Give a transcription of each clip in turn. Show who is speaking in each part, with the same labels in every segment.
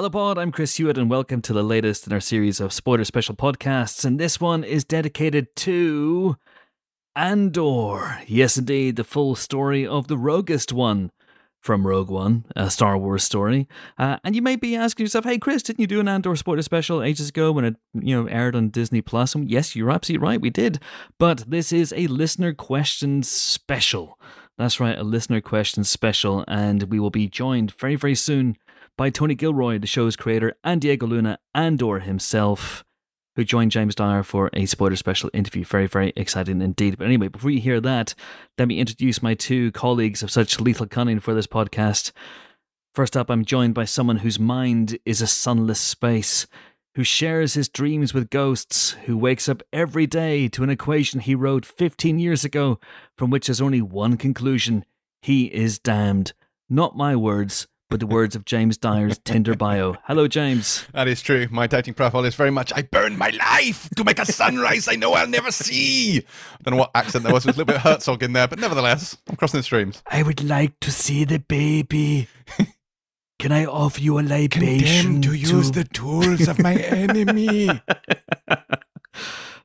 Speaker 1: Hello, Pod. I'm Chris Hewitt, and welcome to the latest in our series of spoiler special podcasts. And this one is dedicated to Andor. Yes, indeed, the full story of the Roguest One from Rogue One, a Star Wars story. Uh, and you may be asking yourself, "Hey, Chris, didn't you do an Andor spoiler special ages ago when it, you know, aired on Disney Plus?" And yes, you're absolutely right, we did. But this is a listener question special. That's right, a listener question special, and we will be joined very, very soon by Tony Gilroy, the show's creator, and Diego Luna, Andor himself, who joined James Dyer for a spoiler special interview. Very, very exciting indeed. But anyway, before you hear that, let me introduce my two colleagues of such lethal cunning for this podcast. First up, I'm joined by someone whose mind is a sunless space, who shares his dreams with ghosts, who wakes up every day to an equation he wrote 15 years ago, from which there's only one conclusion he is damned. Not my words, but the words of James Dyer's Tinder bio. Hello, James.
Speaker 2: That is true. My dating profile is very much I burn my life to make a sunrise I know I'll never see. I don't know what accent there was. There was a little bit of Herzog in there, but nevertheless, I'm crossing the streams.
Speaker 1: I would like to see the baby. Can I offer you a libation?
Speaker 2: Condemned to use the tools of my enemy.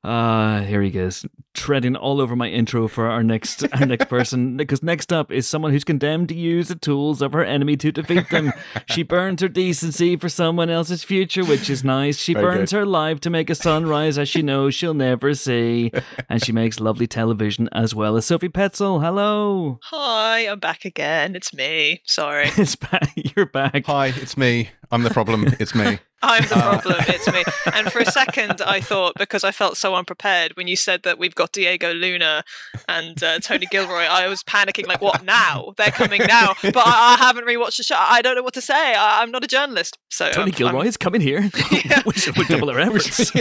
Speaker 1: Ah, here he goes, treading all over my intro for our next our next person. Because next up is someone who's condemned to use the tools of her enemy to defeat them. she burns her decency for someone else's future, which is nice. She
Speaker 2: Very
Speaker 1: burns
Speaker 2: good.
Speaker 1: her life to make a sunrise as she knows she'll never see, and she makes lovely television as well as Sophie Petzal. Hello,
Speaker 3: Hi, I'm back again. It's me. Sorry.
Speaker 1: it's back. You're back.
Speaker 2: Hi, it's me. I'm the problem. It's me.
Speaker 3: I'm the
Speaker 2: Uh,
Speaker 3: problem. It's me. And for a second, I thought, because I felt so unprepared when you said that we've got Diego Luna and uh, Tony Gilroy, I was panicking, like, what now? They're coming now. But I, I haven't rewatched the show. I don't know what to say. I, I'm not a journalist. So
Speaker 1: Tony
Speaker 3: I'm-
Speaker 1: Gilroy
Speaker 3: I'm-
Speaker 1: is coming here.
Speaker 3: Yeah.
Speaker 1: we should we double our efforts.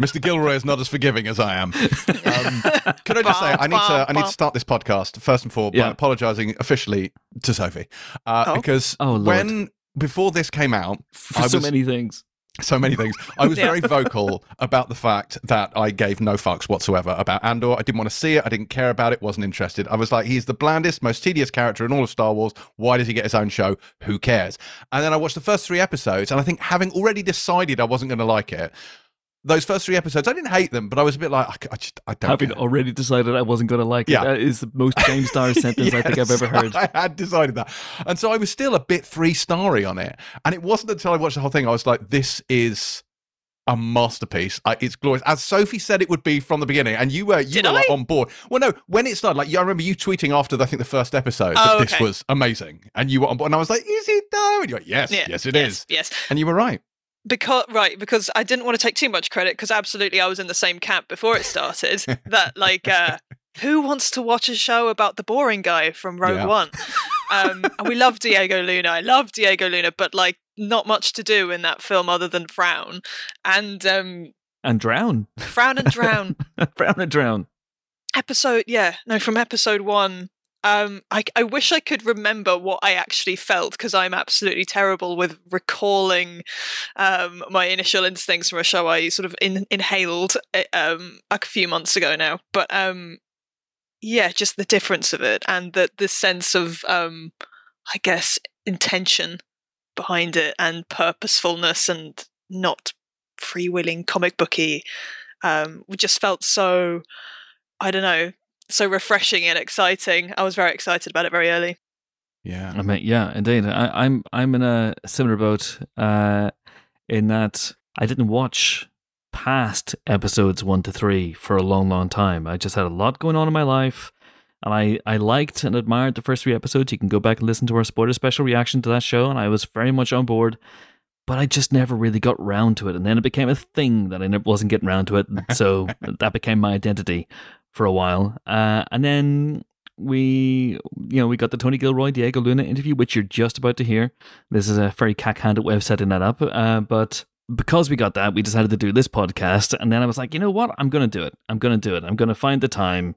Speaker 2: Mr. Gilroy is not as forgiving as I am. Um, can I just say I need to I need to start this podcast first and foremost by apologising officially to Sophie uh,
Speaker 3: Oh.
Speaker 2: because
Speaker 1: Oh,
Speaker 2: when before this came out,
Speaker 1: For
Speaker 2: I
Speaker 1: so
Speaker 2: was
Speaker 1: many things.
Speaker 2: so many things. I was
Speaker 3: Yeah.
Speaker 2: very vocal about the fact that I gave no fucks whatsoever about Andor. I didn't want to see it. I didn't care about it. Wasn't interested. I was like, he's the blandest, most tedious character in all of Star Wars. Why does he get his own show? Who cares? And then I watched the first three episodes, and I think having already decided I wasn't going to like it. Those first three episodes, I didn't hate them, but I was a bit like, I, c- I just, I don't.
Speaker 1: Having
Speaker 2: care.
Speaker 1: already decided I wasn't going to like
Speaker 2: Yeah.
Speaker 1: it. That is the most James Dyer sentence I think I've ever heard.
Speaker 2: I had decided that. And so I was still a bit three starry on it. And it wasn't until I watched the whole thing, I was like, this is a masterpiece. I, it's glorious. As Sophie said it would be from the beginning. And you were you
Speaker 3: Did
Speaker 2: were like on board. Well, no, when it started, like I remember you tweeting after I think the first episode that
Speaker 3: Oh,
Speaker 2: this was amazing. And you were on board. And I was like, is it though? And you're like, yes,
Speaker 3: Yeah,
Speaker 2: yes, it is.
Speaker 3: yes, Yes.
Speaker 2: And you were right.
Speaker 3: Because right because i didn't want to take too much credit because absolutely i was in the same camp before it started that like uh who wants to watch a show about the boring guy from rogue
Speaker 2: Yeah.
Speaker 3: one um and we love diego luna i love diego luna but like not much to do in that film other than frown and um
Speaker 1: And drown.
Speaker 3: frown and drown
Speaker 1: frown and drown.
Speaker 3: episode yeah no from episode one um I, I wish i could remember what i actually felt because i'm absolutely terrible with recalling um my initial instincts from a show i sort of in, inhaled uh, um a few months ago now. But um yeah just the difference of it and the the sense of um i guess intention behind it and purposefulness and not freewheeling comic booky um we just felt so I don't know, so refreshing and exciting. I was very excited about it very early.
Speaker 2: Yeah.
Speaker 1: I mean, yeah, indeed. I, I'm I'm in a similar boat uh, in that I didn't watch past episodes one to three for a long, long time. I just had a lot going on in my life. And I, I liked and admired the first three episodes. You can go back and listen to our spoiler special reaction to that show, and I was very much on board. But I just never really got round to it. And then it became a thing that I wasn't getting round to it. And so that became my identity for a while. Uh, and then we, you know, we got the Tony Gilroy, Diego Luna interview, which you're just about to hear. This is a very cack-handed way of setting that up. Uh, but because we got that, we decided to do this podcast. And then I was like, you know what? I'm going to do it. I'm going to do it. I'm going to find the time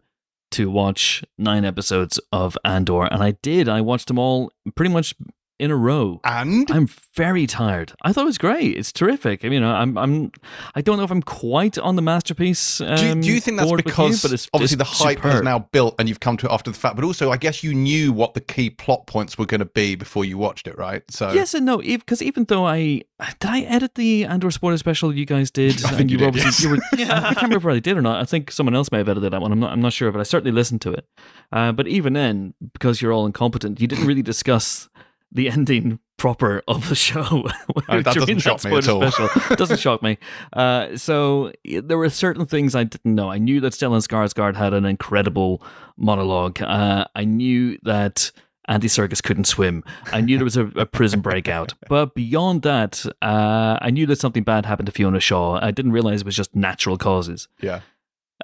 Speaker 1: to watch nine episodes of Andor. And I did. I watched them all pretty much in a row.
Speaker 2: And
Speaker 1: I'm very tired. I thought it was great. It's terrific. I mean, I'm, I'm, I don't know if I'm quite on the masterpiece. Um,
Speaker 2: do, you, do you think that's
Speaker 1: with you,
Speaker 2: because
Speaker 1: but it's,
Speaker 2: obviously
Speaker 1: it's
Speaker 2: the hype has
Speaker 1: superb.
Speaker 2: now built and you've come to it after the fact, but also I guess you knew what the key plot points were going to be before you watched it, right? So
Speaker 1: Yes and no, because even though I did, I edit the Andor spoiler special you guys did.
Speaker 2: I think you
Speaker 1: were
Speaker 2: did,
Speaker 1: obviously
Speaker 2: yes.
Speaker 1: you were. I can't remember if I did or not. I think someone else may have edited that one. I'm not. I'm not sure, but I certainly listened to it. Uh, but even then, because you're all incompetent, you didn't really discuss the ending proper of the show.
Speaker 2: Oh, that doesn't shock me at all.
Speaker 1: special. doesn't shock me. Uh, so there were certain things I didn't know. I knew that Stellan Skarsgård had an incredible monologue. Uh, I knew that. Andy Serkis couldn't swim. I knew there was a, a prison breakout. But beyond that, uh, I knew that something bad happened to Fiona Shaw. I didn't realize it was just natural causes.
Speaker 2: yeah.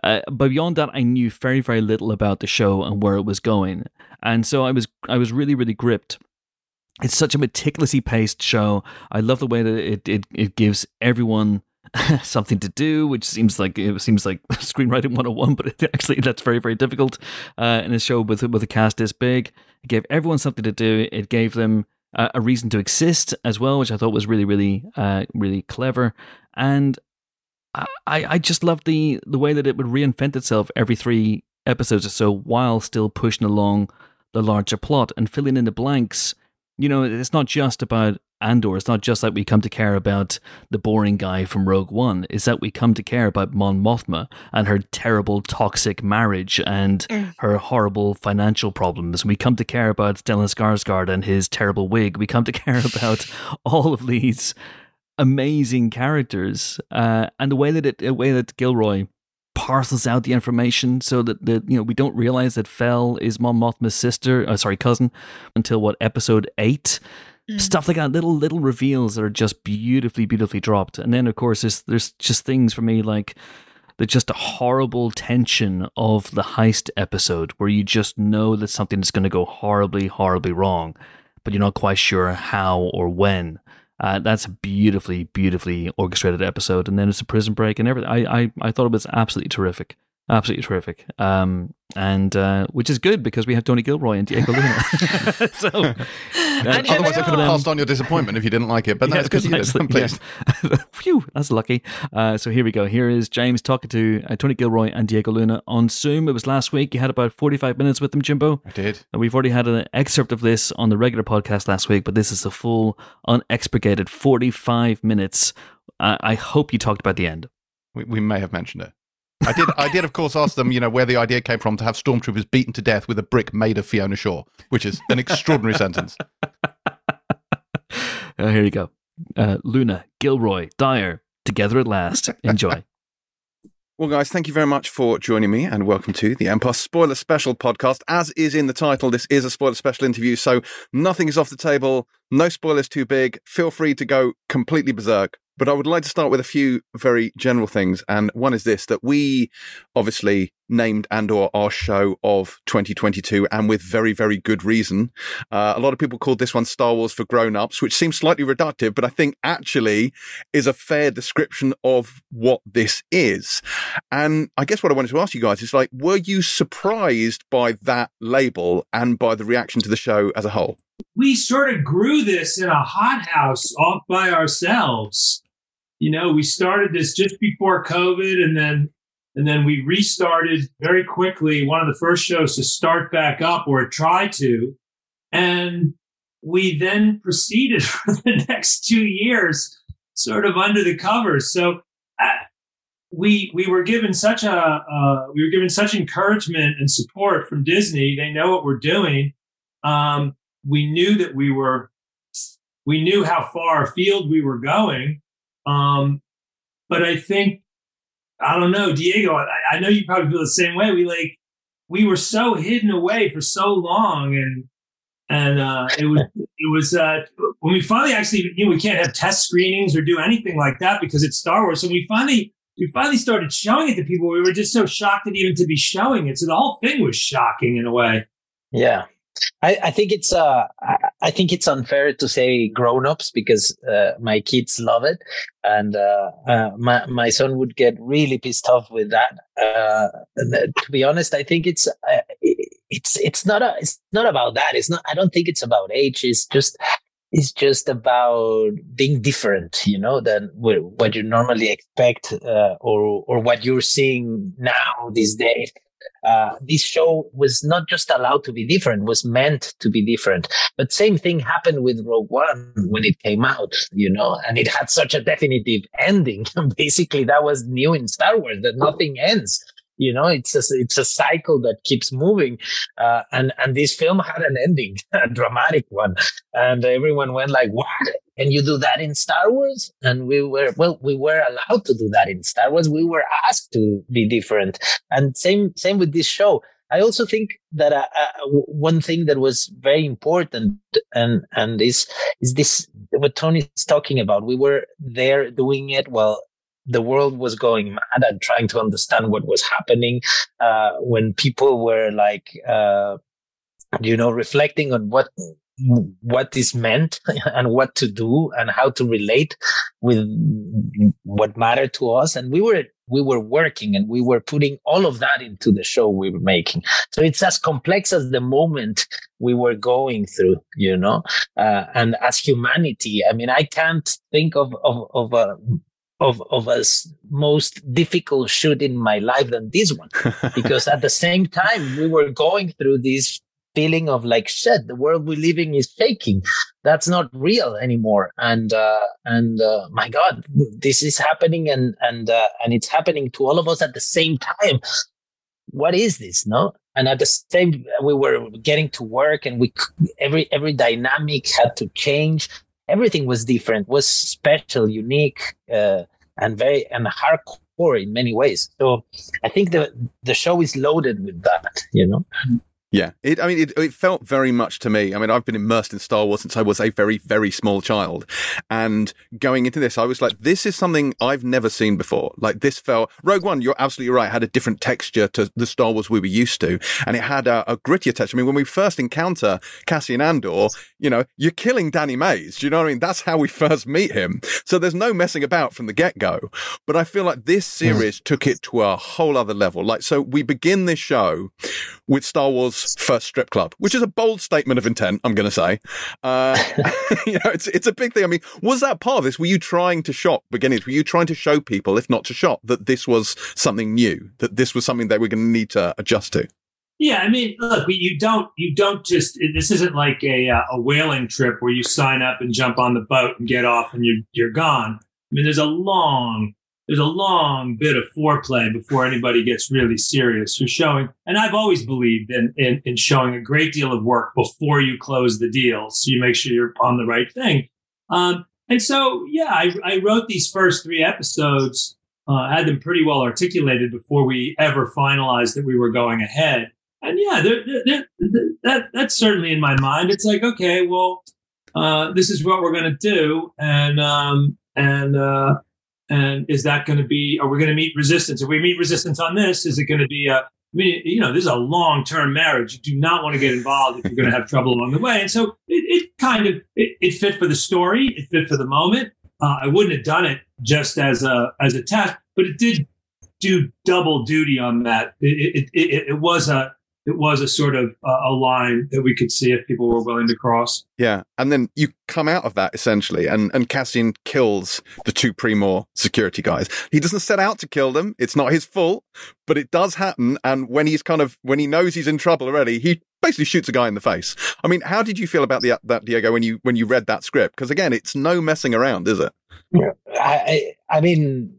Speaker 1: Uh, but beyond that, I knew very, very little about the show and where it was going, and so I was, I was really, really gripped. It's such a meticulously paced show. I love the way that it, it, it gives everyone something to do, which seems like it seems like screenwriting 101, but it, actually that's very, very difficult uh, in a show with with a cast this big. It gave everyone something to do. It gave them uh, a reason to exist as well, which I thought was really, really, uh, really clever. And I, I just loved the the way that it would reinvent itself every three episodes or so, while still pushing along the larger plot and filling in the blanks. You know, it's not just about Andor. It's not just that we come to care about the boring guy from Rogue One. It's that we come to care about Mon Mothma and her terrible toxic marriage and
Speaker 3: Mm.
Speaker 1: her horrible financial problems. We come to care about Stellan Skarsgård and his terrible wig. We come to care about all of these amazing characters uh, and the way that it, the way that Gilroy parcels out the information so that the you know we don't realize that Vel is Mon Mothma's sister, uh, sorry, cousin, until what episode eight.
Speaker 3: Mm.
Speaker 1: Stuff like that, little little reveals that are just beautifully, beautifully dropped. And then of course there's there's just things for me like the just a horrible tension of the heist episode where you just know that something is going to go horribly, horribly wrong, but you're not quite sure how or when. Uh, that's a beautifully, beautifully orchestrated episode, and then it's a prison break and everything. I, I, I thought it was absolutely terrific, absolutely terrific. Um, and uh, which is good because we have Tony Gilroy and Diego Luna. so, uh,
Speaker 3: And here
Speaker 2: Otherwise, I could have passed on your disappointment if you didn't like it. But no,
Speaker 1: Yeah,
Speaker 2: it's good you did.
Speaker 1: precisely,
Speaker 2: I'm pleased.
Speaker 1: yeah. Phew, that's lucky. Uh, so here we go. Here is James talking to uh, Tony Gilroy and Diego Luna on Zoom. It was last week. You had about 45 minutes with them, Jimbo.
Speaker 2: I did.
Speaker 1: And We've already had an excerpt of this on the regular podcast last week, but this is a full, unexpurgated 45 minutes. Uh, I hope you talked about the end.
Speaker 2: We, we may have mentioned it. I did. I did, of course, ask them. You know where the idea came from to have stormtroopers beaten to death with a brick made of Fiona Shaw, which is an extraordinary sentence.
Speaker 1: Uh, here you go. Uh, Luna, Gilroy, Dyer, together at last. Enjoy.
Speaker 4: Well, guys, thank you very much for joining me and welcome to the Empire Spoiler Special podcast. As is in the title, this is a spoiler special interview, so nothing is off the table, no spoilers too big. Feel free to go completely berserk. But I would like to start with a few very general things. And one is this that we obviously named Andor our show of 2022 and with very, very good reason. Uh, a lot of people called this one Star Wars for grown ups, which seems slightly reductive, but I think actually is a fair description of what this is. And I guess what I wanted to ask you guys is like, were you surprised by that label and by the reaction to the show as a whole?
Speaker 5: we sort of grew this in a hothouse off by ourselves. You know, we started this just before COVID and then and then we restarted very quickly, one of the first shows to start back up or try to. And we then proceeded for the next two years, sort of under the covers. So uh, we we were given such a uh, we were given such encouragement and support from Disney. They know what we're doing. Um, we knew that we were we knew how far afield we were going um but i think i don't know diego I, I know you probably feel the same way. We like we were so hidden away for so long and and uh it was it was uh when we finally actually you know we can't have test screenings or do anything like that because it's star wars. So we finally we finally started showing it to people. We were just so shocked at even to be showing it. So the whole thing was shocking in a way.
Speaker 6: Yeah. I, I think it's uh I, think it's unfair to say grown-ups because uh, my kids love it and uh, uh, my my son would get really pissed off with that. Uh, uh, to be honest, I think it's it's it's not a it's not about that. It's not. I don't think it's about age. It's just is just about being different, you know, than what you normally expect or or what you're seeing now these days. Uh, this show was not just allowed to be different, was meant to be different. But same thing happened with Rogue One when it came out, you know, and it had such a definitive ending. Basically, that was new in Star Wars that nothing ends you know it's a it's a cycle that keeps moving uh, and and this film had an ending a dramatic one. And everyone went like what? Can you do that in star wars? And we were well we were allowed to do that in star wars. We were asked to be different. And same same with this show. I also think that uh, uh, one thing that was very important and and is is this what Tony's talking about. We were there doing it while the world was going mad and trying to understand what was happening uh, when people were like uh, you know reflecting on what what is meant and what to do and how to relate with what mattered to us. And we were we were working and we were putting all of that into the show we were making. So it's as complex as the moment we were going through you know? Uh, and as humanity i mean i can't think of of, of a of of a most difficult shoot in my life than this one. Because at the same time we were going through this feeling of like shit the world we're living is shaking. That's not real anymore. And uh and uh, my god this is happening and and uh, and it's happening to all of us at the same time. What is this no? And at the same we were getting to work and we every every dynamic had to change everything was different, was special, unique, uh, and very and hardcore in many ways. So I think the the show is loaded with that, you know.
Speaker 2: Yeah, it, I mean, it, it, felt very much to me. I mean, I've been immersed in Star Wars since I was a very, very small child. And going into this, I was like, this is something I've never seen before. Like, this felt, Rogue One, you're absolutely right, had a different texture to the Star Wars we were used to. And it had a, a grittier touch. I mean, when we first encounter Cassian Andor, you know, you're killing Danny Mays. Do you know what I mean? That's how we first meet him. So there's no messing about from the get go. But I feel like this series took it to a whole other level. Like, so we begin this show with Star Wars first strip club, which is a bold statement of intent. I'm going to say, uh, you know, it's it's a big thing. I mean, was that part of this? Were you trying to shock beginnings? Were you trying to show people, if not to shock, that this was something new, that this was something they were going to need to adjust to?
Speaker 5: Yeah, I mean, look, you don't you don't just this isn't like a uh, a whaling trip where you sign up and jump on the boat and get off and you you're gone. I mean, there's a long there's a long bit of foreplay before anybody gets really serious. You're showing, and I've always believed in, in, in showing a great deal of work before you close the deal, so you make sure you're on the right thing. Um, and so, yeah, I, I, wrote these first three episodes, uh, had them pretty well articulated before we ever finalized that we were going ahead. And yeah, they're, they're, they're, that that's certainly in my mind. It's like, okay, well, uh, this is what we're going to do, and um, and uh, and is that going to be, are we going to meet resistance? If we meet resistance on this, is it going to be a, I mean, you know, this is a long term marriage. You do not want to get involved if you're going to have trouble along the way. And so it, it kind of, it, it, fit for the story. It fit for the moment. Uh, I wouldn't have done it just as a, as a test, but it did do double duty on that. It, it, it, it was a, it was a sort of uh, a line that we could see if people were willing to cross.
Speaker 2: Yeah, and then you come out of that essentially, and and Cassian kills the two Pre-Mor security guys. He doesn't set out to kill them; it's not his fault, but it does happen. And when he's kind of when he knows he's in trouble already, he basically shoots a guy in the face. I mean, how did you feel about the, that Diego when you when you read that script? Because again, it's no messing around, is it?
Speaker 6: I I mean,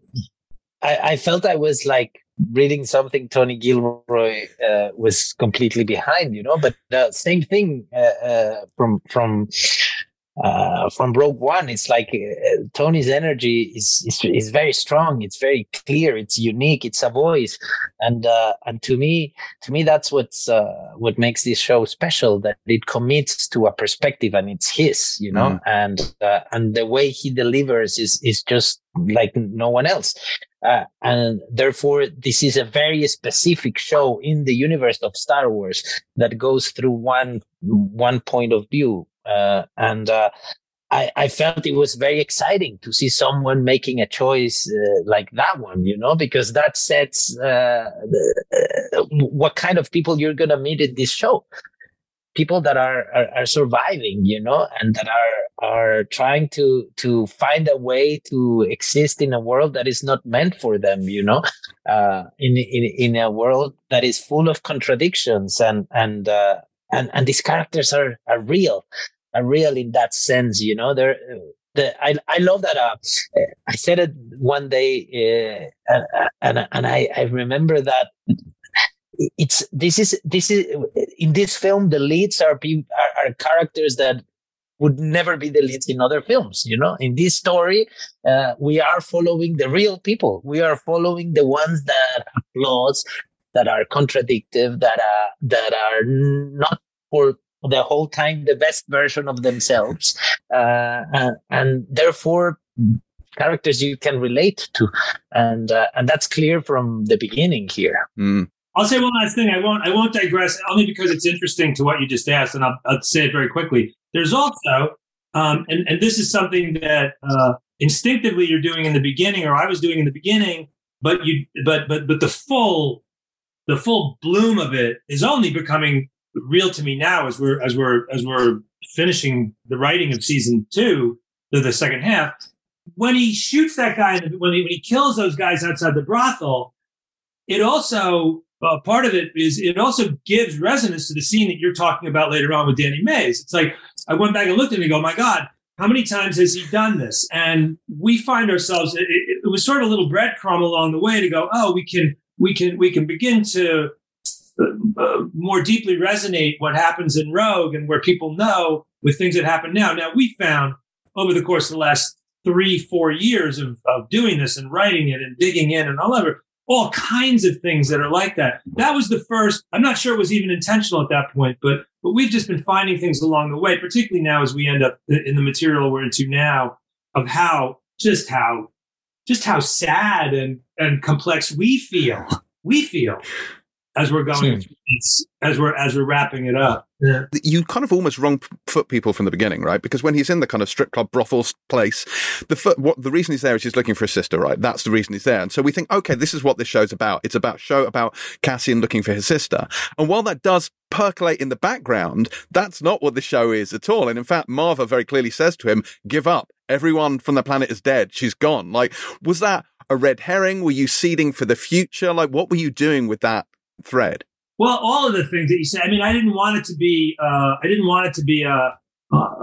Speaker 6: I, I felt I was like reading something Tony Gilroy uh, was completely behind, you know. But the same thing uh, uh, from from uh, from Rogue One. It's like uh, Tony's energy is, is, is very strong. It's very clear. It's unique. It's a voice, and uh, and to me, to me, that's what's uh, what makes this show special. That it commits to a perspective, and it's his, you know, mm. and uh, and the way he delivers is is just like no one else. Uh, and therefore, this is a very specific show in the universe of Star Wars that goes through one one point of view uh, and uh, I, I, felt it was very exciting to see someone making a choice uh, like that one, you know, because that sets uh, the, uh, what kind of people you're going to meet in this show. People that are, are, are surviving, you know, and that are are trying to to find a way to exist in a world that is not meant for them, you know, uh, in in in a world that is full of contradictions and and uh, and and these characters are are real, are real in that sense, you know. They're the, I, I love that. Uh, I said it one day, uh, and and I, I remember that it's this is this is in this film the leads are are, are characters that would never be the leads in other films you know? In this story uh, we are following the real people. We are following the ones that flaws that are contradictive that are that are not for the whole time the best version of themselves. Uh, and, and, therefore characters you can relate to. And uh, and that's clear from the beginning here.
Speaker 4: Mm.
Speaker 5: I'll say one last thing. I won't. I won't digress only because it's interesting to what you just asked, and I'll, I'll say it very quickly. There's also, um, and and this is something that uh, instinctively you're doing in the beginning, or I was doing in the beginning, but you, but but but the full, the full bloom of it is only becoming real to me now as we're as we're as we're finishing the writing of season two, the, the second half. When he shoots that guy, when he, when he kills those guys outside the brothel, it also uh, part of it is it also gives resonance to the scene that you're talking about later on with Danny Mays. It's like I went back and looked at it and go, my God, how many times has he done this? And we find ourselves it, it, it was sort of a little breadcrumb along the way to go, oh, we can we can we can begin to uh, uh, more deeply resonate what happens in Rogue and where people know with things that happen now. Now we found over the course of the last three four years of, of doing this and writing it and digging in and all over all kinds of things that are like that. That was the first. I'm not sure it was even intentional at that point, but but we've just been finding things along the way, particularly now as we end up in the material we're into now of how just how just how sad and and complex we feel. We feel as we're going as we're as we're wrapping it up.
Speaker 4: Yeah. You kind of almost wrong foot people from the beginning, right? Because when he's in the kind of strip club brothel place, the foot, what the reason he's there is he's looking for his sister, right? That's the reason he's there. And so we think, okay, this is what this show's about. It's about show about Cassian looking for his sister. And while that does percolate in the background, that's not what the show is at all. And in fact, Maarva very clearly says to him, "Give up. Everyone from the planet is dead. She's gone." Like, was that a red herring? Were you seeding for the future? Like, what were you doing with that thread?
Speaker 5: Well, all of the things that you said. I mean, I didn't want it to be. Uh, I didn't want it to be a. Uh,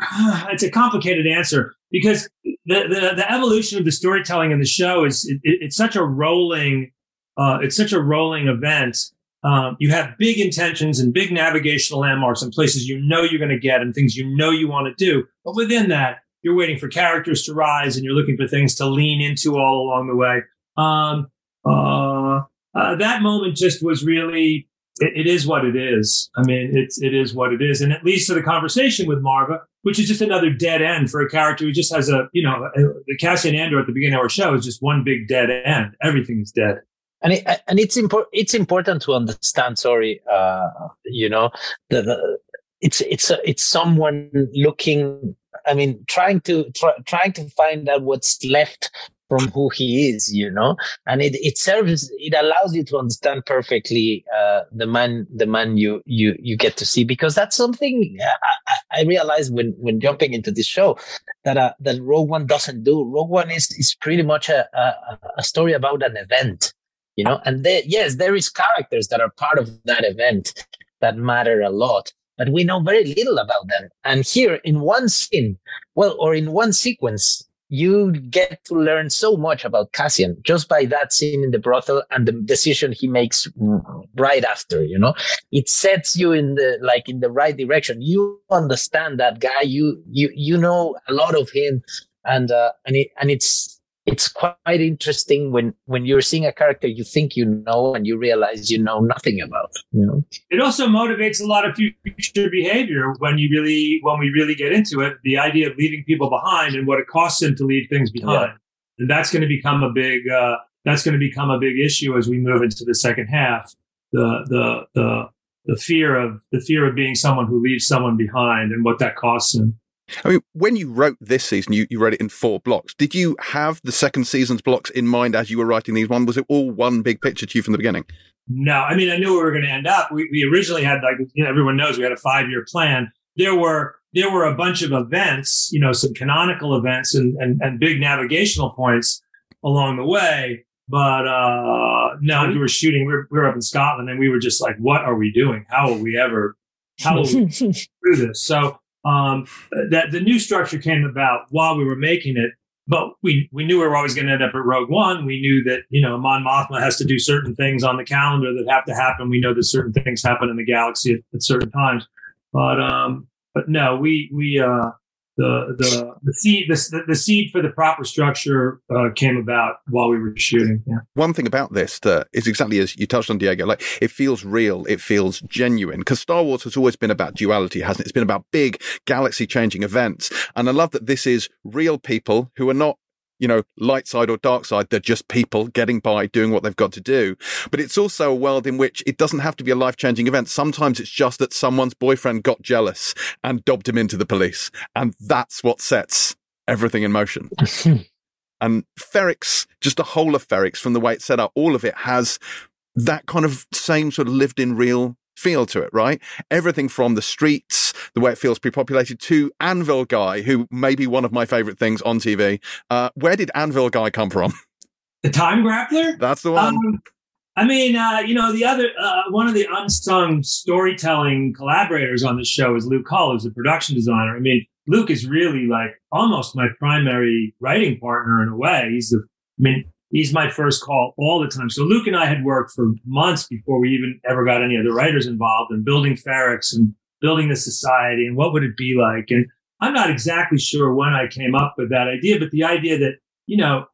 Speaker 5: it's a complicated answer because the, the, the evolution of the storytelling in the show is it, it's such a rolling. Uh, it's such a rolling event. Um, you have big intentions and big navigational landmarks and places you know you're going to get and things you know you want to do. But within that, you're waiting for characters to rise and you're looking for things to lean into all along the way. Um, uh, uh, that moment just was really it, it is what it is. I mean, it's it is what it is, and it leads to the conversation with Maarva, which is just another dead end for a character who just has a you know the Cassian Andor at the beginning of our show is just one big dead end. Everything is dead.
Speaker 6: And it, and it's important. It's important to understand. Sorry, uh, you know, the, the it's it's a, it's someone looking. I mean, trying to try, trying to find out what's left from who he is, you know, and it, it serves, it allows you to understand perfectly, uh, the man, the man you, you, you get to see, because that's something I, I realized when, when jumping into this show that, uh, that Rogue One doesn't do. Rogue One is, is pretty much a, a, a story about an event, you know, and there, yes, there is characters that are part of that event that matter a lot but we know very little about them. And here in one scene, well, or in one sequence, you get to learn so much about Cassian just by that scene in the brothel and the decision he makes right after, you know, it sets you in the, like in the right direction. You understand that guy. You, you, you know a lot of him and, uh, and it, and it's, it's quite interesting when when you're seeing a character you think you know and you realize you know nothing about you know?
Speaker 5: It also motivates a lot of future behavior when you really when we really get into it the idea of leaving people behind and what it costs them to leave things behind. Yeah. and that's going to become a big uh, that's going to become a big issue as we move into the second half. The the the the fear of the fear of being someone who leaves someone behind and what that costs them
Speaker 4: I mean, when you wrote this season, you, you wrote it in four blocks. Did you have the second season's blocks in mind as you were writing these one? Was it all one big picture to you from the beginning?
Speaker 5: no. I mean, I knew we were going to end up. We, we originally had like you know, everyone knows we had a five year plan. There were there were a bunch of events, you know, some canonical events and and, and big navigational points along the way. But uh no, we were shooting. We were, we were up in Scotland, and we were just like, "What are we doing? How will we ever? How will we do this?" So um, that the new structure came about while we were making it but we we knew we were always going to end up at Rogue One. We knew that you know Mon Mothma has to do certain things on the calendar that have to happen. We know that certain things happen in the galaxy at, at certain times, but um, but no, we we uh, the the the seed the, the seed for the proper structure uh, came about while we were shooting. Yeah.
Speaker 4: One thing about this that is exactly as you touched on, Diego. Like it feels real, it feels genuine because Star Wars has always been about duality, hasn't it? It's been about big galaxy-changing events, and I love that this is real people who are not you know, light side or dark side. They're just people getting by, doing what they've got to do. But it's also a world in which it doesn't have to be a life changing event. Sometimes it's just that someone's boyfriend got jealous and dobbed him into the police. And that's what sets everything in motion. and Ferrix, just the whole of Ferrix from the way it's set up, all of it has that kind of same sort of lived in real feel to it, right? Everything from the streets, the way it feels pre-populated, to Anvil Guy, who may be one of my favorite things on TV. Uh, where did Anvil Guy come from?
Speaker 5: The Time Grappler.
Speaker 4: That's the one.
Speaker 5: Um, I mean, uh, you know, the other uh, one of the unsung storytelling collaborators on the show is Luke Hull, who's the production designer. I mean, Luke is really like almost my primary writing partner in a way. He's the, I mean, he's my first call all the time. So Luke and I had worked for months before we even ever got any other writers involved in building Ferrix and building the society and what would it be like. And I'm not exactly sure when I came up with that idea, but the idea that, you know,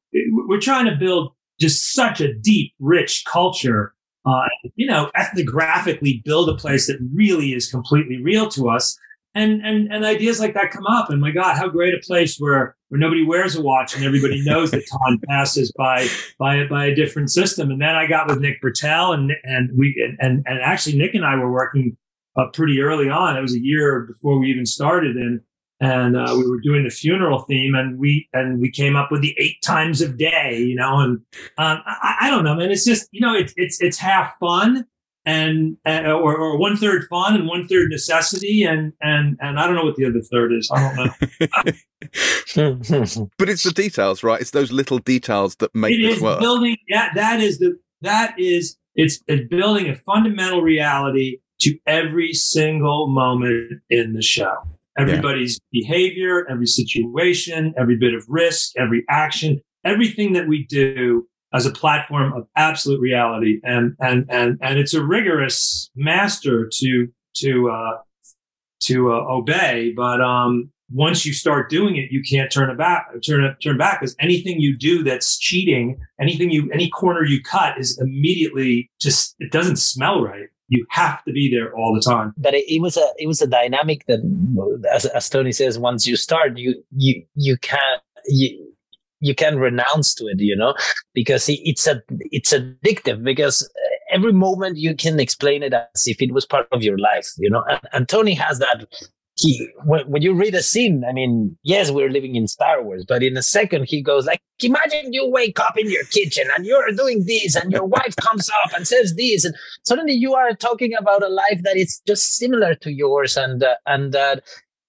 Speaker 5: we're trying to build just such a deep, rich culture, uh, you know, ethnographically build a place that really is completely real to us and and and ideas like that come up and my god how great a place where where nobody wears a watch and everybody knows that time passes by by by a different system. And then i got with nick britell and and we and and actually nick and i were working uh, pretty early on. It was a year before we even started and and uh, we were doing the funeral theme and we and we came up with the eight times of day you know and um, I, I, don't know man. It's just you know it's it's it's half fun and uh, or, or one third fun and one third necessity and and and I don't know what the other third is. I
Speaker 4: don't know. but it's the details, right? It's those little details that make it,
Speaker 5: it work. Building yeah, that is the that is it's, it's building a fundamental reality to every single moment in the show. Everybody's yeah. behavior, every situation, every bit of risk, every action, everything that we do as a platform of absolute reality, and and and and it's a rigorous master to to uh, to uh, obey. But um, once you start doing it, you can't turn back. Turn turn back because anything you do that's cheating, anything you any corner you cut is immediately just it doesn't smell right. You have to be there all the time.
Speaker 6: But it, it was a it was a dynamic that, as, as Tony says, once you start, you you you can't you you can renounce to it, you know, because it's a it's addictive because every moment you can explain it as if it was part of your life, you know. And, and Tony has that. He when, when you read a scene, I mean, yes, we're living in Star Wars, but in a second he goes like, imagine you wake up in your kitchen and you're doing this, and your wife comes up and says this, and suddenly you are talking about a life that is just similar to yours, and uh, and uh,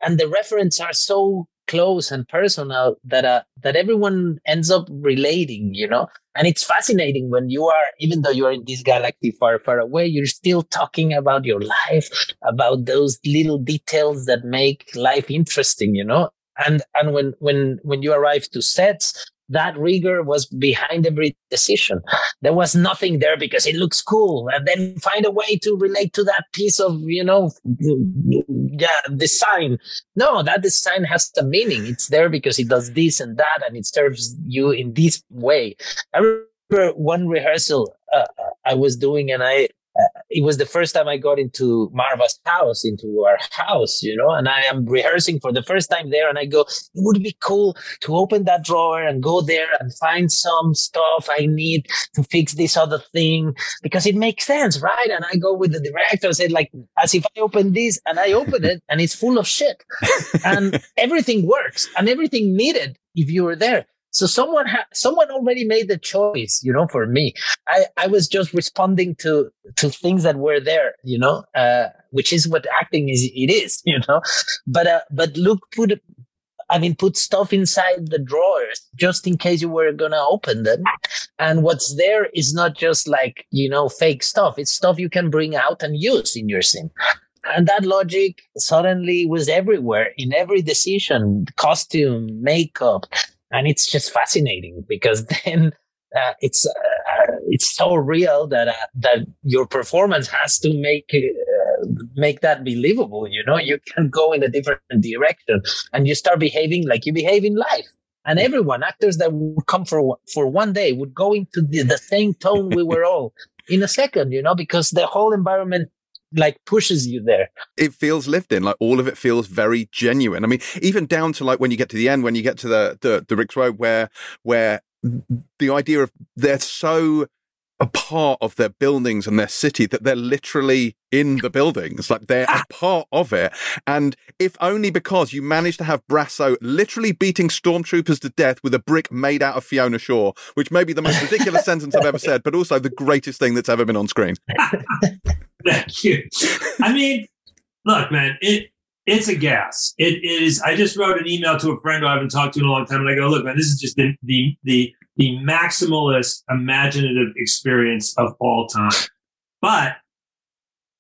Speaker 6: and the references are so close and personal that uh, that everyone ends up relating you know? And it's fascinating when you are even though you're in this galaxy far far away you're still talking about your life about those little details that make life interesting you know? And and when when when you arrive to sets that rigor was behind every decision. There was nothing there because it looks cool, and then find a way to relate to that piece of you know, yeah, design. No, that design has a meaning. It's there because it does this and that, and it serves you in this way. I remember one rehearsal uh, I was doing, and I uh, it was the first time I got into Maarva's house, into our house, you know, and I am rehearsing for the first time there. And I go, it would be cool to open that drawer and go there and find some stuff I need to fix this other thing because it makes sense, right? And I go with the director and said, like, as if I open this and I open it and it's full of shit and everything works and everything needed if you were there. So someone ha- someone already made the choice, you know, for me. I, I was just responding to to things that were there, you know, uh, which is what acting is. It is, you know, but uh, but Luke put I mean, put stuff inside the drawers just in case you were gonna open them. And what's there is not just like, you know, fake stuff. It's stuff you can bring out and use in your scene. And that logic suddenly was everywhere in every decision, costume, makeup. And it's just fascinating because then uh, it's uh, it's so real that uh, that your performance has to make uh, make that believable. You know, you can go in a different direction, and you start behaving like you behave in life. And everyone, actors that would come for for one day, would go into the, the same tone we were all in a second. You know, because the whole environment like pushes you there.
Speaker 2: It feels lived in, like all of it feels very genuine. I mean, even down to like when you get to the end, when you get to the the, the Rix Road, where where the idea of they're so a part of their buildings and their city that they're literally in the buildings, like they're a ah. part of it. And if only because you managed to have Brasso literally beating stormtroopers to death with a brick made out of Fiona Shaw, which may be the most ridiculous sentence I've ever said, but also the greatest thing that's ever been on screen.
Speaker 5: Thank you. I mean, look, man, it it's a gas. It is. I just wrote an email to a friend who I haven't talked to in a long time, and I go, "Look, man, this is just the the the, the maximalist imaginative experience of all time." But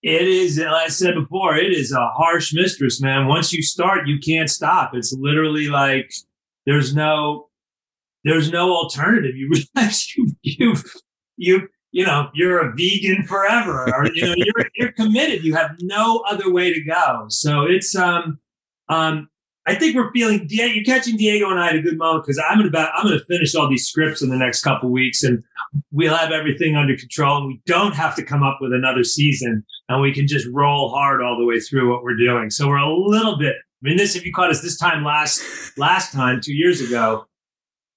Speaker 5: it is, like I said before, it is a harsh mistress, man. Once you start, you can't stop. It's literally like there's no there's no alternative. You realize you you've you you know, you're a vegan forever, or you know, you're you're committed. You have no other way to go. So it's um um. I think we're feeling. You're catching Diego and I at a good moment because I'm about. I'm going to finish all these scripts in the next couple weeks, and we'll have everything under control, and we don't have to come up with another season, and we can just roll hard all the way through what we're doing. So we're a little bit. I mean, this if you caught us this time last last time two years ago,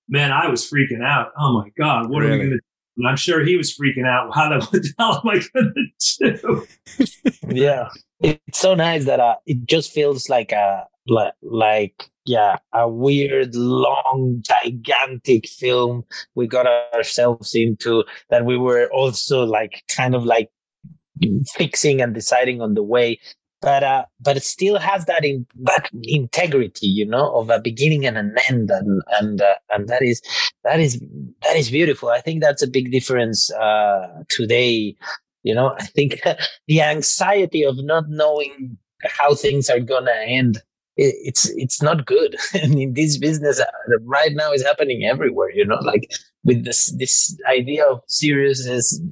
Speaker 5: man, I was freaking out. Oh my god, what really? are we going to and I'm sure he was freaking out. How the, what hell am I going to
Speaker 6: do? yeah, it's so nice that uh, it just feels like a like, like yeah a weird, long, gigantic film we got ourselves into that we were also like kind of like fixing and deciding on the way but uh, but it still has that in that integrity, you know, of a beginning and an end, and and uh, and that is that is that is beautiful. I think that's a big difference uh, today. You know, I think the anxiety of not knowing how things are gonna end it's it's not good and in this business uh, right now is happening everywhere you know like with this this idea of serious is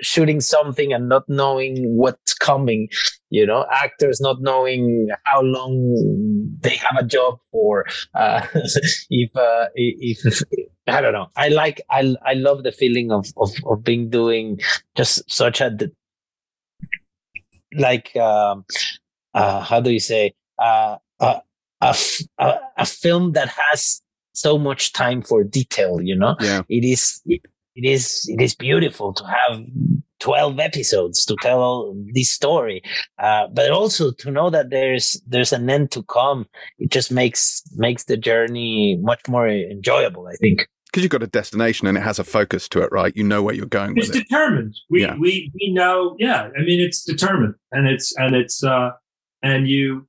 Speaker 6: shooting something and not knowing what's coming you know actors not knowing how long they have a job for uh, if uh, if i don't know. I like i i love the feeling of of, of being doing just such a like um uh, how do you say uh, a, a, a, film that has so much time for detail you know
Speaker 2: yeah.
Speaker 6: it is it, it is it is beautiful to have 12 episodes to tell this story uh, but also to know that there's there's an end to come it just makes makes the journey much more enjoyable i think
Speaker 2: because you've got a destination and it has a focus to it right you know where you're going
Speaker 5: it's determined
Speaker 2: it.
Speaker 5: we yeah. we we know yeah i mean it's determined and it's and it's uh and you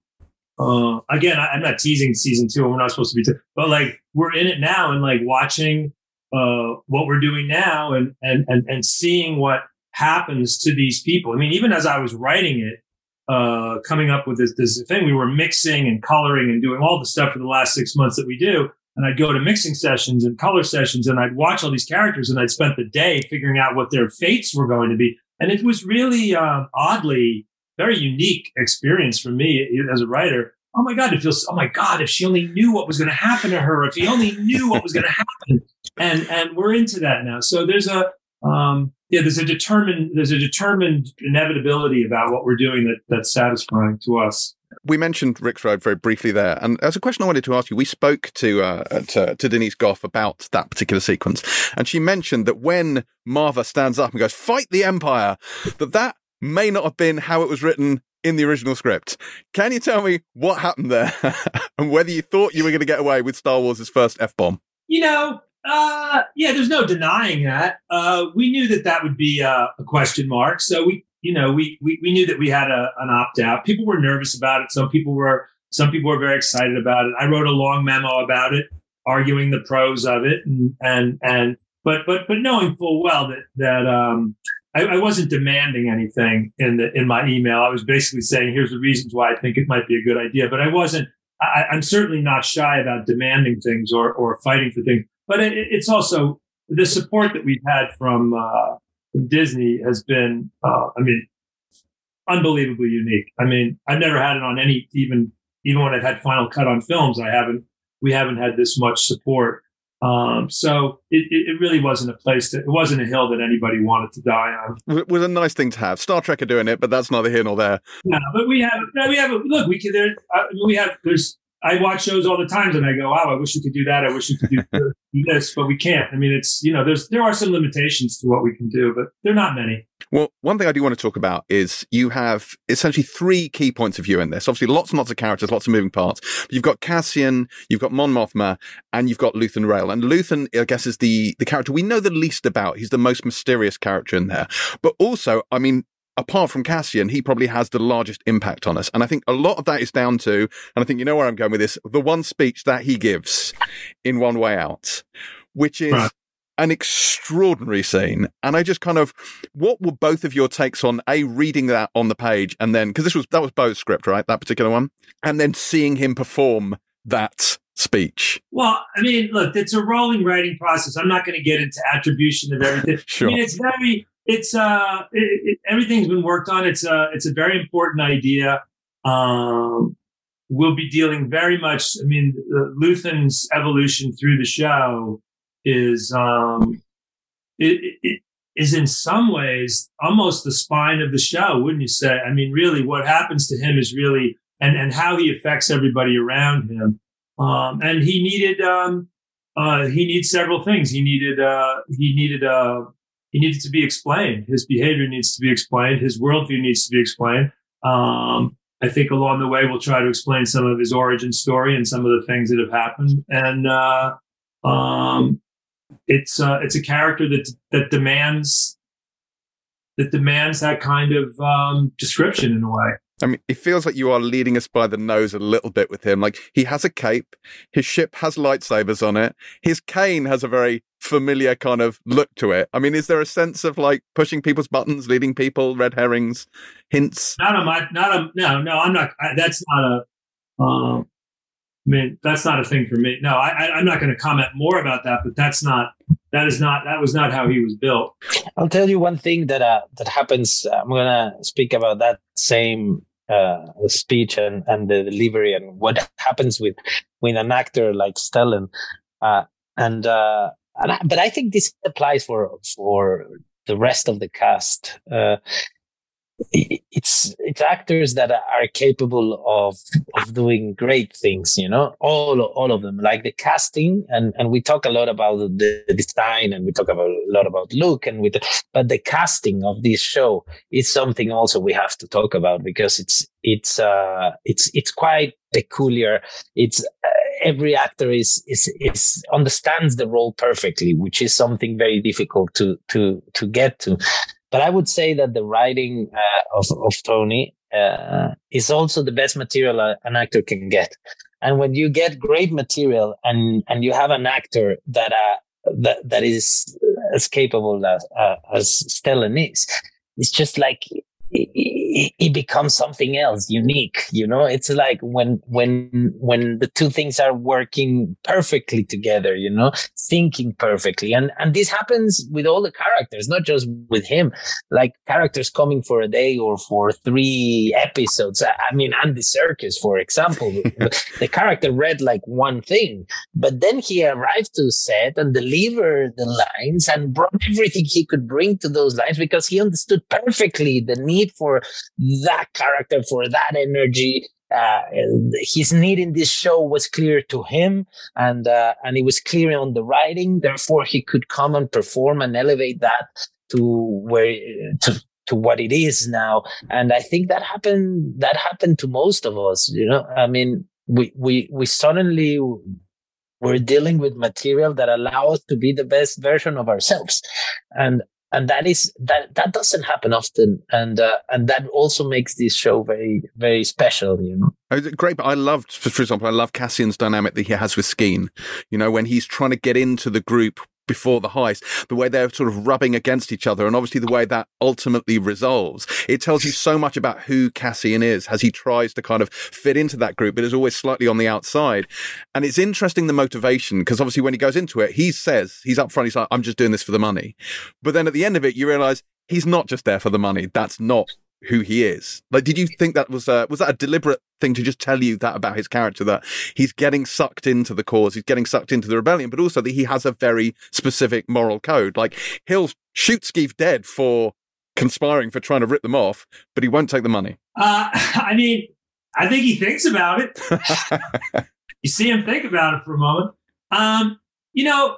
Speaker 5: uh, again, I, am not teasing season two. We're not supposed to be, but like we're in it now and like watching uh, what we're doing now and and and and seeing what happens to these people. I mean, even as I was writing it, uh, coming up with this this thing, we were mixing and coloring and doing all the stuff for the last six months that we do. And I'd go to mixing sessions and color sessions, and I'd watch all these characters, and I'd spent the day figuring out what their fates were going to be. And it was really uh, oddly very unique experience for me as a writer. Oh my God, it feels, oh my God, if she only knew what was going to happen to her, if he only knew what was going to happen. And, and we're into that now. So there's a, um, yeah, there's a determined, there's a determined inevitability about what we're doing that, that's satisfying to us.
Speaker 2: We mentioned Rix Road very briefly there, and as a question I wanted to ask you, we spoke to, uh, to, to Denise Gough about that particular sequence, and she mentioned that when Maarva stands up and goes, "Fight the Empire," that that may not have been how it was written in the original script. Can you tell me what happened there and whether you thought you were going to get away with Star Wars' first F bomb?
Speaker 5: you know, uh, yeah, there's no denying that. Uh, we knew that that would be uh, a question mark. So we, you know, we, we, we knew that we had a, an opt out. People were nervous about it. Some people were, some people were very excited about it. I wrote a long memo about it, arguing the pros of it, and and and but but but knowing full well that that um, I, I, wasn't demanding anything in the in my email. I was basically saying, here's the reasons why I think it might be a good idea. But I wasn't. I, am certainly not shy about demanding things or or fighting for things. But it, it's also the support that we've had from, uh, from Disney has been, uh, I mean, unbelievably unique. I mean, I've never had it on any even even when I've had Final Cut on films. I haven't we haven't had this much support. Um, so it, it, really wasn't a place that it wasn't a hill that anybody wanted to die on.
Speaker 2: It was a nice thing to have. Star Trek are doing it, but that's neither here nor there.
Speaker 5: No, but we have no, we have a, look. We can there. Uh, we have there's I watch shows all the time and I go, wow, I wish we could do that. I wish we could do this, but we can't. I mean, it's, you know, there's, there are some limitations to what we can do, but they're not many.
Speaker 2: Well, one thing I do want to talk about is you have essentially three key points of view in this. Obviously, lots and lots of characters, lots of moving parts. But you've got Cassian, you've got Mon Mothma, and you've got Luthen Rael. And Luthen, I guess, is the, the character we know the least about. He's the most mysterious character in there. But also, I mean, apart from Cassian, he probably has the largest impact on us. And I think a lot of that is down to, and I think you know where I'm going with this, the one speech that he gives in One Way Out, which is right. an extraordinary scene. And I just kind of, what were both of your takes on A, reading that on the page and then, because this was, that was Beau's script, right? That particular one. And then seeing him perform that speech?
Speaker 5: Well, I mean, look, it's a rolling writing process. I'm not going to get into attribution of everything.
Speaker 2: sure.
Speaker 5: I mean, it's very, it's uh it, it, everything's been worked on. It's a it's a very important idea. Um, we'll be dealing very much. I mean, Luthen's evolution through the show is um, it, it is in some ways almost the spine of the show, wouldn't you say? I mean, really, what happens to him is really and and how he affects everybody around him. Um, and he needed um, uh, he needs several things. He needed uh, he needed uh, he needed to be explained. His behavior needs to be explained. His worldview needs to be explained. Um, I think along the way we'll try to explain some of his origin story and some of the things that have happened. And uh, um, it's uh, it's a character that that demands that demands that kind of um, description in a way.
Speaker 2: I mean, it feels like you are leading us by the nose a little bit with him. Like he has a cape, his ship has lightsabers on it, his cane has a very familiar kind of look to it. I mean, is there a sense of like pushing people's buttons, leading people, red herrings, hints?
Speaker 5: Not a my, not a no, no. I'm not. I, that's not a. Um, I mean, that's not a thing for me. No, I, I, I'm not going to comment more about that. But that's not. That is not. That was not how he was built.
Speaker 6: I'll tell you one thing that uh, that happens. I'm going to speak about that same uh, speech and, and the delivery and what happens with with an actor like Stellan. Uh, and uh, and I, but I think this applies for for the rest of the cast. Uh, it's it's actors that are capable of of doing great things you know all all of them like the casting. And and we talk a lot about the, design and we talk about a lot about look and with but the casting of this show is something also we have to talk about because it's it's uh it's it's quite peculiar. It's uh, every actor is is is understands the role perfectly which is something very difficult to to to get to but I would say that the writing uh, of, of Tony uh, is also the best material an actor can get. And when you get great material and, and you have an actor that, uh, that, that is as capable as, uh, as Stellan is, it's just like it, becomes something else unique you know? It's like when when when the two things are working perfectly together you know? Thinking perfectly. And and this happens with all the characters not just with him. Like characters coming for a day or for three episodes. I mean andy serkis for example the character read like one thing but then he arrived to set and delivered the lines and brought everything he could bring to those lines because he understood perfectly the need need for that character, for that energy. Uh, his need in this show was clear to him, and uh, and it was clear on the writing. Therefore, he could come and perform and elevate that to where to to what it is now. And I think that happened. That happened to most of us. You know, I mean, we we we suddenly we're dealing with material that allow us to be the best version of ourselves and and that is that that doesn't happen often. And uh, and that also makes this show very very special you know?
Speaker 2: Oh, great, but I loved, for example, I love Cassian's dynamic that he has with Skeen. You know, when he's trying to get into the group before the heist, the way they're sort of rubbing against each other, and obviously the way that ultimately resolves. It tells you so much about who Cassian is as he tries to kind of fit into that group, but is always slightly on the outside. And it's interesting the motivation, because obviously when he goes into it, he says, he's up front, he's like, I'm just doing this for the money. But then at the end of it, you realize he's not just there for the money. That's not who he is. Like, did you think that was a, was that a deliberate thing to just tell you that about his character that he's getting sucked into the cause, he's getting sucked into the rebellion, but also that he has a very specific moral code. Like he'll shoot Skeen dead for conspiring for trying to rip them off, but he won't take the money.
Speaker 5: Uh, I mean, I think he thinks about it. you see him think about it for a moment. Um, you know,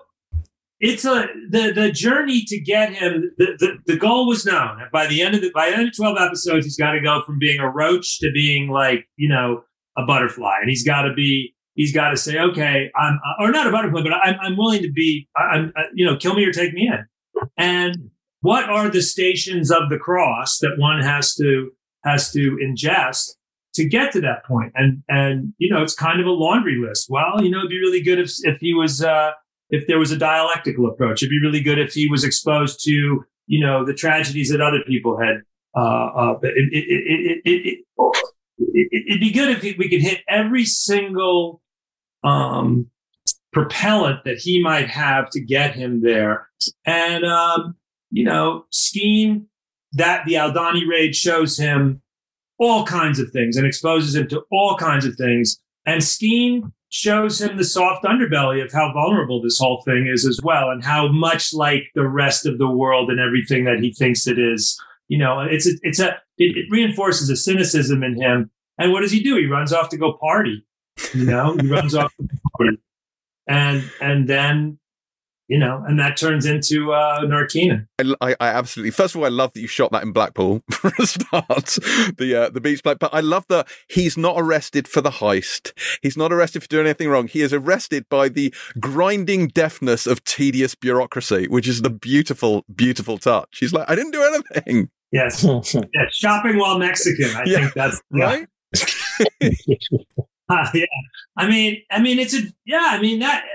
Speaker 5: it's a the the journey to get him. The, the, the goal was known. By the end of the by the end of twelve episodes, he's got to go from being a roach to being like you know a butterfly, and he's got to be. He's got to say, okay, I'm, uh, or not a butterfly, but I'm, I'm willing to be, I'm, uh, you know, kill me or take me in. And what are the stations of the cross that one has to has to ingest to get to that point? And and you know, it's kind of a laundry list. Well, you know, it'd be really good if if he was uh, if there was a dialectical approach. It'd be really good if he was exposed to, you know, the tragedies that other people had. Uh, uh, it, it, it, would be good if we could hit every single um, propellant that he might have to get him there. And, um, you know, Skeen, that the Aldhani raid shows him all kinds of things and exposes him to all kinds of things. And Skeen shows him the soft underbelly of how vulnerable this whole thing is as well, and how much like the rest of the world and everything that he thinks it is. You know, it's a, it's a it, it reinforces a cynicism in him. And what does he do? He runs off to go party. You know, he runs off and and then you know, and that turns into uh, Narkina.
Speaker 2: I, I, absolutely. First of all, I love that you shot that in Blackpool for a start, the uh, the beach black. But I love that he's not arrested for the heist. He's not arrested for doing anything wrong. He is arrested by the grinding deafness of tedious bureaucracy, which is the beautiful, beautiful touch. He's like, I didn't do anything.
Speaker 5: Yes, yeah, shopping while Mexican. I yeah. think that's
Speaker 2: right.
Speaker 5: uh, yeah, I mean, I mean, it's a yeah. I mean that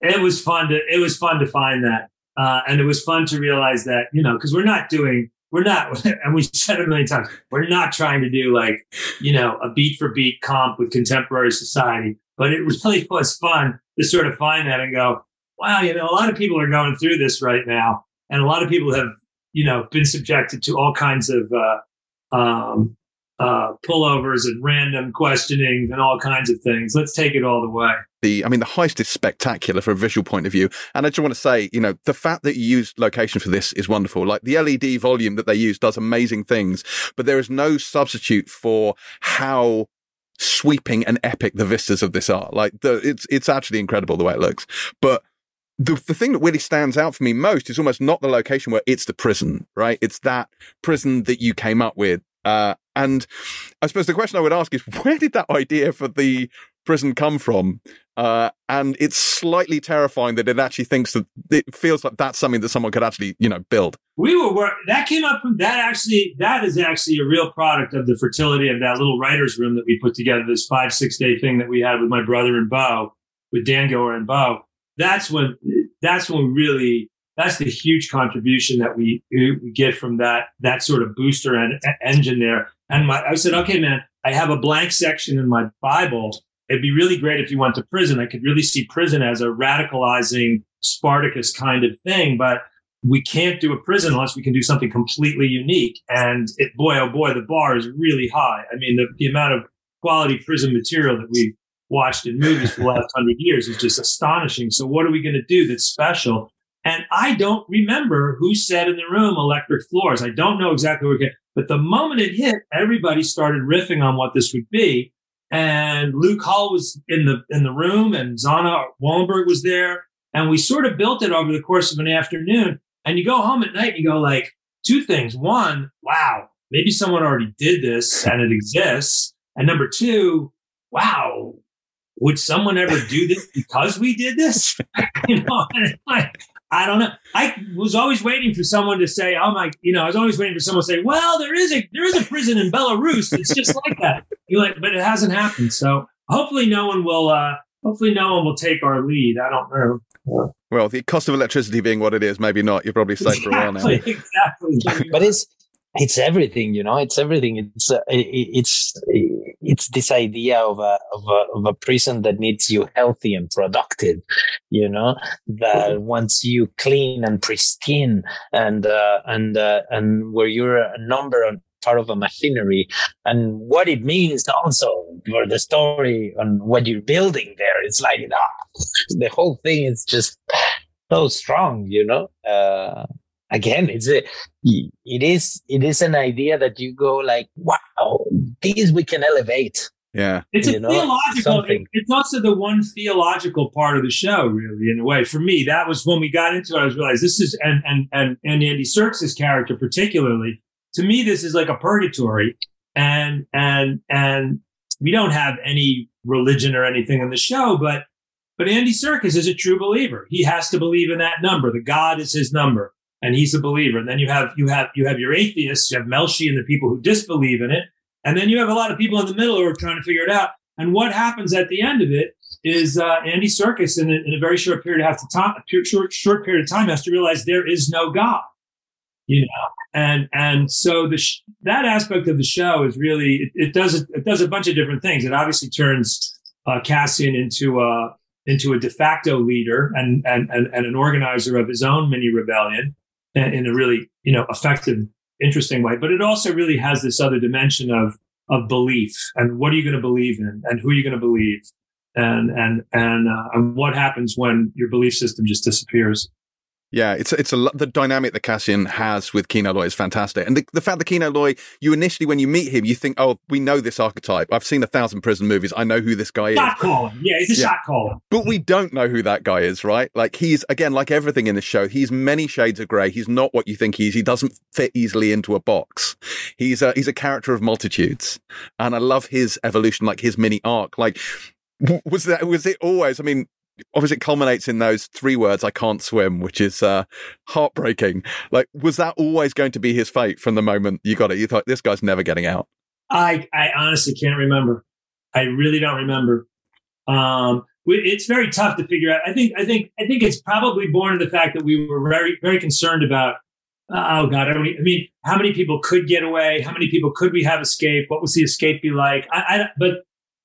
Speaker 5: it was fun to it was fun to find that, uh, and it was fun to realize that you know because we're not doing we're not and we said it a million times we're not trying to do like you know a beat for beat comp with contemporary society, but it really was fun to sort of find that and go wow you know a lot of people are going through this right now, and a lot of people have you know been subjected to all kinds of uh, um, uh, pullovers and random questioning and all kinds of things. Let's take it all the way.
Speaker 2: The, I mean, the heist is spectacular from a visual point of view. And I just want to say, you know, the fact that you used location for this is wonderful. Like the LED volume that they use does amazing things, but there is no substitute for how sweeping and epic the vistas of this are. Like the, it's, it's actually incredible the way it looks. But the, the thing that really stands out for me most is almost not the location where it's the prison, right? It's that prison that you came up with uh, and I suppose the question I would ask is, where did that idea for the prison come from? Uh, and it's slightly terrifying that it actually thinks that it feels like that's something that someone could actually, you know, build.
Speaker 5: We were work- that came up from that actually that is actually a real product of the fertility of that little writers room that we put together. This five six day thing that we had with my brother and Beau, with Dan Gilroy and Beau. That's when that's when we really that's the huge contribution that we, we get from that that sort of booster and engine there. And my, I said, okay, man, I have a blank section in my Bible. It'd be really great if you went to prison. I could really see prison as a radicalizing Spartacus kind of thing, but we can't do a prison unless we can do something completely unique. And it, boy, oh boy, the bar is really high. I mean, the, the amount of quality prison material that we've watched in movies for the last hundred years is just astonishing. So what are we going to do that's special? And I don't remember who said in the room electric floors. I don't know exactly where it came, but the moment it hit, everybody started riffing on what this would be. And Luke Hull was in the in the room, and Sanne Wohlenberg was there, and we sort of built it over the course of an afternoon. And you go home at night, and you go like two things: one, wow, maybe someone already did this and it exists, and number two, wow, would someone ever do this because we did this? you know, like, I don't know. I was always waiting for someone to say, "Oh my," you know, I was always waiting for someone to say, "Well, there is a there is a prison in Belarus. It's just like that." You like, but it hasn't happened. So hopefully, no one will. uh Hopefully, no one will take our lead. I don't know.
Speaker 2: Well, the cost of electricity being what it is, maybe not. You're probably safe
Speaker 5: exactly,
Speaker 2: for a while now.
Speaker 5: Exactly.
Speaker 6: but it's it's everything, you know. It's everything. It's uh, it's it's this idea of a, of a of a prison that needs you healthy and productive, you know. That wants you clean and pristine, and uh, and uh, and where you're a number on part of a machinery and what it means also for the story and what you're building there it's like ah, the whole thing is just so strong you know uh, again it's a it is it is an idea that you go like wow these we can elevate.
Speaker 2: Yeah.
Speaker 5: It's a
Speaker 6: know,
Speaker 5: theological
Speaker 6: something.
Speaker 5: it's also the one theological part of the show really in a way. For me that was when we got into it i was realized this is and and and, and andy serkis's character particularly to me this is like a purgatory and and and we don't have any religion or anything in the show but but andy serkis is a true believer. He has to believe in that number. The god is his number and he's a believer. And then you have you have you have your atheists you have melshi and the people who disbelieve in it. And then you have a lot of people in the middle who are trying to figure it out. And what happens at the end of it is uh, Andy Serkis in a, in a very short period of time, short short period of time, has to realize there is no God you know? And and so the sh- that aspect of the show is really it, it does it does a bunch of different things. It obviously turns uh, Cassian into a into a de facto leader and and and, and an organizer of his own mini rebellion in, a really you know effective interesting way. But it also really has this other dimension of of belief and what are you going to believe in and who are you going to believe? And and and uh, and what happens when your belief system just disappears
Speaker 2: yeah, it's it's a the dynamic that Cassian has with Kino Loy is fantastic, and the, the fact that Kino Loy, you initially when you meet him, you think, oh, we know this archetype. I've seen a thousand prison movies. I know who this guy is.
Speaker 5: Shot caller, yeah, it's a
Speaker 2: Yeah.
Speaker 5: shot caller.
Speaker 2: But we don't know who that guy is, right? Like he's again, like everything in the show, he's many shades of grey. He's not what you think he is. He doesn't fit easily into a box. He's a he's a character of multitudes, and I love his evolution, like his mini arc. Like was that was it always? I mean. Obviously, it culminates in those three words, I can't swim, which is uh, heartbreaking. Like, was that always going to be his fate from the moment you got it? You thought, this guy's never getting out.
Speaker 5: I I honestly can't remember. I really don't remember. Um, it's very tough to figure out. I think I think I think it's probably born of the fact that we were very very concerned about. Oh God, I, e- I mean, how many people could get away? How many people could we have escape? What was the escape be like? I, I but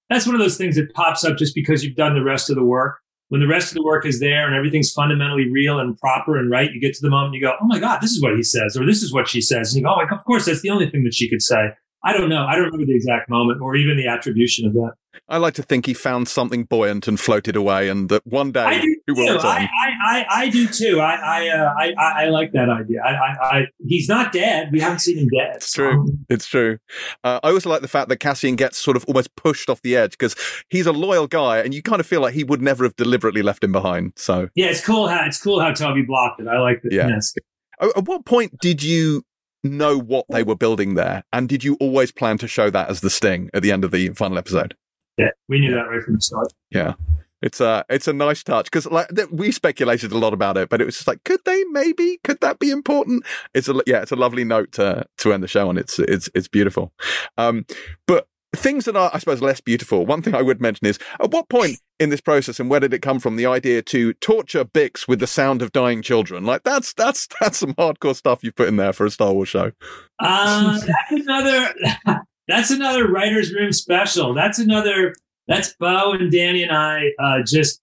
Speaker 5: that's one of those things that pops up just because you've done the rest of the work. When the rest of the work is there and everything's fundamentally real and proper and right, you get to the moment you go, "Oh my God, this is what he says," or "This is what she says," and you go, "Oh, of course, that's the only thing that she could say." I don't know. I don't remember the exact moment or even the attribution of that.
Speaker 2: I like to think he found something buoyant and floated away, and that one day
Speaker 5: I do
Speaker 2: he will
Speaker 5: too. I, I, I, I do too. I I, uh, I I like that idea. I, I, I he's not dead. We haven't seen him dead.
Speaker 2: It's true. It's true. Uh, I also like the fact that Cassian gets sort of almost pushed off the edge because he's a loyal guy, and you kind of feel like he would never have deliberately left him behind. So,
Speaker 5: Yeah, it's cool how it's cool how Toby blocked it. I like that.
Speaker 2: Yeah.
Speaker 5: Yes.
Speaker 2: at what point did you know what they were building there, and did you always plan to show that as the sting at the end of the final episode?
Speaker 5: Yeah, we knew that right from the start.
Speaker 2: Yeah. It's a it's a nice touch because like we speculated a lot about it, but it was just like, could they maybe could that be important? It's a yeah, it's a lovely note to to end the show on. It's it's it's beautiful. Um, but things that are I suppose less beautiful. One thing I would mention is at what point in this process and where did it come from? The idea to torture Bix with the sound of dying children, like that's that's that's some hardcore stuff you put in there for a Star Wars show.
Speaker 5: Uh, that's another. That's another writers' room special. That's another. That's Beau and Danny and I uh, just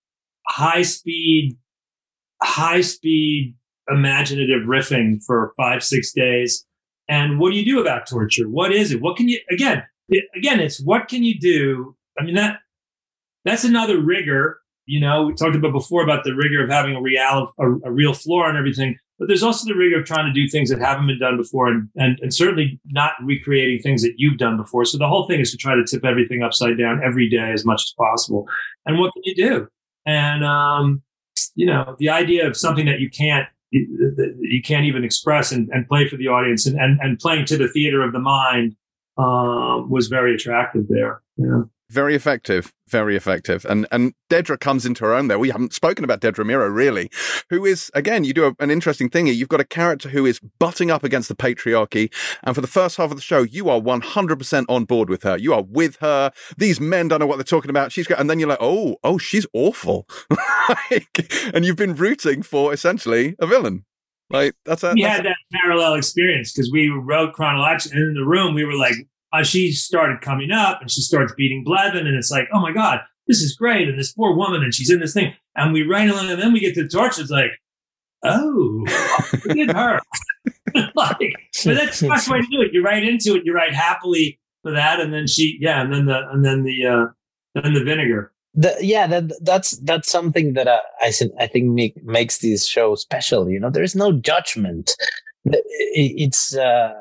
Speaker 5: high speed, high speed, imaginative riffing for five six days. And what do you do about torture? What is it? What can you again? It, again, it's what can you do? I mean that that's another rigor. You know, we talked about before about the rigor of having a real a, a real floor and everything. But there's also the rigor of trying to do things that haven't been done before and, and, and certainly not recreating things that you've done before. So the whole thing is to try to tip everything upside down every day as much as possible. And what can you do? And, um, you know, the idea of something that you can't, you, you can't even express and, and play for the audience and, and, and playing to the theater of the mind, um, was very attractive there. Yeah.
Speaker 2: Very effective, very effective. And and Dedra comes into her own there. We haven't spoken about Dedra Meero really, who is again, you do a, an interesting thing here. You've got a character who is butting up against the patriarchy, and for the first half of the show, you are one hundred percent on board with her. You are with her. These men don't know what they're talking about. She's got, and then you're like, oh, oh, she's awful, and you've been rooting for essentially a villain. Like that's a
Speaker 5: we
Speaker 2: that's
Speaker 5: had that parallel experience because we wrote chronologically and in the room we were like uh, she started coming up and she starts beating Blevin and it's like oh my god this is great and this poor woman and she's in this thing. And we write along and then we get to the torch it's like oh look at her. Like but that's the best way to do it. You write into it you write happily for that and then she yeah and then the and then the uh then the vinegar
Speaker 6: the, yeah, that that's that's something that I I, I think make, makes this show special. You know, there is no judgment. It- It's uh,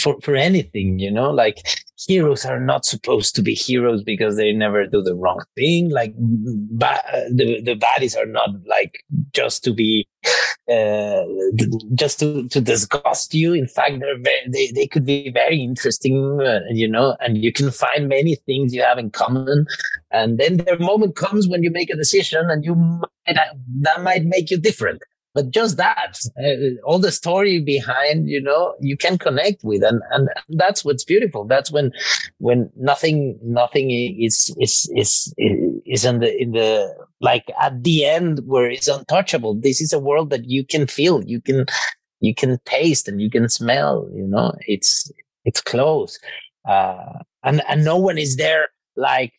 Speaker 6: for for anything. You know, like heroes are not supposed to be heroes because they never do the wrong thing. Like ba- the the baddies are not like just to be uh, just to, to disgust you. In fact, they're very, they, they could be very interesting, uh, you know, and you can find many things you have in common. And then the moment comes when you make a decision and you might, that might make you different. But just that, uh, all the story behind, you know, you can connect with, and and that's what's beautiful. That's when, when nothing, nothing is is is is in the in the like at the end where it's untouchable. This is a world that you can feel, you can you can taste, and you can smell. You know, it's it's close, uh, and and no one is there like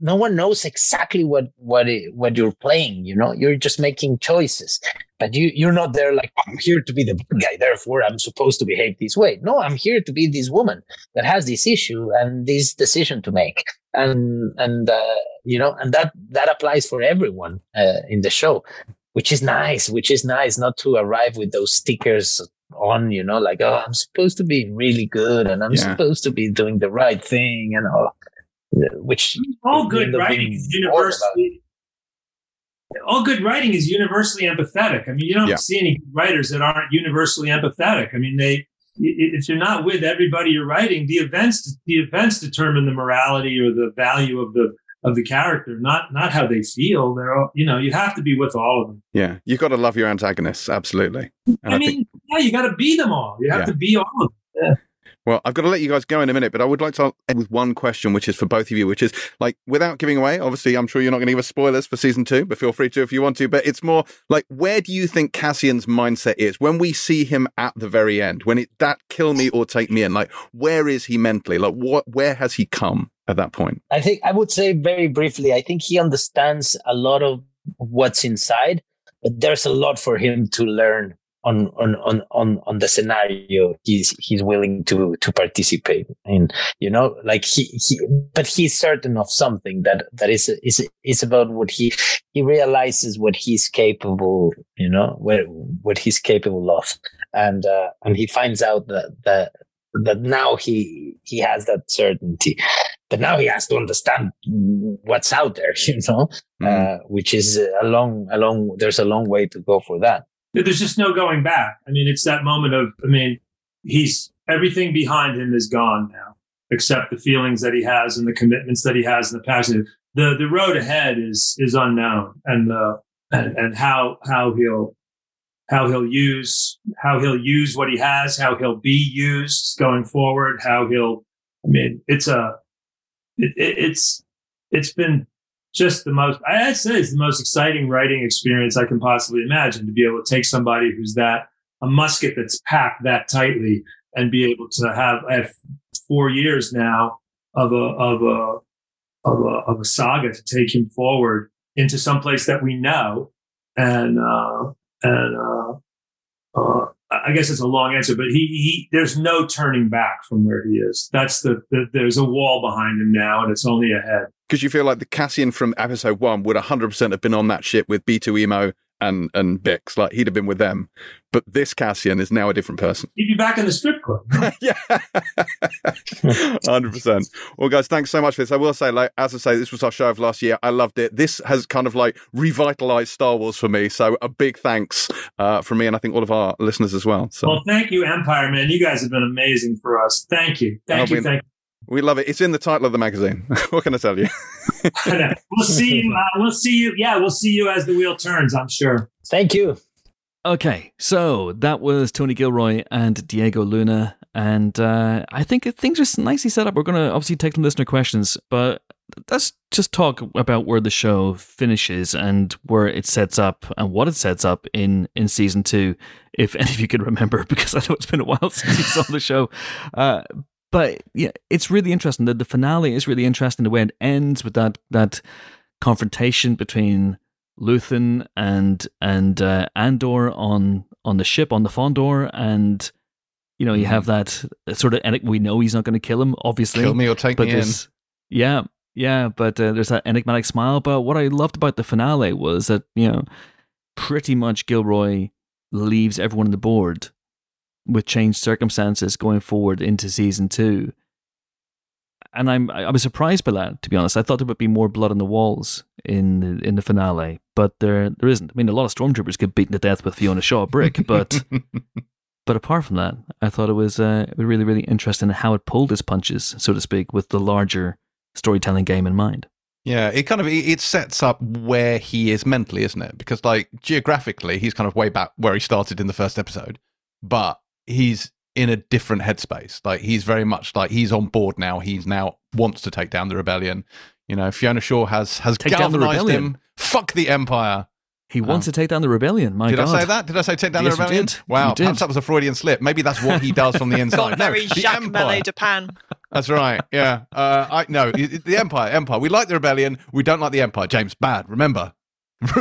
Speaker 6: no one knows exactly what what it, what you're playing you know you're just making choices but you you're not there like i'm here to be the bad guy therefore i'm supposed to behave this way. No i'm here to be this woman that has this issue and this decision to make. And and uh, you know and that that applies for everyone uh, in the show which is nice which is nice not to arrive with those stickers on you know like oh i'm supposed to be really good and i'm
Speaker 2: Yeah.
Speaker 6: supposed to be doing the right thing and all which
Speaker 5: all good
Speaker 6: end
Speaker 5: writing
Speaker 6: being
Speaker 5: is universally all good writing is universally empathetic. I mean, you don't
Speaker 2: Yeah.
Speaker 5: see any writers that aren't universally empathetic. I mean, they if you're not with everybody you're writing, the events the events determine the morality or the value of the of the character, not not how they feel. They're all, you know, you have to be with all of them.
Speaker 2: yeah. You've got to love your antagonists, absolutely. And
Speaker 5: I, mean, yeah, you got to be them all. You have
Speaker 2: Yeah.
Speaker 5: to be all of them.
Speaker 2: Well, I've got to let you guys go in a minute, but I would like to end with one question, which is for both of you, which is like, without giving away, obviously, I'm sure you're not going to give us spoilers for season two, but feel free to if you want to. But it's more like, where do you think Cassian's mindset is when we see him at the very end, when it that kill me or take me in? Like, where is he mentally? Like, what, where has he come at that point?
Speaker 6: I think I would say very briefly, I think he understands a lot of what's inside, but there's a lot for him to learn on on on on, on the scenario he's he's willing to to participate in. You know, like he, he but he's certain of something that that is is is about what he he realizes what he's capable, you know, what what he's capable of. And uh, and he finds out that that that now he he has that certainty but now he has to understand what's out there you know
Speaker 2: Mm.
Speaker 6: uh, which is a long a long there's a long way to go for that
Speaker 5: There's just no going back. I mean, it's that moment of, I mean, he's everything behind him is gone now, except the feelings that he has and the commitments that he has and the passion. The the road ahead is is unknown, and uh, and and how how he'll how he'll use how he'll use what he has, how he'll be used going forward, how he'll. I mean, it's a it, it's it's been just the most I'd say it's the most exciting writing experience I can possibly imagine to be able to take somebody who's that a musket that's packed that tightly and be able to have I have four years now of a of a of a of a saga to take him forward into some place that we know and uh and uh uh I guess it's a long answer, but he, he there's no turning back from where he is. That's the, the there's a wall behind him now, and it's only ahead.
Speaker 2: Because you feel like the Cassian from episode one would 100% have been on that ship with B2 Emo and, and Bix. Like, he'd have been with them. But this Cassian is now a different person.
Speaker 5: He'd be back in the strip club.
Speaker 2: yeah, hundred percent. Well, guys, thanks so much for this. I will say, like as I say, this was our show of last year. I loved it. This has kind of like revitalized Star Wars for me. So a big thanks uh, from me, and I think all of our listeners as well. So
Speaker 5: Well, thank you, Empire Man. You guys have been amazing for us. Thank you, thank you, thank.
Speaker 4: We love it. It's in the title of the magazine. what can I tell you?
Speaker 5: we'll see you. Uh, we'll see you. Yeah, we'll see you as the wheel turns. I'm sure.
Speaker 6: Thank you.
Speaker 1: Okay, so that was Tony Gilroy and Diego Luna, and uh, I think things are nicely set up. We're going to obviously take some listener questions, but let's just talk about where the show finishes and where it sets up and what it sets up in in season two, if any of you can remember, because I know it's been a while since you saw the show. Uh, but yeah, it's really interesting. The, the finale is really interesting. The way it ends with that that confrontation between Luthen and and uh, Andor on on the ship on the Fondor, and you know you have that sort of. And we know he's not going to kill him, obviously.
Speaker 2: Kill me or take
Speaker 1: but
Speaker 2: me in.
Speaker 1: Yeah, yeah, but uh, there's that enigmatic smile. But what I loved about the finale was that you know, pretty much Gilroy leaves everyone on the board with changed circumstances going forward into season two. And I'm I was surprised by that, to be honest. I thought there would be more blood on the walls in the, in the finale, but there there isn't. I mean, a lot of stormtroopers get beaten to death with Fiona Shaw brick, but but apart from that, I thought it was uh, really really interesting how it pulled its punches, so to speak, with the larger storytelling game in mind.
Speaker 2: Yeah, it kind of it sets up where he is mentally, isn't it? Because like geographically, he's kind of way back where he started in the first episode, but he's in a different headspace. Like he's very much like he's on board now. He's now wants to take down the rebellion. You know, Fiona Shaw has has
Speaker 1: Take
Speaker 2: galvanized him. Fuck the empire.
Speaker 1: He wants to take down the rebellion. My
Speaker 2: Did
Speaker 1: God,
Speaker 2: I say that? Did I say take down
Speaker 1: Yes,
Speaker 2: the rebellion? Wow, perhaps that was a Freudian slip. Maybe that's what he does from the inside.
Speaker 3: Got
Speaker 2: No,
Speaker 3: very Jacques. Mallet du Pan.
Speaker 2: That's right. Yeah. Uh, I no, the empire. Empire. We like the rebellion. We don't like the empire. James, bad. Remember,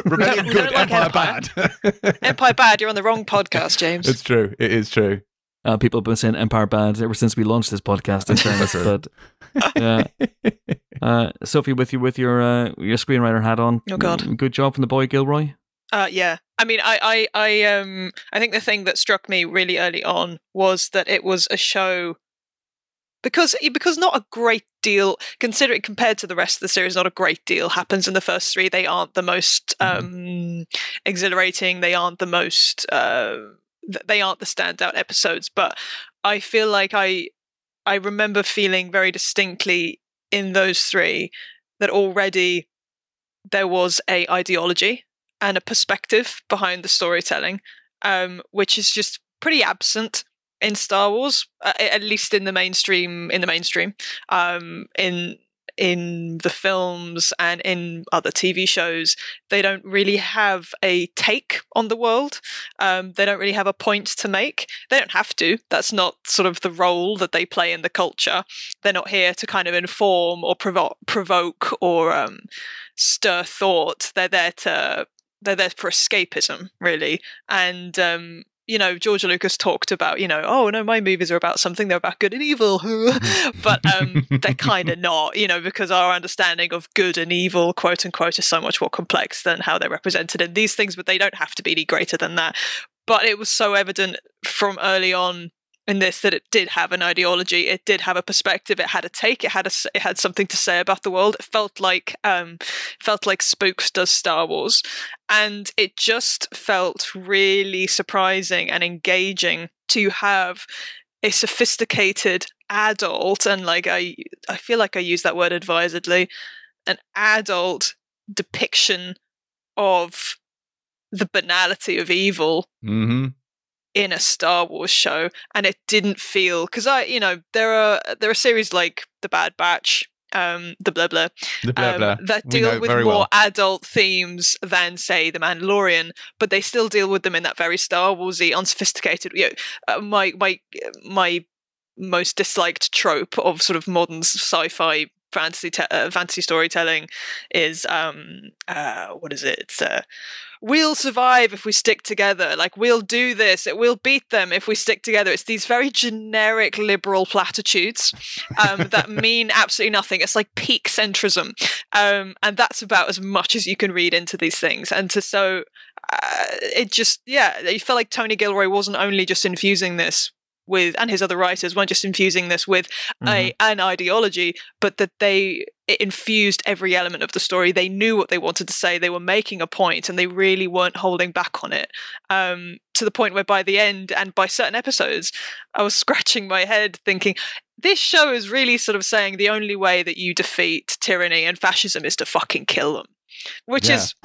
Speaker 2: rebellion
Speaker 3: We
Speaker 2: good.
Speaker 3: don't like
Speaker 2: empire, bad.
Speaker 3: Empire bad. You're on the wrong podcast, James.
Speaker 2: it's true. It is true.
Speaker 1: Uh, people have been saying Empire bad ever since we launched this podcast. In fairness, but yeah. Uh, Sophie, with you with your uh, your screenwriter hat on.
Speaker 3: Oh, God.
Speaker 1: good job from the boy Gilroy.
Speaker 3: Uh, yeah. I mean, I, I, I, um, I think the thing that struck me really early on was that it was a show because because not a great deal considering compared to the rest of the series not a great deal happens in the first three. They aren't the most um exhilarating. They aren't the most uh they aren't the standout episodes. But i feel like i i remember feeling very distinctly in those three that already there was a ideology and a perspective behind the storytelling, um, which is just pretty absent in Star Wars, at least in the mainstream. In the mainstream, um, in in the films and in other TV shows, they don't really have a take on the world. Um, they don't really have a point to make. They don't have to. That's not sort of the role that they play in the culture. They're not here to kind of inform or provo- provoke or um, stir thought. They're there to they're there for escapism, really. And um, you know, George Lucas talked about, you know, oh no, my movies are about something, they're about good and evil. but um, they're kind of not, you know, because our understanding of good and evil, quote unquote, is so much more complex than how they're represented in these things, but they don't have to be any greater than that. But it was so evident from early on in this that it did have an ideology it did have a perspective it had a take it had a, it had something to say about the world it felt like um felt like spooks does star wars and it just felt really surprising and engaging to have a sophisticated adult and like i i feel like i use that word advisedly an adult depiction of the banality of evil
Speaker 2: Mm-hmm.
Speaker 3: In a Star Wars show, and it didn't feel because I, you know, there are there are series like The Bad Batch, um, The Blah Blah,
Speaker 2: The blah
Speaker 3: um,
Speaker 2: blah.
Speaker 3: that deal with more
Speaker 2: well.
Speaker 3: adult themes than say The Mandalorian, but they still deal with them in that very Star Warsy, unsophisticated. You know, uh, my my my most disliked trope of sort of modern sci-fi fantasy te- uh, fantasy storytelling is um uh what is it? It's uh we'll survive if we stick together. Like we'll do this. We'll beat them if we stick together. It's these very generic liberal platitudes um, that mean absolutely nothing. It's like peak centrism. Um, and that's about as much as you can read into these things. And to so uh, it just yeah you felt like tony gilroy wasn't only just infusing this with and his other writers weren't just infusing this with
Speaker 1: Mm-hmm.
Speaker 3: a an ideology, but that they it infused every element of the story. They knew what they wanted to say. They were making a point, and they really weren't holding back on it. Um, to the point where by the end and by certain episodes, I was scratching my head thinking. This show is really sort of saying the only way that you defeat tyranny and fascism is to fucking kill them, which
Speaker 2: Yeah.
Speaker 3: is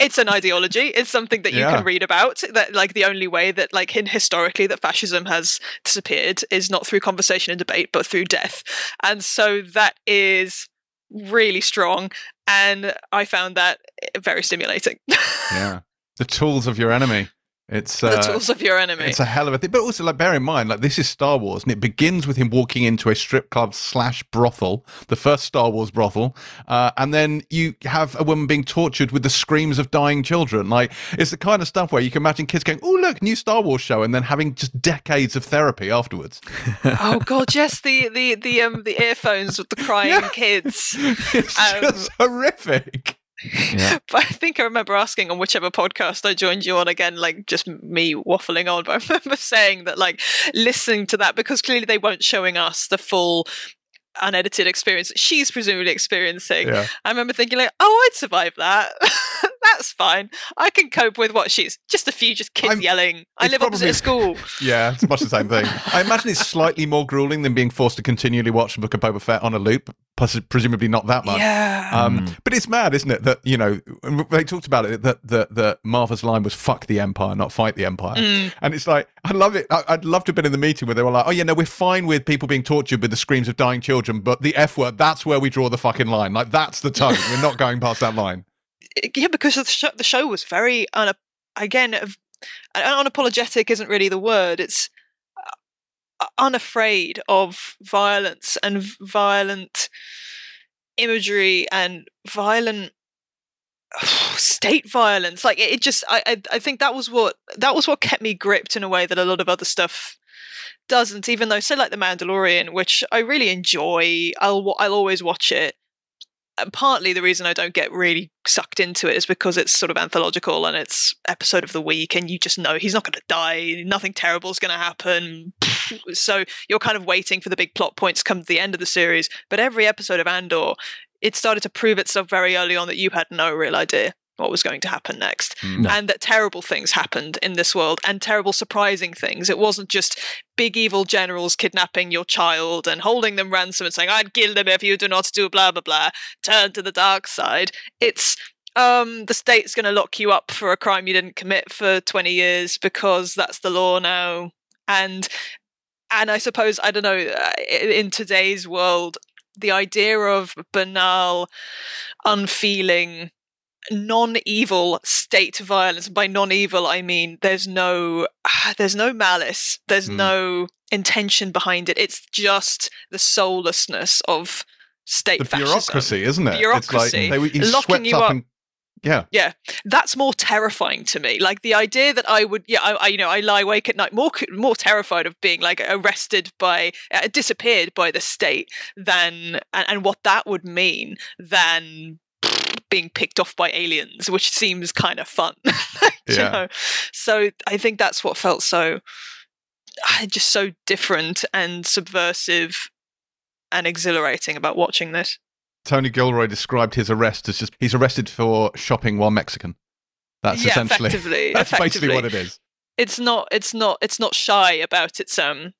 Speaker 3: it's an ideology. It's something that you
Speaker 2: Yeah.
Speaker 3: can read about. That like the only way that like in historically that fascism has disappeared is not through conversation and debate, but through death. And so that is really strong, and I found that eh, very stimulating.
Speaker 2: Yeah. The tools of your enemy. It's
Speaker 3: the
Speaker 2: uh,
Speaker 3: tools of your enemy.
Speaker 2: It's a hell of a thing. But also, like, bear in mind, like, this is Star Wars, and it begins with him walking into a strip club slash brothel, the first Star Wars brothel. Uh, and then you have a woman being tortured with the screams of dying children. Like, it's the kind of stuff where you can imagine kids going, oh, look, new Star Wars show, and then having just decades of therapy afterwards.
Speaker 3: oh god, yes, the the the um the earphones with the crying
Speaker 2: Yeah.
Speaker 3: kids.
Speaker 2: it's
Speaker 3: Um,
Speaker 2: just horrific.
Speaker 1: Yeah.
Speaker 3: But I think I remember asking on whichever podcast I joined you on again, like just me waffling on. But I remember saying that, like, listening to that because clearly they weren't showing us the full unedited experience that she's presumably experiencing.
Speaker 2: Yeah.
Speaker 3: I remember thinking, like, oh, I'd survive that. That's fine. I can cope with what she's just a few just kids
Speaker 2: I'm-
Speaker 3: yelling. I
Speaker 2: it's
Speaker 3: live opposite a school.
Speaker 2: Yeah, it's much the same thing. I imagine it's slightly more grueling than being forced to continually watch the Book of Boba Fett on a loop. Pres- Presumably not that much.
Speaker 3: Yeah.
Speaker 2: Um,
Speaker 1: Mm.
Speaker 2: But it's mad, isn't it? That you know they talked about it that that that Maarva's line was "fuck the empire, not fight the empire,"
Speaker 3: Mm.
Speaker 2: and it's like I love it. I, I'd love to have been in the meeting where they were like, "Oh yeah, no, we're fine with people being tortured with the screams of dying children, but the f word—that's where we draw the fucking line. Like that's the tone. we're not going past that line."
Speaker 3: Yeah, because the show, the show was very una- again unapologetic isn't really the word. It's unafraid of violence and violent imagery and violent state violence. Like it, just, I, I, I think that was what that was what kept me gripped in a way that a lot of other stuff doesn't. Even though, say, like The Mandalorian, which I really enjoy, I'll I'll always watch it Uh, partly the reason I don't get really sucked into it is because it's sort of anthological and it's episode of the week, and you just know he's not going to die, nothing terrible is going to happen. So you're kind of waiting for the big plot points come to the end of the series. But every episode of Andor, it started to prove itself very early on that you had no real idea what was going to happen next.
Speaker 2: Mm.
Speaker 1: No.
Speaker 3: and that terrible things happened in this world and terrible surprising things. It wasn't just big evil generals kidnapping your child and holding them ransom and saying i'd kill them if you do not do blah blah blah. Turn to the dark side. It's um the state's going to lock you up for a crime you didn't commit for 20 years because that's the law now. And and i suppose i don't know uh, in in today's world the idea of banal unfeeling non-evil state violence by non-evil i mean there's no there's no malice there's
Speaker 2: Hmm.
Speaker 3: no intention behind it it's just the soullessness of state
Speaker 2: The
Speaker 3: fascism.
Speaker 2: bureaucracy, isn't it?
Speaker 3: Bureaucracy.
Speaker 2: It's like they
Speaker 3: Locking you
Speaker 2: up, and yeah.
Speaker 3: that's more terrifying to me like the idea that i would yeah I, I you know i lie awake at night more more terrified of being like arrested by uh, disappeared by the state than and, and what that would mean than being picked off by aliens which seems kind of fun you know so i think that's what felt so ah, just so different and subversive and exhilarating about watching this
Speaker 2: Tony Gilroy described his arrest as just he's arrested for shopping while Mexican. That's
Speaker 3: yeah
Speaker 2: essentially
Speaker 3: effectively
Speaker 2: that's
Speaker 3: effectively.
Speaker 2: basically what it is.
Speaker 3: it's not it's not it's not shy about its um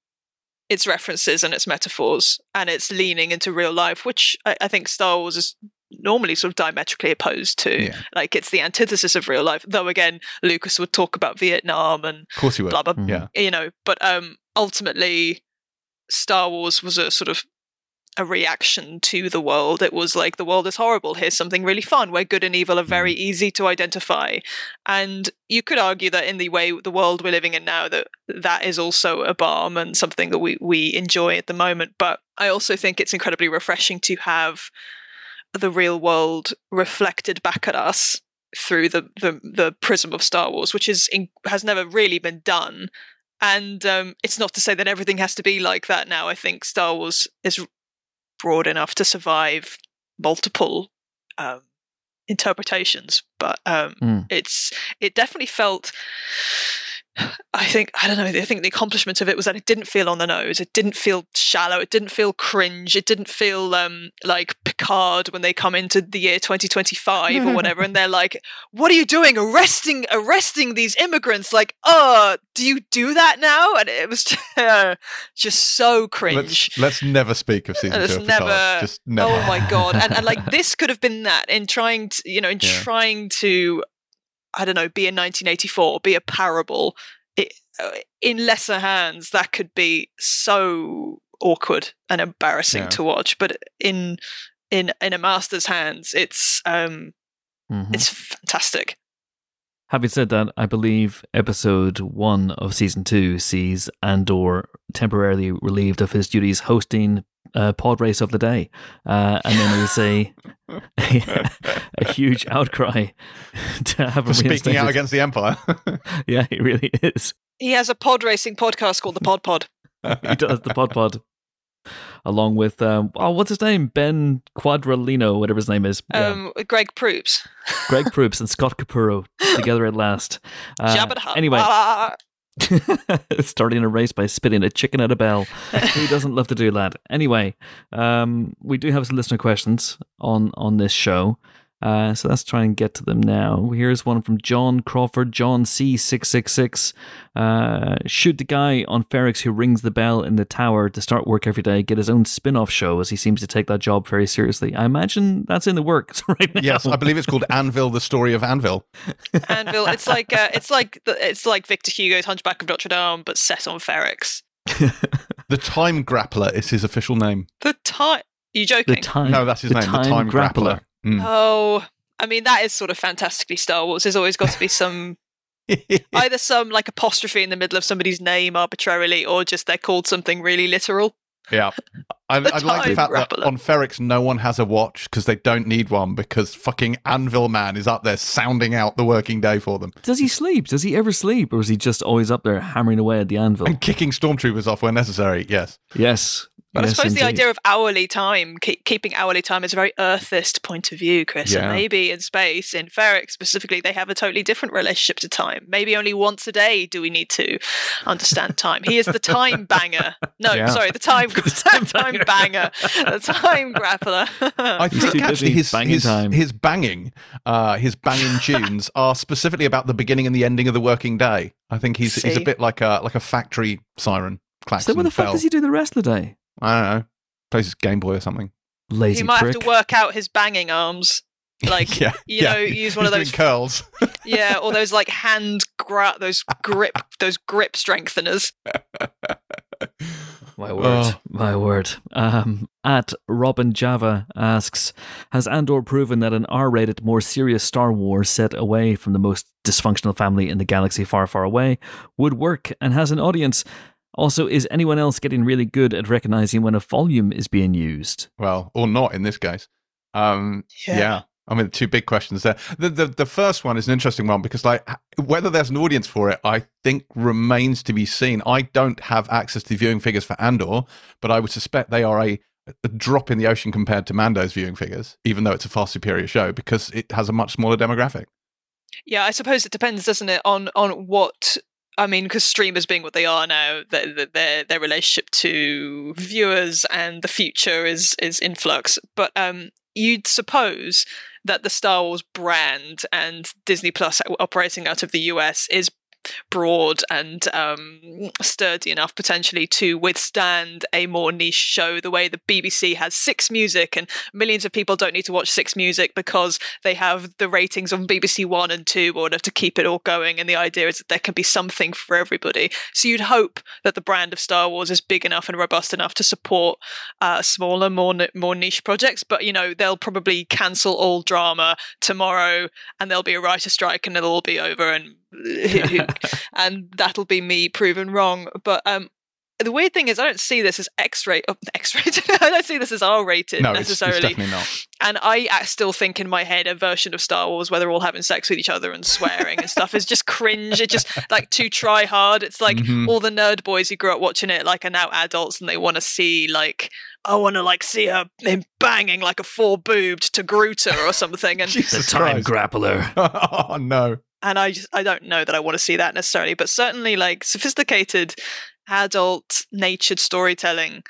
Speaker 3: its references and its metaphors and it's leaning into real life which I, I think star wars is normally sort of diametrically opposed to
Speaker 2: Yeah.
Speaker 3: like it's the antithesis of real life though again lucas would talk about vietnam and
Speaker 2: Of course you would.
Speaker 3: blah blah.
Speaker 2: Yeah.
Speaker 3: you know but um ultimately star wars was a sort of a reaction to the world it was like the world is horrible here's something really fun where good and evil are very easy to identify and you could argue that in the way the world we're living in now that that is also a balm and something that we we enjoy at the moment but i also think it's incredibly refreshing to have the real world reflected back at us through the the, the prism of Star Wars, which is in, has never really been done. And um, it's not to say that everything has to be like that now. I think Star Wars is broad enough to survive multiple um, interpretations, but um,
Speaker 1: Mm.
Speaker 3: it's it definitely felt I think I don't know. I think the accomplishment of it was that it didn't feel on the nose. It didn't feel shallow. It didn't feel cringe. It didn't feel um, like Picard when they come into the year 2025 or whatever, and they're like, "What are you doing? Arresting, arresting these immigrants? Like, oh, do you do that now?" And it was just, uh, just so cringe.
Speaker 2: Let's, let's never speak of season
Speaker 3: Let's
Speaker 2: two of
Speaker 3: never-
Speaker 2: Picard. Just never.
Speaker 3: Oh my god! And, and like this could have been that in trying to, you know, in
Speaker 2: Yeah.
Speaker 3: trying to, I don't know, be a 1984, be a parable. It, uh, in lesser hands, that could be so awkward and embarrassing
Speaker 2: Yeah.
Speaker 3: to watch. But in in in a master's hands, it's um
Speaker 1: Mhm.
Speaker 3: it's fantastic.
Speaker 1: Having said that, I believe episode one of season two sees Andor temporarily relieved of his duties hosting uh, pod race of the day, uh, and then there was a a huge outcry to have him
Speaker 2: For speaking out against the Empire.
Speaker 1: Yeah, he really is.
Speaker 3: He has a pod racing podcast called the Pod Pod.
Speaker 1: He does the pod pod. Along with um, oh, what's his name? Ben Quadralino, whatever his name is. Yeah.
Speaker 3: Um, Greg Proops.
Speaker 1: Greg Proops and Scott Capurro together at last. Uh,
Speaker 3: Jabba the Hutt.
Speaker 1: anyway,
Speaker 3: Ah.
Speaker 1: starting a race by spitting a chicken at a bell. Who doesn't love to do that? Anyway, um, we do have some listener questions on on this show. Uh, so let's try and get to them now. Here's one from John Crawford, John C666. Uh, should the guy on Ferrix who rings the bell in the tower to start work every day get his own spin off show as he seems to take that job very seriously? I imagine that's in the works right now.
Speaker 2: yes, I believe it's called Anvil: The Story of Anvil.
Speaker 3: Anvil. It's like uh, it's like the, it's like Victor Hugo's Hunchback of Notre Dame, but set on Ferrix.
Speaker 2: The Time Grappler is his official name.
Speaker 3: The time. You joking?
Speaker 1: the
Speaker 3: joking?
Speaker 1: time.
Speaker 2: No, that's his
Speaker 1: the
Speaker 2: name. the Time Grappler. Mm.
Speaker 3: oh, I mean that is sort of fantastically Star Wars. There's always got to be some either some like apostrophe in the middle of somebody's name arbitrarily, or just they're called something really literal.
Speaker 2: yeah. I,
Speaker 3: The
Speaker 2: I like the
Speaker 3: Time
Speaker 2: fact that on Ferrix no one has a watch because they don't need one because fucking Anvil Man is up there sounding out the working day for them
Speaker 1: Does he sleep? Does he ever sleep? Or is he just always up there hammering away at the anvil?
Speaker 2: and kicking stormtroopers off where necessary. Yes.
Speaker 1: Yes.
Speaker 3: But
Speaker 1: yes,
Speaker 3: I suppose the idea of hourly time, keep, keeping hourly time, is a very Earthist point of view, Chris.
Speaker 2: Yeah.
Speaker 3: And maybe in space, in Ferrix specifically, they have a totally different relationship to time. Maybe only once a day do we need to understand time. He is the time banger. No,
Speaker 2: Yeah.
Speaker 3: sorry, the time,
Speaker 1: The
Speaker 3: time,
Speaker 1: time
Speaker 3: banger, the time grappler.
Speaker 2: I
Speaker 1: He's
Speaker 2: think
Speaker 1: too busy
Speaker 2: actually his
Speaker 1: banging
Speaker 2: his,
Speaker 1: time.
Speaker 2: his banging, uh, his banging tunes are specifically about the beginning and the ending of the working day. I think he's he's a bit like a like a factory siren.
Speaker 1: So
Speaker 2: Klaxon
Speaker 1: what the fuck does he do the rest of the day?
Speaker 2: I don't know. Plays his Game Boy or something.
Speaker 1: Lazy
Speaker 3: he might
Speaker 1: prick.
Speaker 3: have to work out his banging arms. Like,
Speaker 2: yeah,
Speaker 3: you
Speaker 2: yeah.
Speaker 3: know, use one of those
Speaker 2: curls.
Speaker 3: yeah, or those like hand gra- those grip those grip strengtheners.
Speaker 1: My word,
Speaker 2: Oh.
Speaker 1: my word. Um, at Robin Java asks, has Andor proven that an R-rated, more serious Star Wars set away from the most dysfunctional family in the galaxy far, far away would work and has an audience? Also, is anyone else getting really good at recognizing when a volume is being used?
Speaker 2: well, or not in this case. Um, yeah. I mean, two big questions there. The, the the first one is an interesting one because, like, whether there's an audience for it, I think remains to be seen. I don't have access to viewing figures for Andor, but I would suspect they are a, a drop in the ocean compared to Mando's viewing figures, even though it's a far superior show because it has a much smaller demographic.
Speaker 3: Yeah, I suppose it depends, doesn't it, on on what I mean, because streamers being what they are now, their, their- their relationship to viewers and the future is is in flux. But um, you'd suppose that the Star Wars brand and Disney Plus operating out of the US is broad and um, sturdy enough potentially to withstand a more niche show. The way the BBC has Six Music and millions of people don't need to watch Six Music because they have the ratings on BBC One and Two in order to keep it all going. And the idea is that there can be something for everybody. So you'd hope that the brand of Star Wars is big enough and robust enough to support uh, smaller more more niche projects. But you know they'll probably cancel all drama tomorrow and there'll be a writer strike and it'll all be over and and that'll be me proven wrong. But um, the weird thing is, I don't see this as X-rated. Oh, X-rated. I don't see this as R-rated
Speaker 2: No, it's, it's
Speaker 3: necessarily.
Speaker 2: definitely not.
Speaker 3: and I uh, still think in my head a version of Star Wars where they're all having sex with each other and swearing and stuff is just cringe. It's just like too try hard. It's like
Speaker 2: Mhm.
Speaker 3: all the nerd boys who grew up watching it like are now adults and they want to see like. I want to like see her him banging like a four boobed to Gruta or something, and
Speaker 1: The time
Speaker 2: Christ.
Speaker 1: grappler.
Speaker 2: oh no.
Speaker 3: And I just I don't know that I want to see that necessarily, but certainly like sophisticated adult natured storytelling.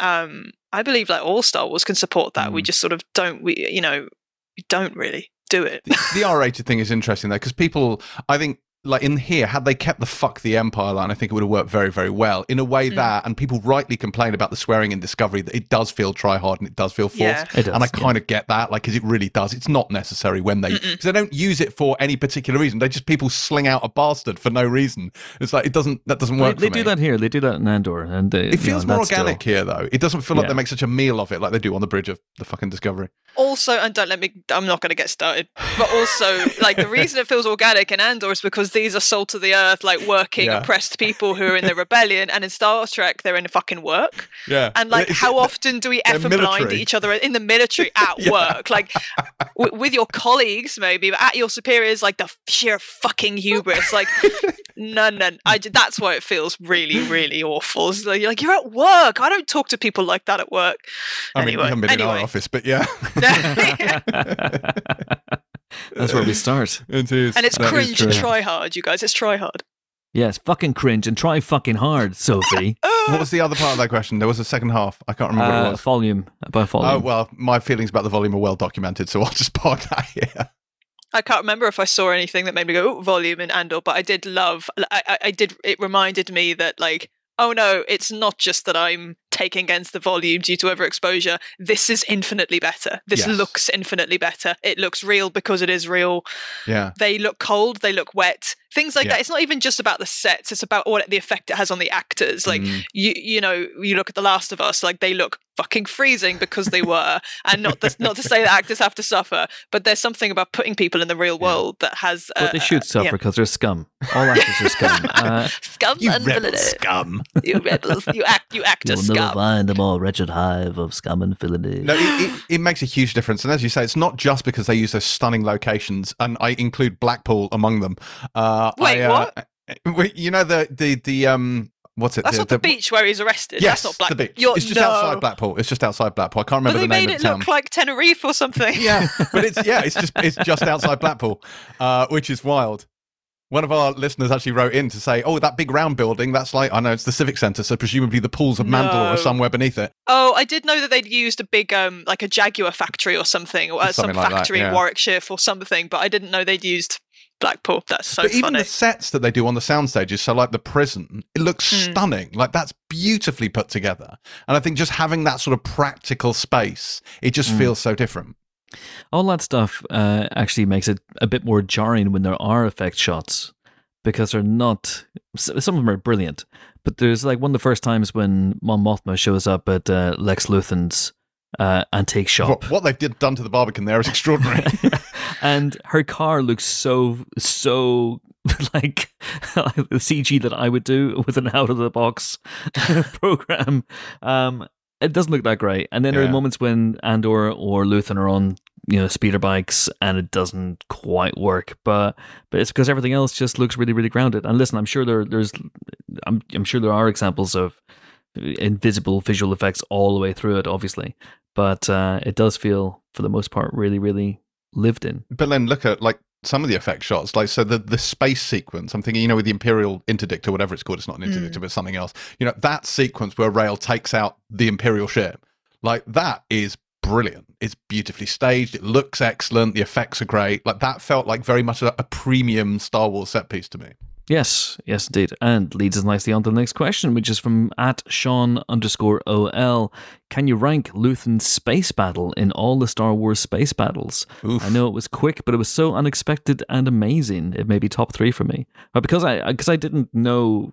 Speaker 3: Um, I believe like all Star Wars can support that. We
Speaker 2: Mm.
Speaker 3: just sort of don't. We you know we don't really do it.
Speaker 2: the R-rated thing is interesting though because people, I think, like in here, had they kept the "fuck the Empire" line, I think it would have worked very, very well. In a way
Speaker 3: Mm.
Speaker 2: that, and people rightly complain about the swearing in Discovery that it does feel try hard and it does feel forced.
Speaker 3: Yeah.
Speaker 1: It does,
Speaker 2: and I
Speaker 1: yeah.
Speaker 2: kind of get that, like, because it really does. It's not necessary when they, because they don't use it for any particular reason. They just people sling out a bastard for no reason. It's like it doesn't. That doesn't work.
Speaker 1: they
Speaker 2: for
Speaker 1: do
Speaker 2: me.
Speaker 1: that here. They do that in Andor, and they,
Speaker 2: It feels more organic here, though. It doesn't feel like
Speaker 1: Yeah.
Speaker 2: they make such a meal of it like they do on the bridge of the fucking Discovery.
Speaker 3: also, and don't let me. I'm not going to get started. But also, like the reason it feels organic in Andor is because these are salt of the earth, like working
Speaker 2: Yeah.
Speaker 3: oppressed people who are in the rebellion, and in Star Trek they're in fucking work.
Speaker 2: Yeah,
Speaker 3: And like,
Speaker 2: It's-
Speaker 3: how often do we
Speaker 2: they're
Speaker 3: f blind each other in the military at
Speaker 2: Yeah.
Speaker 3: work? Like w- with your colleagues, maybe, but at your superiors, like the sheer fucking hubris. Like, no, no, I d- that's why it feels really, really awful. It's like, you're like you're at work. I don't talk to people like that at work.
Speaker 2: I mean,
Speaker 3: anyway,
Speaker 2: you haven't been in our office, but yeah,
Speaker 1: That's where we start.
Speaker 2: it is.
Speaker 3: and it's
Speaker 2: That is
Speaker 3: cringe and try hard, you guys. It's try hard.
Speaker 1: Yes, fucking cringe and try fucking hard, Sophie.
Speaker 2: What was the other part of that question? There was a second half. I can't remember what
Speaker 1: uh,
Speaker 2: it was.
Speaker 1: volume about volume.
Speaker 2: Oh well, my feelings about the volume are well documented, so I'll just park that here.
Speaker 3: I can't remember if I saw anything that made me go "Ooh, volume in Andor, but I did love. I, I, I did. It reminded me that like, oh no, it's not just that I'm taking against the volume due to overexposure. This is infinitely better. This
Speaker 2: Yes.
Speaker 3: looks infinitely better. It looks real because it is real.
Speaker 2: Yeah,
Speaker 3: They look cold. They look wet. Things like
Speaker 2: Yeah.
Speaker 3: that. It's not even just about the sets. It's about what the effect it has on the actors. Like
Speaker 2: Mm.
Speaker 3: you, you know, you look at The Last of Us. Like they look fucking freezing because they were, and not the, not to say that actors have to suffer, but there's something about putting people in the real world that has.
Speaker 1: but they
Speaker 3: uh,
Speaker 1: should suffer
Speaker 3: yeah.
Speaker 1: because they're scum. All actors are scum. Uh,
Speaker 3: scum
Speaker 2: you
Speaker 3: and
Speaker 2: rebel
Speaker 3: villainy.
Speaker 2: scum.
Speaker 3: You rebels. You act. You act as
Speaker 1: you'll never
Speaker 3: scum.
Speaker 1: find a more wretched hive of scum and villainy.
Speaker 2: No, it, it, it makes a huge difference, and as you say, it's not just because they use those stunning locations, and I include Blackpool among them. Uh,
Speaker 3: Wait,
Speaker 2: I, uh, what? You know the the the um. What's it?
Speaker 3: That's
Speaker 2: the,
Speaker 3: not the, beach where he's arrested.
Speaker 2: Yes,
Speaker 3: That's not Black.
Speaker 2: the beach.
Speaker 3: You're,
Speaker 2: it's just
Speaker 3: no.
Speaker 2: outside Blackpool. It's just outside Blackpool. I can't remember the name of
Speaker 3: it
Speaker 2: the town.
Speaker 3: They made it look like Tenerife or something.
Speaker 2: yeah, but it's yeah, it's just it's just outside Blackpool, uh, which is wild. One of our listeners actually wrote in to say, "Oh, that big round building, that's like I know it's the civic centre, so presumably the pools of Mandalore
Speaker 3: No.
Speaker 2: are somewhere beneath it."
Speaker 3: Oh, I did know that they'd used a big, um, like a Jaguar factory or something, or uh, some
Speaker 2: Something like that,
Speaker 3: factory
Speaker 2: yeah.
Speaker 3: in Warwickshire for something. But I didn't know they'd used Blackpool. That's so
Speaker 2: but even the sets that they do on the sound stages, so like the prison, it looks
Speaker 3: Hmm.
Speaker 2: stunning. Like that's beautifully put together. And I think just having that sort of practical space, it just
Speaker 1: Mm.
Speaker 2: feels so different.
Speaker 1: All that stuff uh, actually makes it a bit more jarring when there are effect shots because they're not. Some of them are brilliant, but there's like one of the first times when Mon Mothma shows up at uh, Lex Luthor's uh, antique shop.
Speaker 2: What, what they've did, done to the Barbican there is extraordinary.
Speaker 1: and her car looks so so like the CG that I would do with an out of the box program. Um, it doesn't look that great. And then there are moments when Andor or Luthen are on you know speeder bikes and it doesn't quite work. But but it's because everything else just looks really really grounded. And listen, I'm sure there there's I'm I'm sure there are examples of invisible visual effects all the way through it, obviously. But uh, it does feel, for the most part, really, really lived in.
Speaker 2: But then look at like some of the effect shots, like so the the space sequence. I'm thinking, you know, with the Imperial interdict or whatever it's called. It's not an interdict,
Speaker 3: Mm.
Speaker 2: but something else. You know, that sequence where Rael takes out the Imperial ship, like that is brilliant. It's beautifully staged. It looks excellent. The effects are great. Like that felt like very much a, a premium Star Wars set piece to me.
Speaker 1: Yes, yes, indeed. And leads us nicely on to the next question, which is from at Sean underscore OL. Can you rank Luthen's space battle in all the Star Wars space battles?
Speaker 2: Oof.
Speaker 1: I know it was quick, but it was so unexpected and amazing. It may be top three for me. But because I because I didn't know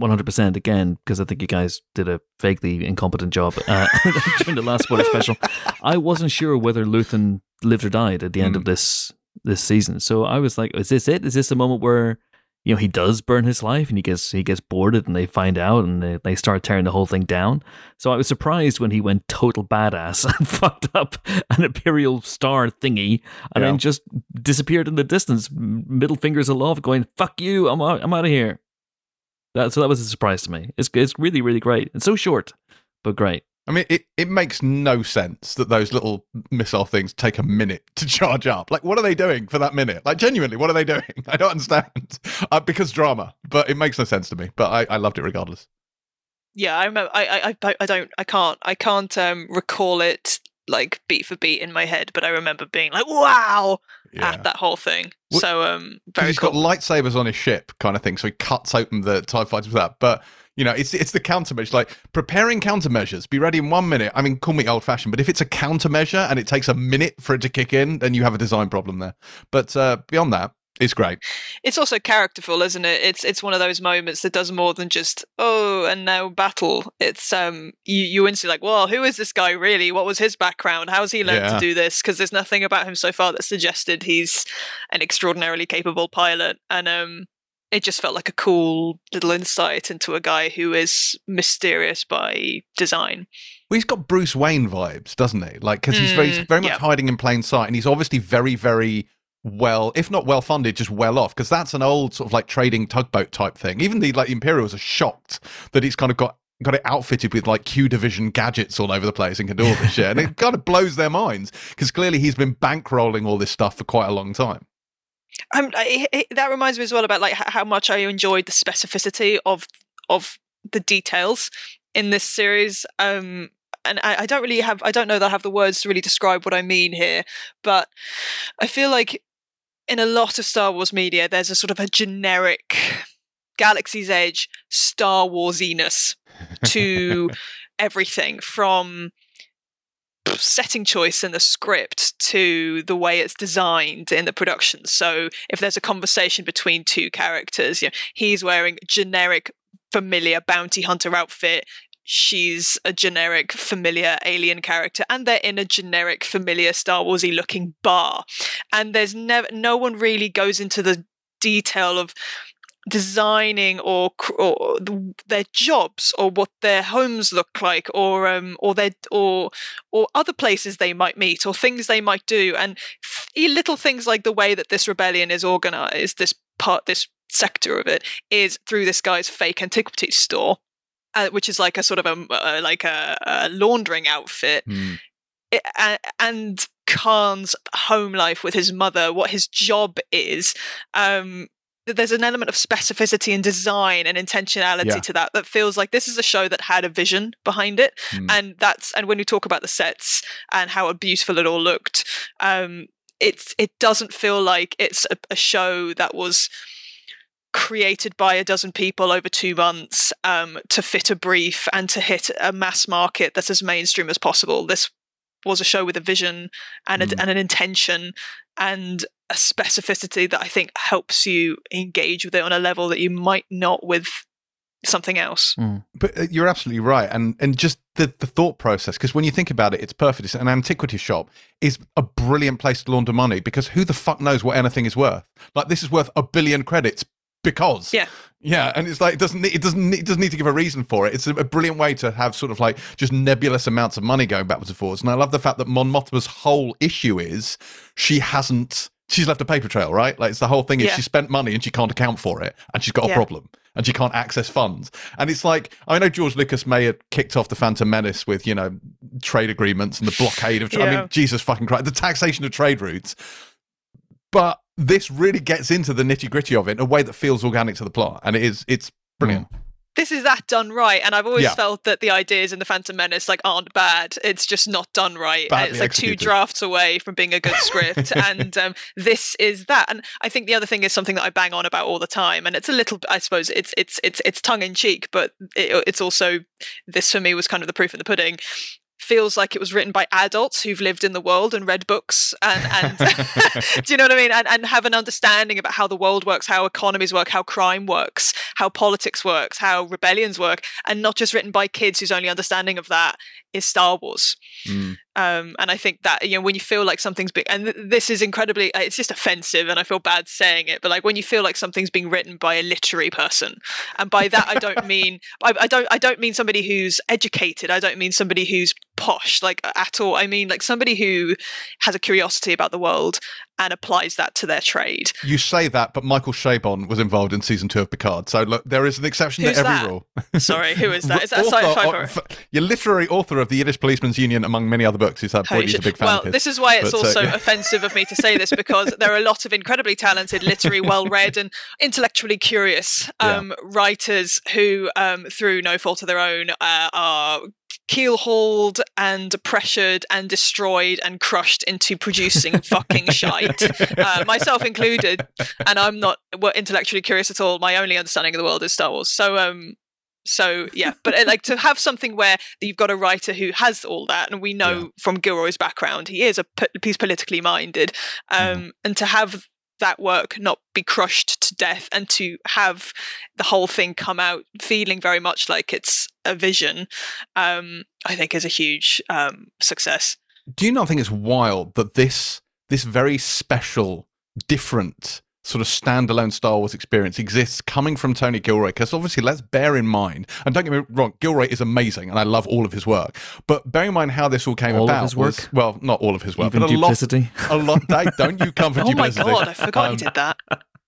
Speaker 1: 100% again, because I think you guys did a vaguely incompetent job uh, during the last spoiler special, I wasn't sure whether Luthen lived or died at the end of
Speaker 2: Mm.
Speaker 1: this this season. So I was like, is this it? Is this the moment where you know he does burn his life and he gets he gets boarded and they find out and they, they start tearing the whole thing down. So i was surprised when he went total badass and fucked up an imperial star thingy and
Speaker 2: Yeah.
Speaker 1: then just disappeared in the distance middle fingers aloft going fuck you i'm out, i'm out of here. That so that was a surprise to me. It's it's really really great. It's so short but great
Speaker 2: I mean, it, it makes no sense that those little missile things take a minute to charge up. Like, what are they doing for that minute? Like, genuinely, what are they doing? I don't understand. Uh, because drama, but it makes no sense to me. But I, I loved it regardless.
Speaker 3: Yeah, I remember. I, I, I don't, I can't, I can't um, recall it like beat for beat in my head, but I remember being like, "Wow!"
Speaker 2: Yeah.
Speaker 3: at that whole thing.
Speaker 2: Well,
Speaker 3: so, um, very
Speaker 2: he's
Speaker 3: cool.
Speaker 2: got lightsabers on his ship, kind of thing. So he cuts open the Tie fighters with that. But you know, it's it's the countermeasure. Like preparing countermeasures. Be ready in one minute. I mean, call me old fashioned, but if it's a countermeasure and it takes a minute for it to kick in, then you have a design problem there. But uh, beyond that, it's great.
Speaker 3: it's also characterful, isn't it? It's it's one of those moments that does more than just oh, and now battle. It's um, you you instantly like, well, who is this guy really? What was his background? How's he learned
Speaker 2: Yeah.
Speaker 3: to do this? Because there's nothing about him so far that suggested he's an extraordinarily capable pilot, and um, it just felt like a cool little insight into a guy who is mysterious by design.
Speaker 2: Well, he's got Bruce Wayne vibes, doesn't he? Like, because he's very,
Speaker 3: Mm,
Speaker 2: very much
Speaker 3: yeah.
Speaker 2: hiding in plain sight, and he's obviously very, very well, if not well funded, just well off. Because that's an old sort of like trading tugboat type thing. Even the like Imperials are shocked that he's kind of got got it outfitted with like Q division gadgets all over the place and can do all this shit, and it kind of blows their minds because clearly he's been bankrolling all this stuff for quite a long time.
Speaker 3: Um, that reminds me as well about like how much I enjoyed the specificity of of the details in this series. Um, and I, I don't really have I don't know that I have the words to really describe what I mean here, but I feel like in a lot of Star Wars media, there's a sort of a generic Galaxy's Edge Star Warsiness to everything from setting choice in the script to the way it's designed in the production. So if there's a conversation between two characters, you know, he's wearing generic familiar bounty hunter outfit. She's a generic familiar alien character, and they're in a generic familiar Star Warsy looking bar. And there's never no one really goes into the detail of designing or, or their jobs or what their homes look like or um or their or or other places they might meet or things they might do and little things like the way that this rebellion is organized this part this sector of it is through this guy's fake antiquities store uh, which is like a sort of a uh, like a, a laundering outfit it, a- and Khan's home life with his mother, what his job is. Um, there's an element of specificity and design and intentionality
Speaker 2: Yeah.
Speaker 3: to that that feels like this is a show that had a vision behind it,
Speaker 2: Mm.
Speaker 3: and that's and when we talk about the sets and how beautiful it all looked, um, it's it doesn't feel like it's a, a show that was created by a dozen people over two months um, to fit a brief and to hit a mass market that's as mainstream as possible. This was a show with a vision and, a,
Speaker 2: Mm.
Speaker 3: and an intention and a specificity that I think helps you engage with it on a level that you might not with something else.
Speaker 2: But uh, you're absolutely right, and and just the the thought process. Because when you think about it, it's perfect. It's an antiquity shop is a brilliant place to launder money because who the fuck knows what anything is worth? Like this is worth a billion credits because
Speaker 3: Yeah.
Speaker 2: yeah, and it's like it doesn't need, it doesn't need, it doesn't need to give a reason for it. It's a, brilliant way to have sort of like just nebulous amounts of money going backwards and forwards. And I love the fact that Mon Mothma's whole issue is she hasn't. She's left a paper trail, right? Like it's the whole thing is
Speaker 3: Yeah.
Speaker 2: she spent money and she can't account for it, and she's got a problem and she can't access funds. And it's like I know George Lucas may have kicked off the Phantom Menace with you know trade agreements and the blockade of. Tra- I mean, Jesus fucking Christ, the taxation of trade routes. But this really gets into the nitty gritty of it in a way that feels organic to the plot, and it is it's brilliant.
Speaker 3: This is that done right, and I've always
Speaker 2: Yeah.
Speaker 3: felt that the ideas in the Phantom Menace like aren't bad. It's just not done right.
Speaker 2: Badly
Speaker 3: it's like two drafts away from being a good script, and um, this is that. And I think the other thing is something that I bang on about all the time, and it's a little, I suppose, it's it's it's it's tongue in cheek, but it, it's also this for me was kind of the proof of the pudding. Feels like it was written by adults who've lived in the world and read books, and, and do you know what I mean? And, and have an understanding about how the world works, how economies work, how crime works, how politics works, how rebellions work, and not just written by kids whose only understanding of that is Star Wars.
Speaker 2: Mm.
Speaker 3: Um, and I think that you know when you feel like something's being, and th- this is incredibly, uh, it's just offensive, and I feel bad saying it, but like when you feel like something's being written by a literary person, and by that I don't mean, I, I don't, I don't mean somebody who's educated. I don't mean somebody who's posh, like at all. I mean, like somebody who has a curiosity about the world and applies that to their trade.
Speaker 2: You say that, but Michael Chabon was involved in season two of Picard. So look, there is an exception
Speaker 3: Who's
Speaker 2: to every
Speaker 3: that?
Speaker 2: rule.
Speaker 3: Sorry, who is that? Is that
Speaker 2: Author
Speaker 3: sci-fi?
Speaker 2: of- You're literary author of the Yiddish Policeman's Union, among many other books. He's had he's a big fan
Speaker 3: well, this is why it's
Speaker 2: But, uh,
Speaker 3: also
Speaker 2: yeah.
Speaker 3: offensive of me to say this because there are a lot of incredibly talented, literary, well-read, and intellectually curious
Speaker 2: Yeah.
Speaker 3: um, writers who, um, through no fault of their own, uh, are keelhauled and pressured and destroyed and crushed into producing fucking shite, uh, myself included. And I'm not well, intellectually curious at all. My only understanding of the world is Star Wars. So, um, so yeah, but uh, like to have something where you've got a writer who has all that, and we know
Speaker 2: Yeah.
Speaker 3: from Gilroy's background, he is a he's politically minded, um,
Speaker 2: Mm-hmm.
Speaker 3: and to have that work not be crushed to death, and to have the whole thing come out feeling very much like it's a vision, um, I think is a huge um, success.
Speaker 2: Do you not think it's wild that this this very special, different sort of standalone Star Wars experience exists coming from Tony Gilroy? Because obviously, let's bear in mind, and don't get me wrong, Gilroy is amazing, and I love all of his work. But bear in mind how this all came
Speaker 1: All of
Speaker 2: about.
Speaker 1: his
Speaker 2: was-
Speaker 1: work?
Speaker 2: well, not all of his work,
Speaker 1: Even
Speaker 2: but a lot.
Speaker 1: duplicity.
Speaker 2: A lot. Dave, don't you come for
Speaker 3: Oh my god, I forgot
Speaker 2: Um,
Speaker 3: he did that.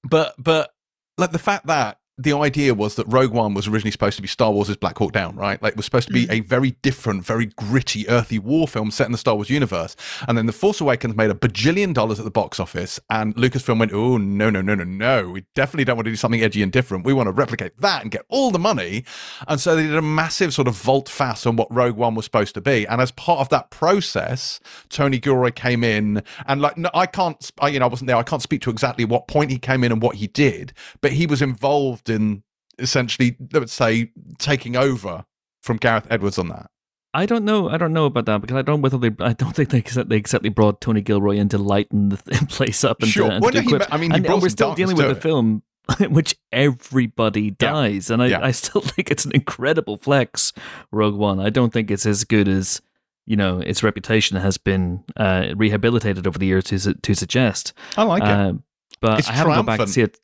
Speaker 2: But but like the fact that the idea was that Rogue One was originally supposed to be Star Wars' Black Hawk Down, right? Like it was supposed to be mm. a very different, very gritty, earthy war film set in the Star Wars universe. And then The Force Awakens made a bajillion dollars at the box office, and Lucasfilm went, "Oh no, no, no, no, no! We definitely don't want to do something edgy and different. We want to replicate that and get all the money." And so they did a massive sort of vault fast on what Rogue One was supposed to be. And as part of that process, Tony Gilroy came in and like no, I can't, I, you know, I wasn't there. I can't speak to exactly what point he came in and what he did, but he was involved in essentially, let's say, taking over from Gareth Edwards on that.
Speaker 1: I don't know. I don't know about that because I don't whether they. I don't think they exact- they exactly brought Tony Gilroy in to lighten the place up and
Speaker 2: Sure.
Speaker 1: to, and
Speaker 2: Well,
Speaker 1: to
Speaker 2: no, he I mean,
Speaker 1: and, and we're still dealing with a film in which everybody dies, and I,
Speaker 2: Yeah.
Speaker 1: I still think it's an incredible flex. Rogue One. I don't think it's as good as you know its reputation has been uh, rehabilitated over the years to to suggest.
Speaker 2: I like it.
Speaker 1: Uh, but
Speaker 2: It's
Speaker 1: I haven't gone back to see it.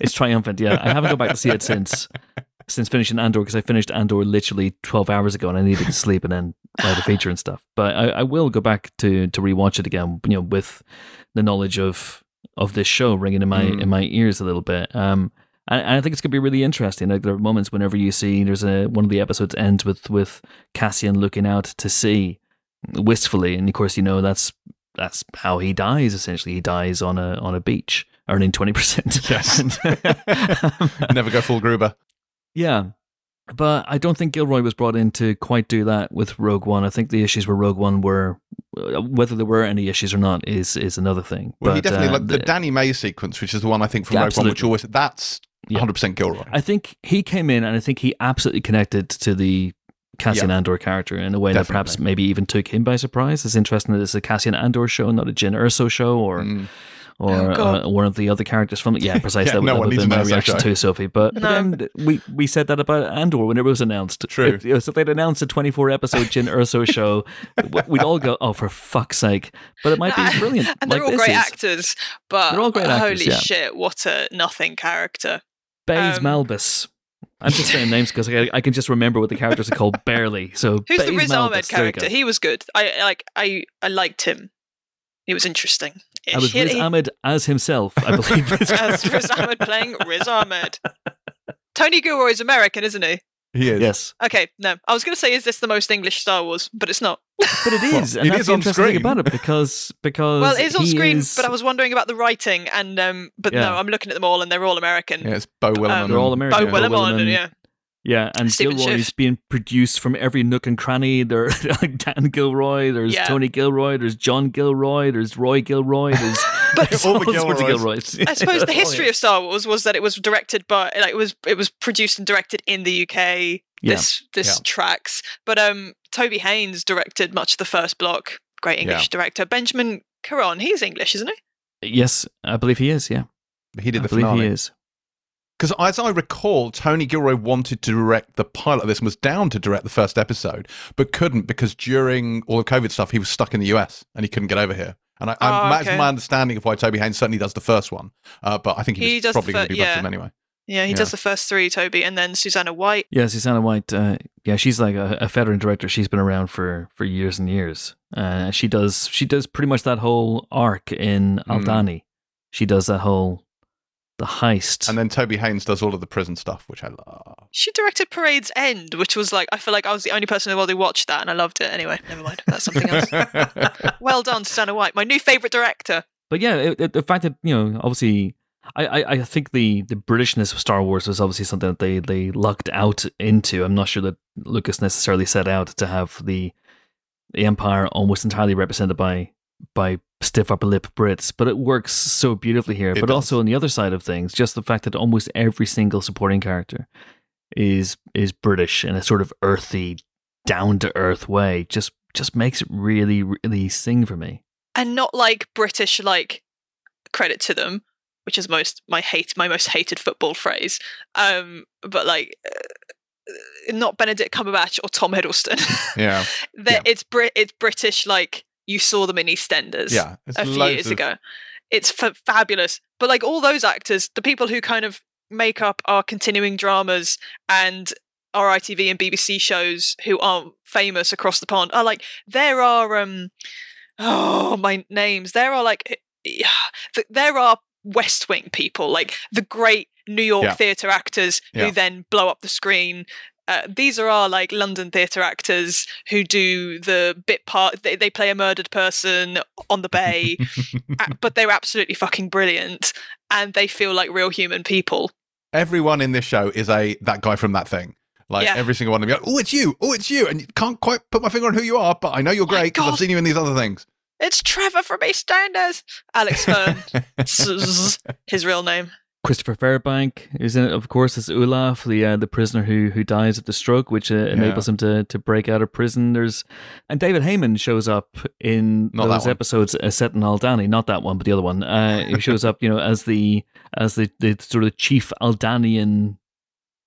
Speaker 1: It's triumphant, yeah. I haven't gone back to see it since since finishing Andor because I finished Andor literally twelve hours ago and I needed to sleep and then write a feature and stuff. But I, I will go back to to rewatch it again, you know, with the knowledge of of this show ringing in my
Speaker 2: Mm.
Speaker 1: in my ears a little bit. Um, and, and I think it's gonna be really interesting. Like there are moments whenever you see there's a one of the episodes ends with with Cassian looking out to sea wistfully, and of course you know that's that's how he dies. Essentially, he dies on a on a beach, earning twenty percent.
Speaker 2: Yes. Never go full Gruber.
Speaker 1: Yeah. But I don't think Gilroy was brought in to quite do that with Rogue One. I think the issues with Rogue One were uh, whether there were any issues or not is is another thing.
Speaker 2: Well, he
Speaker 1: But,
Speaker 2: definitely
Speaker 1: uh,
Speaker 2: like the
Speaker 1: the-
Speaker 2: Danny May sequence, which is the one I think from
Speaker 1: Yeah,
Speaker 2: Rogue One, which
Speaker 1: absolutely.
Speaker 2: always that's
Speaker 1: Yeah.
Speaker 2: 100 percent Gilroy.
Speaker 1: I think he came in and I think he absolutely connected to the Cassian Andor character in a way that perhaps maybe even took him by surprise. It's interesting that it's a Cassian Andor show, not a Jyn Erso show or
Speaker 2: Mm.
Speaker 1: Or
Speaker 3: Oh,
Speaker 1: uh, one of the other characters from it. Yeah, precisely.
Speaker 2: Yeah,
Speaker 1: that would,
Speaker 2: no
Speaker 1: that
Speaker 2: one
Speaker 1: have
Speaker 2: needs
Speaker 1: been my reaction
Speaker 2: show.
Speaker 1: too, Sophie. But
Speaker 3: No.
Speaker 1: then we we said that about Andor when it was announced.
Speaker 2: True.
Speaker 1: If, you know, so they'd announced a 24 episode Jyn Erso show. We'd all go, oh, for fuck's sake. But it might be brilliant.
Speaker 3: and they're
Speaker 1: like
Speaker 3: all
Speaker 1: this
Speaker 3: great
Speaker 1: is.
Speaker 3: actors, but
Speaker 1: They're all great actors,
Speaker 3: holy
Speaker 1: yeah.
Speaker 3: shit, what a nothing character.
Speaker 1: Baze
Speaker 3: Um,
Speaker 1: Malbus. I'm just saying names because I, I can just remember what the characters are called barely. So
Speaker 3: Who's the Riz
Speaker 1: Malbus,
Speaker 3: Ahmed character? He was good. I like I I liked him. He was interesting.
Speaker 1: I was Riz Ahmed as himself, I believe.
Speaker 3: as Riz Ahmed playing Riz Ahmed. Tony Gilroy's American, isn't he?
Speaker 2: He is.
Speaker 1: yes,
Speaker 3: Okay, no. I was going to say, is this the most English Star Wars? But it's not.
Speaker 1: but it is, well, and
Speaker 2: it
Speaker 1: that's
Speaker 2: is
Speaker 1: the
Speaker 2: on
Speaker 1: interesting thing
Speaker 2: screen.
Speaker 1: about it because because
Speaker 3: Well, it is on screen,
Speaker 1: is-
Speaker 3: but I was wondering about the writing, and um, but
Speaker 1: Yeah.
Speaker 3: no, I'm looking at them all, and they're all American.
Speaker 2: Yeah, it's Beau Willimon.
Speaker 3: Um,
Speaker 1: They're all American.
Speaker 3: Beau
Speaker 1: Beau
Speaker 3: Willimon,
Speaker 1: Willimon.
Speaker 3: yeah.
Speaker 1: Yeah, and
Speaker 3: Stephen
Speaker 1: Gilroy's
Speaker 3: Schiff.
Speaker 1: being produced from every nook and cranny. There's like Dan Gilroy, there's
Speaker 3: Yeah.
Speaker 1: Tony Gilroy, there's John Gilroy, there's Roy Gilroy, there's
Speaker 3: But-
Speaker 2: All the Gilroys.
Speaker 1: Gilroys.
Speaker 3: I suppose the history of Star Wars was that it was directed by, like, it was it was produced and directed in the UK.
Speaker 1: Yeah.
Speaker 3: This this
Speaker 2: Yeah.
Speaker 3: tracks, but um, Toby Haynes directed much of the first block. Great English
Speaker 2: Yeah.
Speaker 3: director. Benjamin Caron, he's English, isn't he?
Speaker 1: Yes, I believe he is. Yeah,
Speaker 2: he did
Speaker 1: I
Speaker 2: the
Speaker 1: believe
Speaker 2: finale.
Speaker 1: he is.
Speaker 2: Because as I recall, Tony Gilroy wanted to direct the pilot of this and was down to direct the first episode, but couldn't because during all the COVID stuff, he was stuck in the US and he couldn't get over here. And I,
Speaker 3: Oh,
Speaker 2: I, that's
Speaker 3: okay.
Speaker 2: my understanding of why Toby Haynes certainly does the first one. Uh, but I think he,
Speaker 3: He does
Speaker 2: probably going
Speaker 3: fir-
Speaker 2: to do
Speaker 3: yeah.
Speaker 2: them anyway.
Speaker 3: Yeah, he
Speaker 2: Yeah.
Speaker 3: does the first three, Toby, and then Susanna White.
Speaker 1: Yeah, Susanna White. Uh, yeah, she's like a, a veteran director. She's been around for for years and years. Uh, she does she does pretty much that whole arc in
Speaker 2: Mm.
Speaker 1: Aldhani. She does that whole the heist.
Speaker 2: And then Toby Haynes does all of the prison stuff, which I love.
Speaker 3: She directed Parade's End, which was like I feel like I was the only person in the world who watched that, and I loved it. Anyway, never mind. That's something else. well done, Susanna White, my new favorite director.
Speaker 1: but yeah, it, it- the fact that you know, obviously, I, I, I think the the Britishness of Star Wars was obviously something that they they lucked out into. I'm not sure that Lucas necessarily set out to have the the Empire almost entirely represented by by stiff upper lip Brits, but it works so beautifully here.
Speaker 2: It
Speaker 1: but
Speaker 2: does.
Speaker 1: also on the other side of things, just the fact that almost every single supporting character is is British in a sort of earthy, down to earth way, just just makes it really really sing for me.
Speaker 3: and not like British like credit to them, which is most my hate my most hated football phrase. Um, but like uh, not Benedict Cumberbatch or Tom Hiddleston.
Speaker 2: yeah,
Speaker 3: They're-
Speaker 2: Yeah.
Speaker 3: It's Brit it's British like you saw them in EastEnders
Speaker 2: yeah.
Speaker 3: A few years
Speaker 2: of-
Speaker 3: ago. It's f- fabulous. But like all those actors, the people who kind of make up our continuing dramas and our ITV and BBC shows who aren't famous across the pond are like there are um oh my names there are like there are West Wing people like the great New York
Speaker 2: Yeah.
Speaker 3: theatre actors
Speaker 2: Yeah.
Speaker 3: who then blow up the screen. Uh, these are our like London theatre actors who do the bit part. They, they play a murdered person on the bay, but they're absolutely fucking brilliant, and they feel like real human people.
Speaker 2: Everyone in this show is a that guy from that thing. Like
Speaker 3: Yeah.
Speaker 2: every single one of you. Oh, it's you. Oh, it's you. And you can't quite put my finger on who you are, but I know you're great because I've seen you in these other things.
Speaker 3: It's Trevor from EastEnders. Alex Fern, his real name.
Speaker 1: Christopher Fairbank is in it, of course, as Olaf, the uh, the prisoner who who dies of the stroke, which uh, enables him to to break out of prison. There's and David Heyman shows up in
Speaker 2: Not
Speaker 1: those episodes uh, set in Aldhani, not that one, but the other one. Uh, he shows up, you know, as the as the, the sort of chief Aldanian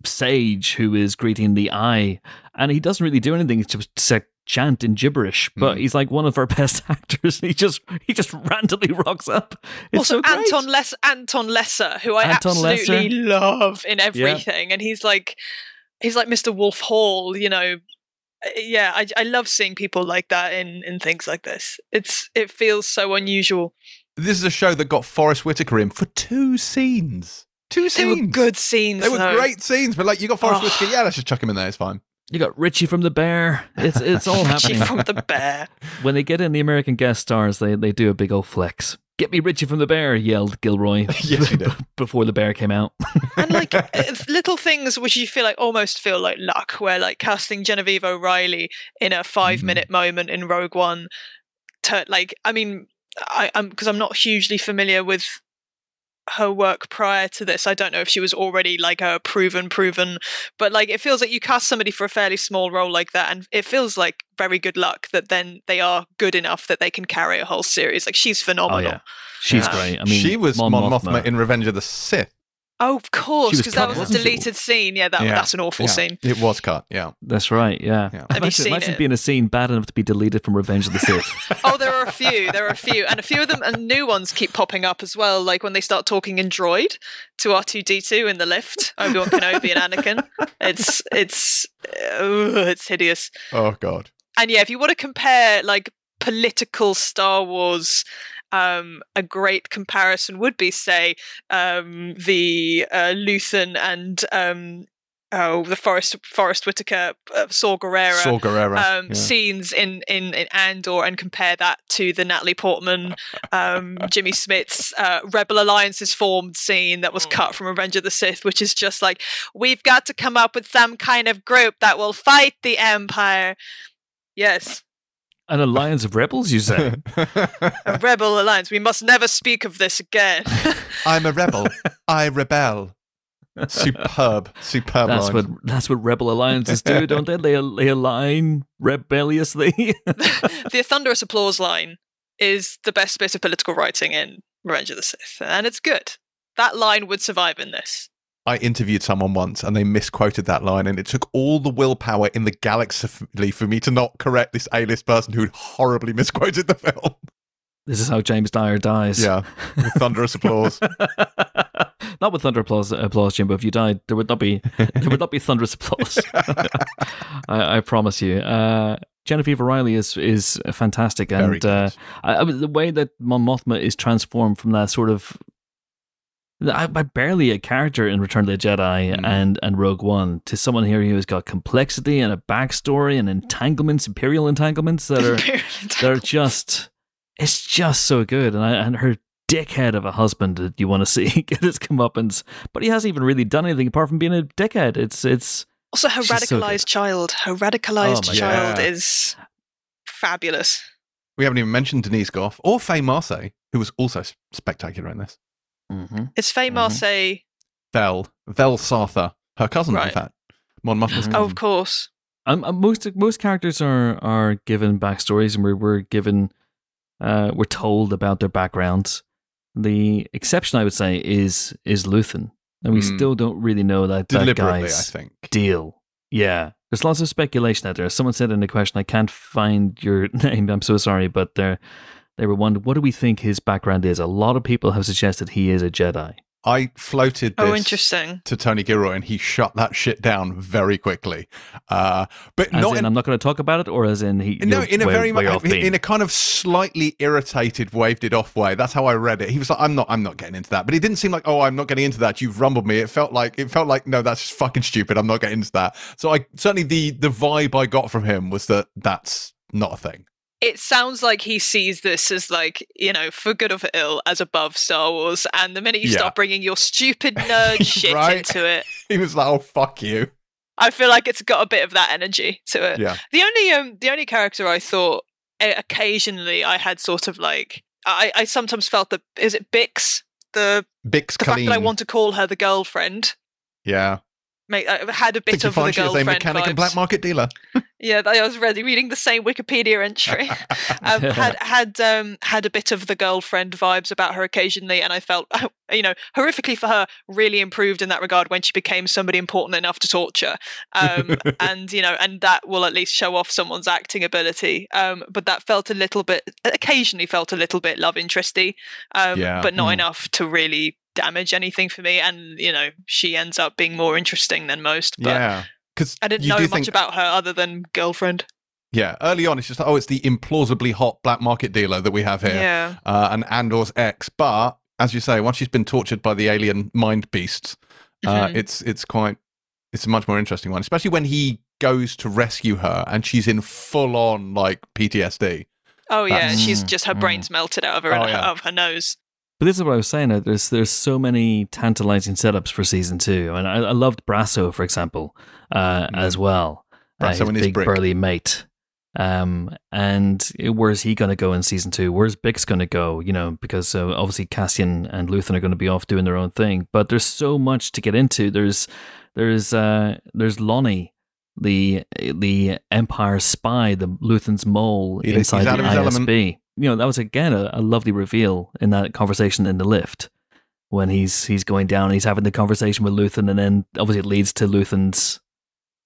Speaker 1: sage who is greeting the eye, and he doesn't really do anything. It's just say, chant in gibberish, but
Speaker 2: Mm.
Speaker 1: he's like one of our best actors. He just he just randomly rocks up. It's
Speaker 3: also,
Speaker 1: so great.
Speaker 3: Anton Les- Anton Lesser, who I
Speaker 1: Anton
Speaker 3: absolutely
Speaker 1: Lesser.
Speaker 3: love in everything, and he's like he's like Mr. Wolf Hall. You know, yeah, I I love seeing people like that in in things like this. It's it feels so unusual.
Speaker 2: This is a show that got Forest Whitaker in for two scenes. Two scenes.
Speaker 3: They
Speaker 2: scenes.
Speaker 3: were good scenes.
Speaker 2: They were
Speaker 3: though.
Speaker 2: great scenes, but like you got Forest
Speaker 3: Oh.
Speaker 2: Whitaker. Yeah, let's just chuck him in there. It's fine.
Speaker 1: You got Richie from the Bear. It's it's all
Speaker 3: Richie
Speaker 1: happening.
Speaker 3: from the Bear.
Speaker 1: when they get in the American guest stars, they they do a big old flex. Get me Richie from the Bear, yelled Gilroy
Speaker 2: Yes,
Speaker 1: before the bear came out.
Speaker 3: and like it's little things which you feel like almost feel like luck where like casting genevieve o'reilly in a five
Speaker 2: Mhm.
Speaker 3: minute moment in rogue one to like i mean i i'm because i'm not hugely familiar with her work prior to this i don't know if she was already like a proven proven but like it feels like you cast somebody for a fairly small role like that and it feels like very good luck that then they are good enough that they can carry a whole series like she's
Speaker 1: oh
Speaker 3: phenomenal
Speaker 1: yeah, she's
Speaker 3: Yeah.
Speaker 1: great. I mean,
Speaker 2: she was Mon,
Speaker 1: Mon
Speaker 2: Mothma. in Revenge of the Sith.
Speaker 3: Oh, of course, because that was a deleted scene. Yeah, that,
Speaker 2: Yeah.
Speaker 3: that's an awful
Speaker 2: Yeah.
Speaker 3: scene.
Speaker 2: It was cut. Yeah.
Speaker 1: That's right. Yeah.
Speaker 2: Yeah.
Speaker 3: Have you
Speaker 1: imagine,
Speaker 3: seen
Speaker 1: imagine
Speaker 3: it?
Speaker 1: being a scene bad enough to be deleted from Revenge of the Sith.
Speaker 3: Oh, there are a few. There are a few, and a few of them and new ones keep popping up as well. Like when they start talking in Droid to R two D two in the lift, Obi Wan Kenobi and Anakin. It's it's uh, it's hideous.
Speaker 2: Oh God.
Speaker 3: And yeah, if you want to compare like political Star Wars. Um, a great comparison would be, say, um, the uh, Luthen and um, oh, the Forest Forest Whitaker, uh, Saw Gerrera
Speaker 2: Saw Gerrera.
Speaker 3: um,
Speaker 2: yeah.
Speaker 3: scenes in, in, in Andor and compare that to the Natalie Portman, um, Jimmy Smits's uh, Rebel Alliances formed scene that was
Speaker 2: Hmm.
Speaker 3: cut from Revenge of the Sith, which is just like, we've got to come up with some kind of group that will fight the Empire. Yes,
Speaker 1: An alliance of rebels, you say?
Speaker 3: a Rebel Alliance. We must never speak of this again.
Speaker 2: I'm a rebel. I rebel. Superb. Superb
Speaker 1: That's
Speaker 2: line.
Speaker 1: what that's what rebel alliances do, don't they? They they align rebelliously.
Speaker 3: the thunderous applause line is the best bit of political writing in Revenge of the Sith, and it's good. That line would survive in this.
Speaker 2: I interviewed someone once and they misquoted that line, and it took all the willpower in the galaxy for me to not correct this A-list person who'd horribly misquoted the film.
Speaker 1: this is how James Dyer dies.
Speaker 2: Yeah, with thunderous applause.
Speaker 1: not with thunder applause, applause, Jimbo. If you died, there would not be there would not be thunderous applause. I, I promise you. Uh, Genevieve O'Reilly is is fantastic, and uh. I, I, the way that Mon Mothma is transformed from that sort of I, I barely a character in Return of the Jedi
Speaker 2: Mm.
Speaker 1: and and Rogue One to someone here who has got complexity and a backstory and entanglements, imperial entanglements that are they're just it's just so good and I, and her dickhead of a husband that you want to see get his comeuppance but he hasn't even really done anything apart from being a dickhead it's it's
Speaker 3: Also, her
Speaker 1: She's so
Speaker 3: radicalized child. Her radicalized
Speaker 1: Oh
Speaker 3: child
Speaker 2: God.
Speaker 3: is fabulous.
Speaker 2: We haven't even mentioned Denise Gough or Faye Marsay, who was also spectacular in this.
Speaker 3: It's Faye
Speaker 1: Mhm.
Speaker 3: Marsay.
Speaker 2: Vel, Vel Sartha, her cousin, in
Speaker 3: Right.
Speaker 2: fact. Mon Mothma's
Speaker 1: Mhm.
Speaker 3: Oh, of course.
Speaker 1: um, uh, most most characters are are given backstories and we're, we're given uh, we're told about their backgrounds the exception i would say is is luthen and we
Speaker 2: Mm.
Speaker 1: still don't really know that, that
Speaker 2: Deliberately, I
Speaker 1: guy's
Speaker 2: think.
Speaker 1: deal. Yeah. There's lots of speculation out there. Someone said in the question, I can't find your name. I'm so sorry, but they they were wondering, what do we think his background is? A lot of people have suggested he is a Jedi.
Speaker 2: I floated this
Speaker 3: Oh, interesting.
Speaker 2: to Tony Gilroy and he shut that shit down very quickly. Uh, but
Speaker 1: As
Speaker 2: not
Speaker 1: in,
Speaker 2: in,
Speaker 1: I'm not going to talk about it, or as in he.
Speaker 2: no, in a
Speaker 1: way-
Speaker 2: very
Speaker 1: way
Speaker 2: much
Speaker 1: off
Speaker 2: in a kind of slightly irritated, waved it off way. That's how I read it. He was like, "I'm not, I'm not getting into that." But it didn't seem like, "Oh, I'm not getting into that." You've rumbled me. It felt like, it felt like, no, that's just fucking stupid. I'm not getting into that. So I certainly the the vibe I got from him was that that's not a thing.
Speaker 3: It sounds like he sees this as like, you know, for good or for ill, as above Star Wars. And the minute you
Speaker 2: Yeah.
Speaker 3: start bringing your stupid nerd shit
Speaker 2: Right.
Speaker 3: into it,
Speaker 2: He was like, "Oh, fuck you."
Speaker 3: I feel like it's got a bit of that energy to it.
Speaker 2: Yeah.
Speaker 3: The only um the only character I thought eh, occasionally I had sort of like I I sometimes felt that is it Bix the
Speaker 2: Bix
Speaker 3: the fact that I want to call her the girlfriend
Speaker 2: Yeah.
Speaker 3: make I had a bit of the
Speaker 2: girlfriend. is a mechanic and black market dealer?
Speaker 3: Yeah, I was ready reading the same Wikipedia entry. um, had had um, had a bit of the girlfriend vibes about her occasionally, and I felt, you know, horrifically for her, really improved in that regard when she became somebody important enough to torture, um, and you know, and that will at least show off someone's acting ability. Um, but that felt a little bit, occasionally felt a little bit love interesty, um,
Speaker 2: Yeah.
Speaker 3: but not
Speaker 1: Hmm.
Speaker 3: enough to really damage anything for me. And you know, she ends up being more interesting than most. But
Speaker 2: yeah. Because
Speaker 3: I didn't
Speaker 2: you
Speaker 3: know much
Speaker 2: think,
Speaker 3: about her other than girlfriend.
Speaker 2: Yeah, early on, it's just like, oh, it's the implausibly hot black market dealer that we have here,
Speaker 3: Yeah.
Speaker 2: uh, and Andor's ex. But as you say, once she's been tortured by the alien mind beasts, uh,
Speaker 3: Mhm.
Speaker 2: it's it's quite it's a much more interesting one, especially when he goes to rescue her and she's in full on like PTSD.
Speaker 3: Oh yeah,
Speaker 2: That's-
Speaker 3: she's
Speaker 1: Mm,
Speaker 3: just her
Speaker 1: mm.
Speaker 3: brains melted out of her
Speaker 2: Oh,
Speaker 3: and
Speaker 2: yeah.
Speaker 3: out of her nose.
Speaker 1: But this is what I was saying. There's there's so many tantalizing setups for season two. I mean, I, I loved Brasso, for example, uh,
Speaker 2: Mm.
Speaker 1: as well. Uh,
Speaker 2: Brasso his
Speaker 1: big
Speaker 2: brick.
Speaker 1: burly mate. Um, and where's he going to go in season two? Where's Bix going to go? You know, because uh, obviously Cassian and Luthen are going to be off doing their own thing. But there's so much to get into. There's there's uh there's Lonni, the the Empire spy, the Luthen's mole
Speaker 2: He-
Speaker 1: inside the
Speaker 2: his element.
Speaker 1: ISB. You know, that was again a, a lovely reveal in that conversation in the lift when he's he's going down and he's having the conversation with Luthen, and then obviously it leads to Luthen's.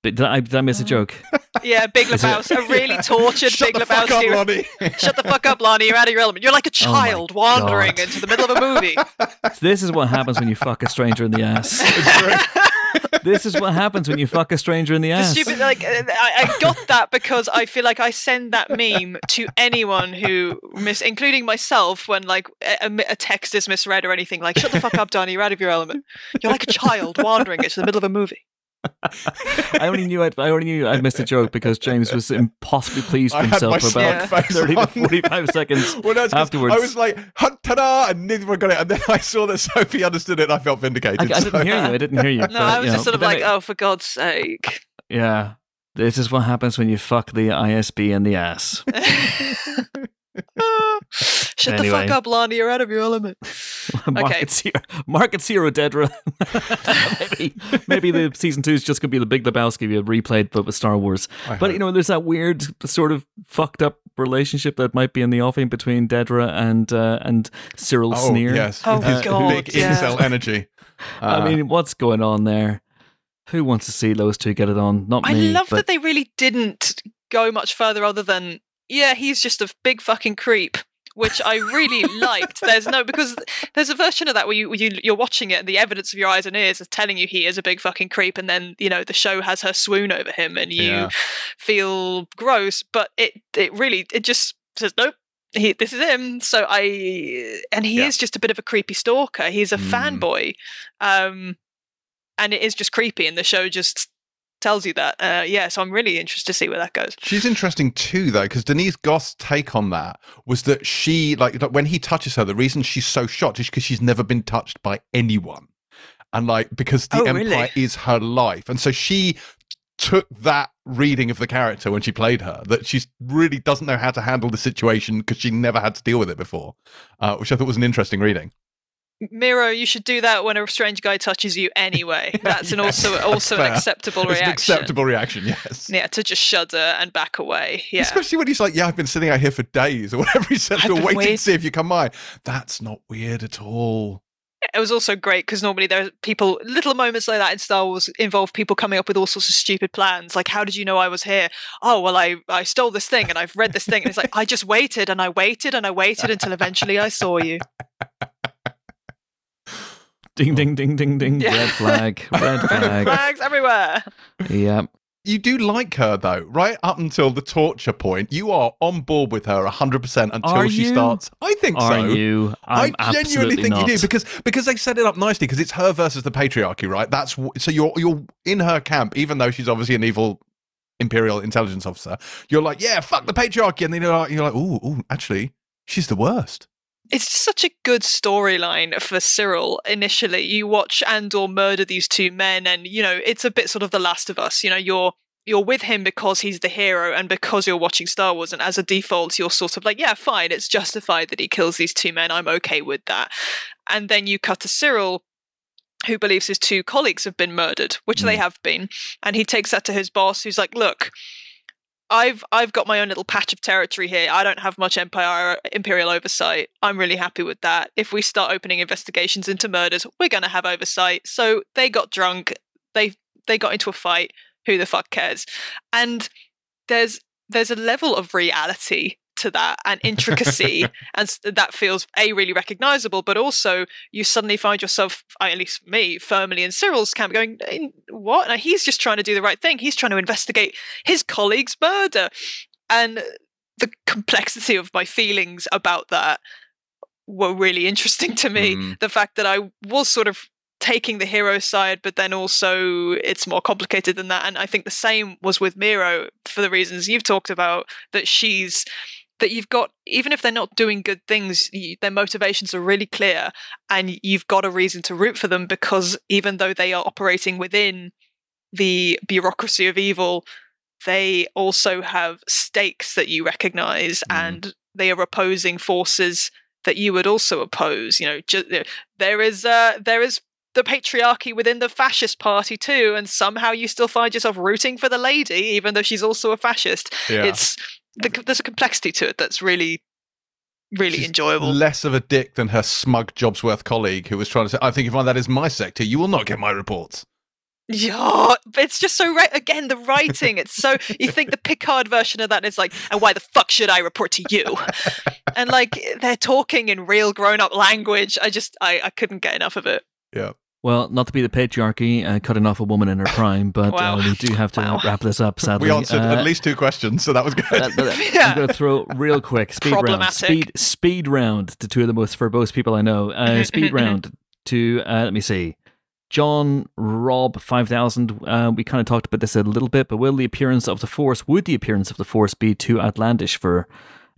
Speaker 1: But did I did I miss a joke?
Speaker 3: Yeah, Big
Speaker 1: Is
Speaker 3: Lebowski, a really tortured
Speaker 2: Shut
Speaker 3: Big
Speaker 2: the fuck up,
Speaker 3: Lebowski.
Speaker 2: Lonni.
Speaker 3: Shut the fuck up, Lonni. You're out of your element. You're like a
Speaker 1: Oh my
Speaker 3: child wandering
Speaker 1: God.
Speaker 3: into the middle of a movie.
Speaker 1: This is what happens when you fuck a stranger in the ass. This is what happens when you fuck a stranger in the
Speaker 3: The
Speaker 1: ass.
Speaker 3: stupid, like, uh, I, I got that because I feel like I send that meme to anyone who miss, including myself, when like a, a text is misread or anything. Like, shut the fuck up, Donnie. You're out of your element. You're like a child wandering into the middle of a movie.
Speaker 1: I only knew I'd, I only knew I'd missed a joke because James was impossibly pleased with himself for about
Speaker 2: smug face
Speaker 1: thirty to forty-five seconds.
Speaker 2: Well, no,
Speaker 1: afterwards.
Speaker 2: I was like, "Hunt, ta-da!" and neither one got it. And then I saw that Sophie understood it, and I felt
Speaker 1: I,
Speaker 2: vindicated.
Speaker 1: I didn't
Speaker 2: so-
Speaker 1: hear you. I didn't hear you.
Speaker 3: No,
Speaker 1: but,
Speaker 3: I was
Speaker 1: you
Speaker 3: just sort of like,
Speaker 1: it-
Speaker 3: oh, for God's sake.
Speaker 1: yeah. This is what happens when you fuck the ISB in the ass.
Speaker 3: Shut the fuck up, Lonni. You're out of your element.
Speaker 1: Market zero, Market zero, Dedra. maybe, maybe the season two is just gonna be the Big Lebowski we have replayed, but with Star Wars.
Speaker 2: I
Speaker 1: But
Speaker 2: hope.
Speaker 1: you know, there's that weird sort of fucked up relationship that might be in the offing between Dedra and uh, and Syril
Speaker 2: oh
Speaker 1: Sneer.
Speaker 2: yes,
Speaker 3: Oh,
Speaker 2: with his
Speaker 3: God,
Speaker 2: big
Speaker 3: yeah.
Speaker 2: incel energy.
Speaker 1: I
Speaker 2: Uh,
Speaker 1: mean, what's going on there? Who wants to see those two get it on? Not
Speaker 3: I
Speaker 1: me.
Speaker 3: I love
Speaker 1: but
Speaker 3: that they really didn't go much further other than, yeah, he's just a big fucking creep. which I really liked. There's no because there's a version of that where you, you you're watching it and the evidence of your eyes and ears is telling you he is a big fucking creep, and then you know the show has her swoon over him and you
Speaker 2: Yeah.
Speaker 3: feel gross, but it it really it just says nope. He, this is him. So I, and he
Speaker 2: Yeah.
Speaker 3: is just a bit of a creepy stalker. He's a
Speaker 2: Mm.
Speaker 3: fanboy, um, and it is just creepy. And the show just tells you that. Uh, yeah, so I'm really interested to see where that goes.
Speaker 2: She's interesting too, though, because Denise Gough's take on that was that she, like, like, when he touches her, the reason she's so shocked is because she's never been touched by anyone, and like because the
Speaker 3: Oh,
Speaker 2: Empire
Speaker 3: really?
Speaker 2: is her life, and so she took that reading of the character when she played her that she really doesn't know how to handle the situation because she never had to deal with it before, uh, which I thought was an interesting reading.
Speaker 3: Miro, you should do that when a strange guy touches you anyway. That's an also also
Speaker 2: fair.
Speaker 3: an acceptable
Speaker 2: It's
Speaker 3: reaction.
Speaker 2: an acceptable reaction, yes.
Speaker 3: Yeah, to just shudder and back away. Yeah.
Speaker 2: Especially when he's like, "Yeah, I've been sitting out here for days," or whatever he says.
Speaker 3: I've
Speaker 2: waiting
Speaker 3: wait-
Speaker 2: to see if you come by. That's not weird at all.
Speaker 3: it was also great because normally there are people little moments like that in Star Wars involve people coming up with all sorts of stupid plans. Like, how did you know I was here? Oh, well, I I stole this thing and I've read this thing, and it's like I just waited and I waited and I waited until eventually I saw you.
Speaker 1: Ding, ding, ding, ding, ding.
Speaker 3: Yeah.
Speaker 1: Red flag. Red flag.
Speaker 3: Flags everywhere.
Speaker 1: Yep.
Speaker 2: You do like her though, right up until the torture point. You are on board with her 100% until
Speaker 1: Are
Speaker 2: she
Speaker 1: you?
Speaker 2: starts. I think
Speaker 1: Are
Speaker 2: so.
Speaker 1: you? I'm
Speaker 2: I genuinely
Speaker 1: absolutely
Speaker 2: think
Speaker 1: not.
Speaker 2: you do because because they set it up nicely because it's her versus the patriarchy, right? That's so you're you're in her camp, even though she's obviously an evil imperial intelligence officer. You're like, yeah, fuck the patriarchy, and then you're like, you're like, ooh, ooh, actually, she's the worst.
Speaker 3: It's just such a good storyline for Syril initially. You watch Andor murder these two men, and you know, it's a bit sort of The Last of Us. You know, you're you're with him because he's the hero and because you're watching Star Wars, and as a default, you're sort of like, yeah, fine, it's justified that he kills these two men. I'm okay with that. And then you cut to Syril, who believes his two colleagues have been murdered, which they hmm. have been, and he takes that to his boss, who's like, look. I've I've got my own little patch of territory here. I don't have much empire imperial oversight. I'm really happy with that. If we start opening investigations into murders, we're going to have oversight. So they got drunk. They they got into a fight. Who the fuck cares? And there's there's a level of reality to that and intricacy and that feels a really recognizable but also you suddenly find yourself at least me firmly in Syril's camp going "In what? He's just trying to do the right thing. He's trying to investigate his colleague's murder. And the complexity of my feelings about that were really interesting to me.
Speaker 2: Mm.
Speaker 3: the fact that i was sort of taking the hero side but then also it's more complicated than that. And i think the same was with Meero for the reasons you've talked about that she's that you've got even if they're not doing good things you, their motivations are really clear and you've got a reason to root for them because even though they are operating within the bureaucracy of evil they also have stakes that you recognize
Speaker 2: Mm.
Speaker 3: and they are opposing forces that you would also oppose you know ju- there is uh, there is the patriarchy within the fascist party too and somehow you still find yourself rooting for the lady even though she's also a fascist
Speaker 2: Yeah.
Speaker 3: it's the, there's a complexity to it that's really really
Speaker 2: She's
Speaker 3: enjoyable.
Speaker 2: Less of a dick than her smug Jobsworth colleague who was trying to say, I think if that is my sector, you will not get my reports.
Speaker 3: yeah it's just so right again the writing it's so you think the picard version of that is like and why the fuck should i report to you? And like they're talking in real grown-up language. I just i, I couldn't get enough of it
Speaker 1: Well, not to be the patriarchy, uh, cutting off a woman in her prime, but
Speaker 3: Wow.
Speaker 1: uh, we do have to
Speaker 3: Wow.
Speaker 1: wrap this up, sadly.
Speaker 2: We answered
Speaker 1: Uh,
Speaker 2: at least two questions, so that was good.
Speaker 1: that- that-
Speaker 3: Yeah.
Speaker 1: I'm going to throw real quick speed round, speed speed round to two of the most verbose people I know. Uh, speed round to uh, let me see, John Rob five thousand. Uh, we kind of talked about this a little bit, but will the appearance of the Force would the appearance of the Force be too outlandish for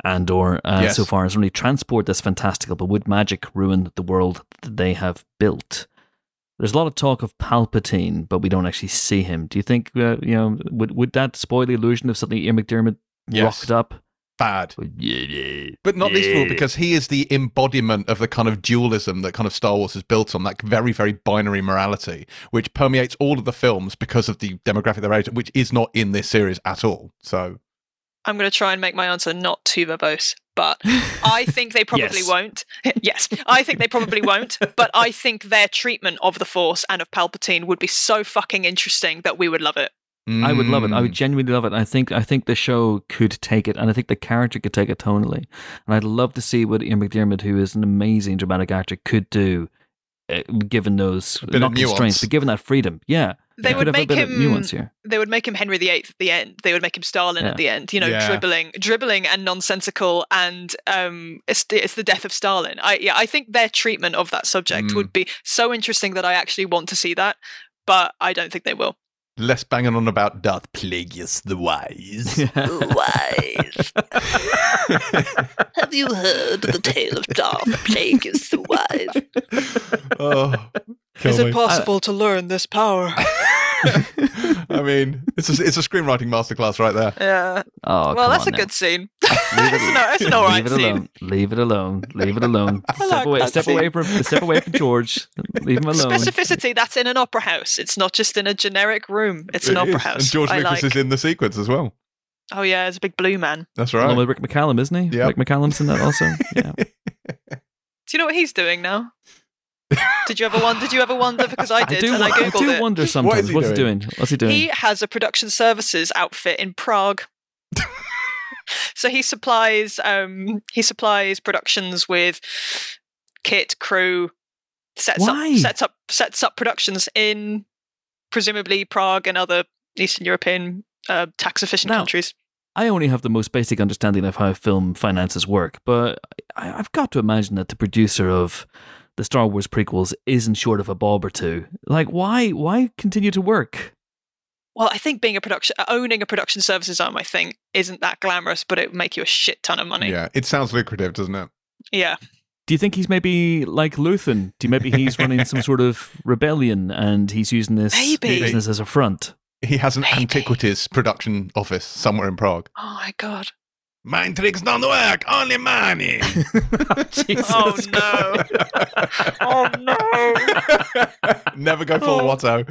Speaker 1: Andor uh,
Speaker 2: Yes.
Speaker 1: so far as only transport that's fantastical, but would magic ruin the world that they have built? There's a lot of talk of Palpatine, but we don't actually see him. Do you think uh, you know would would that spoil the illusion of something Ian McDiarmid
Speaker 2: Yes.
Speaker 1: rocked up?
Speaker 2: Bad.
Speaker 1: Yeah.
Speaker 2: But not least of all because he is the embodiment of the kind of dualism that kind of Star Wars is built on, that very, very binary morality, which permeates all of the films because of the demographic they're raised, which is not in this series at all. So
Speaker 3: i'm going to try and make my answer not too verbose but I think they probably
Speaker 1: Yes.
Speaker 3: won't. yes, I think they probably won't. But I think their treatment of the Force and of Palpatine would be so fucking interesting that we would love it.
Speaker 1: I would love it. I would
Speaker 2: Mm.
Speaker 1: genuinely love it. I think I think the show could take it, and I think the character could take it tonally. And I'd love to see what Ian McDiarmid, who is an amazing dramatic actor, could do, given those
Speaker 2: bit
Speaker 1: not constraints, but given that freedom. Yeah,
Speaker 3: They
Speaker 1: Could
Speaker 3: would make
Speaker 1: bit of
Speaker 3: him
Speaker 1: nuance here.
Speaker 3: they would make him Henry VIII at the end. They would make him Stalin
Speaker 1: Yeah.
Speaker 3: at the end. You know,
Speaker 2: Yeah.
Speaker 3: dribbling, dribbling, and nonsensical, and um, it's the, it's the death of Stalin. I yeah, I think their treatment of that subject
Speaker 2: Mm.
Speaker 3: would be so interesting that I actually want to see that, but I don't think they will.
Speaker 2: Less banging on about Darth Plagueis the Wise.
Speaker 3: Wise. Have you heard the tale of Darth Plagueis the Wise?
Speaker 2: oh,
Speaker 3: Is
Speaker 2: kill
Speaker 3: it
Speaker 2: me.
Speaker 3: possible to learn this power?
Speaker 2: I mean, it's a, it's a screenwriting masterclass right there.
Speaker 3: Yeah.
Speaker 1: Oh,
Speaker 3: well, that's a
Speaker 1: now.
Speaker 3: good scene.
Speaker 1: Leave
Speaker 3: that's,
Speaker 1: it-
Speaker 3: no, that's an alright
Speaker 1: Leave it
Speaker 3: scene.
Speaker 1: alone. Leave it alone. Leave it alone. step
Speaker 3: like
Speaker 1: away. Step
Speaker 3: scene.
Speaker 1: away from. Step away from George. Leave him alone.
Speaker 3: Specificity, that's in an opera house. It's not just in a generic room. It's an
Speaker 2: It
Speaker 3: opera
Speaker 2: is.
Speaker 3: house.
Speaker 2: And George
Speaker 3: I
Speaker 2: Lucas
Speaker 3: like.
Speaker 2: is in the sequence as well.
Speaker 3: Oh yeah, there's a big blue man.
Speaker 2: That's
Speaker 1: Along
Speaker 2: right.
Speaker 1: with Rick McCallum, isn't he?
Speaker 2: Yep.
Speaker 1: Rick McCallum's in that also. Yeah.
Speaker 3: Do you know what he's doing now? Did you ever wonder? Did you ever wonder? Because I did,
Speaker 1: do,
Speaker 3: and I
Speaker 1: wo- I
Speaker 3: googled
Speaker 1: do
Speaker 3: it.
Speaker 1: wonder sometimes.
Speaker 2: he
Speaker 1: What's he
Speaker 2: doing?
Speaker 1: doing? What's he doing?
Speaker 3: He has a production services outfit in Prague. so he supplies um he supplies productions with kit, crew, sets
Speaker 1: Why?
Speaker 3: up sets up sets up productions in presumably Prague and other Eastern European uh, tax efficient
Speaker 1: Now-
Speaker 3: countries.
Speaker 1: I only have the most basic understanding of how film finances work, but I, I've got to imagine that the producer of the Star Wars prequels isn't short of a bob or two. Like, why? Why continue to work?
Speaker 3: Well, I think being a production owning a production services arm, I think, isn't that glamorous, but it would make you a shit ton of money.
Speaker 2: Yeah, it sounds lucrative, doesn't it?
Speaker 3: Yeah.
Speaker 1: Do you think he's maybe like Luthen? Do you maybe he's running some sort of rebellion and he's using this
Speaker 3: Maybe.
Speaker 1: business as a front?
Speaker 2: He has an
Speaker 3: Maybe.
Speaker 2: antiquities production office somewhere in Prague.
Speaker 3: Oh my god.
Speaker 2: Mind tricks don't work, only money.
Speaker 1: Oh, Jesus
Speaker 3: Oh no. oh no.
Speaker 2: Never go full
Speaker 3: Oh.
Speaker 2: Watto.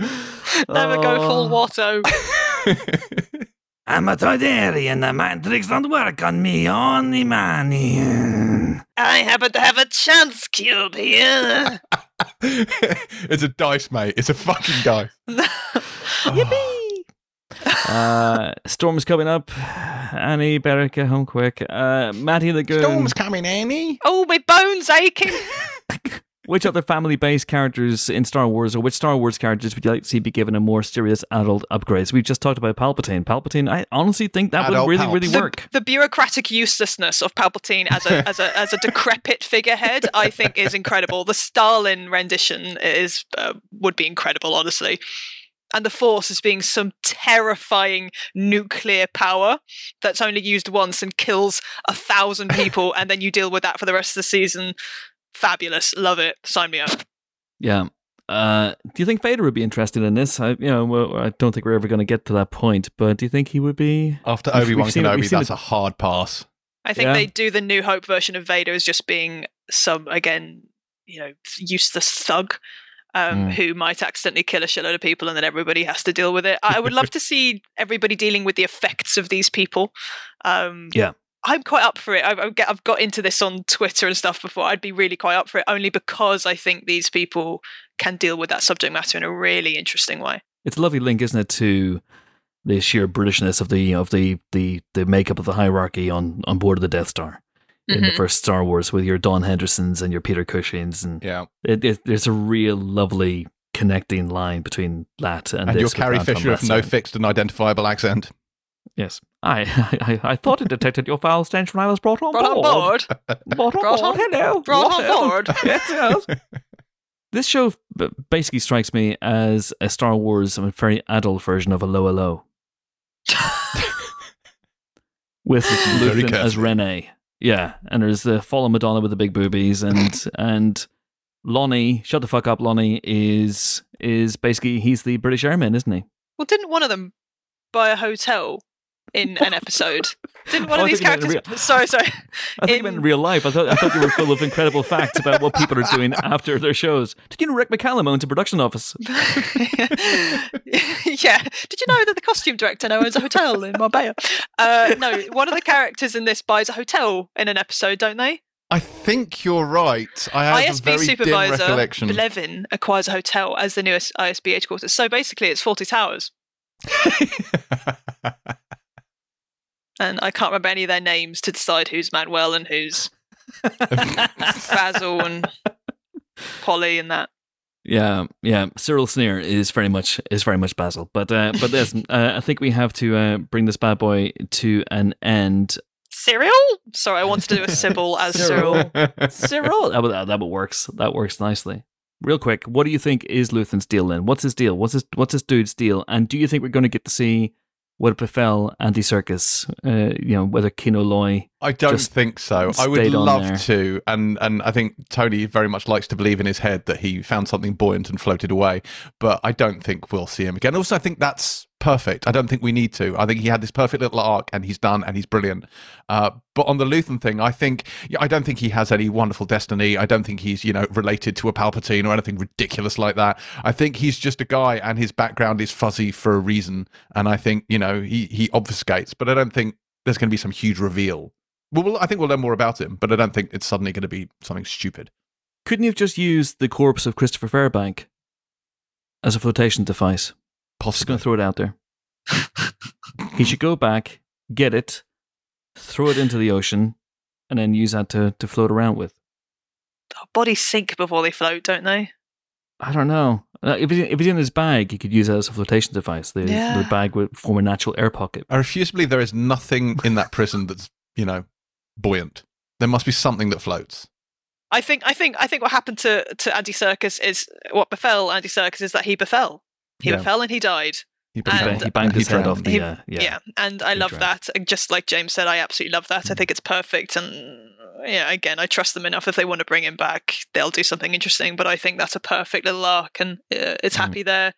Speaker 3: Never go full
Speaker 1: Oh.
Speaker 3: Watto.
Speaker 1: I'm a Toydarian. The mind tricks don't work on me. Only money.
Speaker 3: I happen to have a chance cube here.
Speaker 2: it's a dice, mate. It's a fucking dice. Ah.
Speaker 3: Yippee!
Speaker 1: Uh, storm's coming up. Annie, better get home quick. Uh, Matty the Goon.
Speaker 2: Storm's coming, Annie.
Speaker 3: Oh, my bones aching.
Speaker 1: Which other family-based characters in Star Wars, or which Star Wars characters would you like to see be given a more serious adult upgrades? We've just talked about Palpatine. Palpatine, I honestly think that
Speaker 2: Adult
Speaker 1: would really,
Speaker 2: Palps.
Speaker 1: really
Speaker 3: The,
Speaker 1: work.
Speaker 3: the bureaucratic uselessness of Palpatine as a as a as a decrepit figurehead, I think, is incredible. The Stalin rendition is uh, would be incredible, honestly. And the Force as being some terrifying nuclear power that's only used once and kills a thousand people, and then you deal with that for the rest of the season. Fabulous, love it. Sign me up.
Speaker 1: Yeah. Uh, do you think Vader would be interested in this? I, you know, well, I don't think we're ever going to get to that point, but do you think he would be?
Speaker 2: After Obi Wan
Speaker 1: seen it-
Speaker 2: Kenobi,
Speaker 1: seen
Speaker 2: that's
Speaker 1: it-
Speaker 2: a hard pass.
Speaker 3: I think
Speaker 1: Yeah.
Speaker 3: they do the New Hope version of Vader as just being some again, you know, useless thug um,
Speaker 1: Mm.
Speaker 3: who might accidentally kill a shitload of people, and then everybody has to deal with it. I would love to see everybody dealing with the effects of these people. Um,
Speaker 1: Yeah.
Speaker 3: I'm quite up for it. I've, I've I've got into this on Twitter and stuff before. I'd be really quite up for it, only because I think these people can deal with that subject matter in a really interesting way.
Speaker 1: It's a lovely link, isn't it, to the sheer Britishness of the of the the, the makeup of the hierarchy on on board of the Death Star in the
Speaker 3: Mhm.
Speaker 1: first Star Wars with your Don Hendersons and your Peter Cushings, and
Speaker 2: Yeah.
Speaker 1: it, it, there's a real lovely connecting line between that and,
Speaker 2: And
Speaker 1: this
Speaker 2: your Carrie
Speaker 1: Anton
Speaker 2: Fisher of no fixed and identifiable accent.
Speaker 1: Yes, I, I I thought it detected your foul stench when I was brought on
Speaker 3: Brought on
Speaker 1: board.
Speaker 3: board.
Speaker 1: Brought on
Speaker 3: Brought
Speaker 1: board.
Speaker 3: on-
Speaker 1: Hello.
Speaker 3: brought
Speaker 1: What
Speaker 3: on
Speaker 1: else?
Speaker 3: board.
Speaker 1: yes, yes. This show basically strikes me as a Star Wars, a very adult version of a Low Low. with
Speaker 2: Very
Speaker 1: Luthen as. Rene. Yeah, and there's the fallen Madonna with the big boobies, and and Lonni, shut the fuck up, Lonni is is basically he's the British Airman, isn't he?
Speaker 3: Well, didn't one of them buy a hotel in an episode? Didn't one
Speaker 1: Oh,
Speaker 3: of
Speaker 1: I
Speaker 3: these
Speaker 1: think you meant
Speaker 3: characters?
Speaker 1: real-
Speaker 3: Sorry, sorry.
Speaker 1: I think you meant in real life. I thought I thought you were full of incredible facts about what people are doing after their shows. Did you know Rick McCallum owns a production office?
Speaker 3: yeah. Did you know that the costume director now owns a hotel in Marbella? Uh, no, one of the characters in this buys a hotel in an episode, don't they?
Speaker 2: I think you're right. I have a
Speaker 3: ISB
Speaker 2: very dim
Speaker 3: supervisor
Speaker 2: recollection.
Speaker 3: Blevin acquires a hotel as the newest ISB headquarters. So basically, it's Fawlty Towers. And I can't remember any of their names to decide who's Manuel and who's Basil and Polly and that.
Speaker 1: Yeah, yeah. Cyril Sneer is very much is very much Basil, but uh, but listen, uh, I think we have to uh, bring this bad boy to an end.
Speaker 3: Cyril? Sorry, I wanted to do a Sybil as
Speaker 1: Cyril.
Speaker 3: Cyril.
Speaker 1: Cyril, that, that, that works. That works nicely. Real quick, what do you think is Luthen's deal then? What's his deal? What's his what's this dude's deal? And do you think we're going to get to see what befell Andy Serkis? Uh, you know, whether Kino Loy
Speaker 2: I don't
Speaker 1: Just
Speaker 2: think so. I would love
Speaker 1: there.
Speaker 2: to, and and I think Tony very much likes to believe in his head that he found something buoyant and floated away. But I don't think we'll see him again. Also, I think that's perfect. I don't think we need to. I think he had this perfect little arc, and he's done, and he's brilliant. Uh, but on the Luthen thing, I think I don't think he has any wonderful destiny. I don't think he's you know related to a Palpatine or anything ridiculous like that. I think he's just a guy, and his background is fuzzy for a reason. And I think you know he he obfuscates, but I don't think there's going to be some huge reveal. Well, we'll, I think we'll learn more about him, but I don't think it's suddenly going to be something stupid.
Speaker 1: couldn't you have just used the corpse of Christopher Fairbank as a flotation device? Just
Speaker 2: Possibly.
Speaker 1: going to throw it out there. he should go back, get it, throw it into the ocean, and then use that to, to float around with.
Speaker 3: Bodies sink before they float, don't they?
Speaker 1: I don't know. Uh, if, it's, if it's in his bag, he could use that as a flotation device. The,
Speaker 3: Yeah.
Speaker 1: the bag would form a natural air pocket.
Speaker 2: I refuse to believe there is nothing in that prison that's you know buoyant. There must be something that floats.
Speaker 3: I think I think I think what happened to to Andy Serkis is what befell Andy Serkis is that he befell. He
Speaker 2: Yeah.
Speaker 3: befell and he died.
Speaker 2: He
Speaker 1: He,
Speaker 3: And-
Speaker 1: banged, he banged his head off the.
Speaker 3: He-
Speaker 1: uh, yeah.
Speaker 3: Yeah. and I
Speaker 1: He
Speaker 3: love
Speaker 1: drowned.
Speaker 3: that. Just like James said, I absolutely love that. I think it's perfect. And yeah, again, I trust them enough. If they want to bring him back, they'll do something interesting. But I think that's a perfect little arc, and uh, it's
Speaker 1: Mm.
Speaker 3: happy there.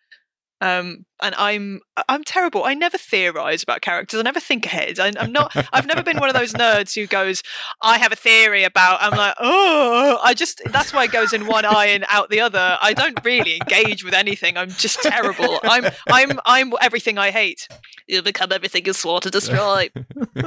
Speaker 3: Um, and I'm I'm terrible. I never theorize about characters. I never think ahead. I, I'm not. I've never been one of those nerds who goes, "I have a theory about." I'm like, oh, I just. That's why it goes in one eye and out the other. I don't really engage with anything. I'm just terrible. I'm I'm I'm everything I hate. You become everything you swore to destroy.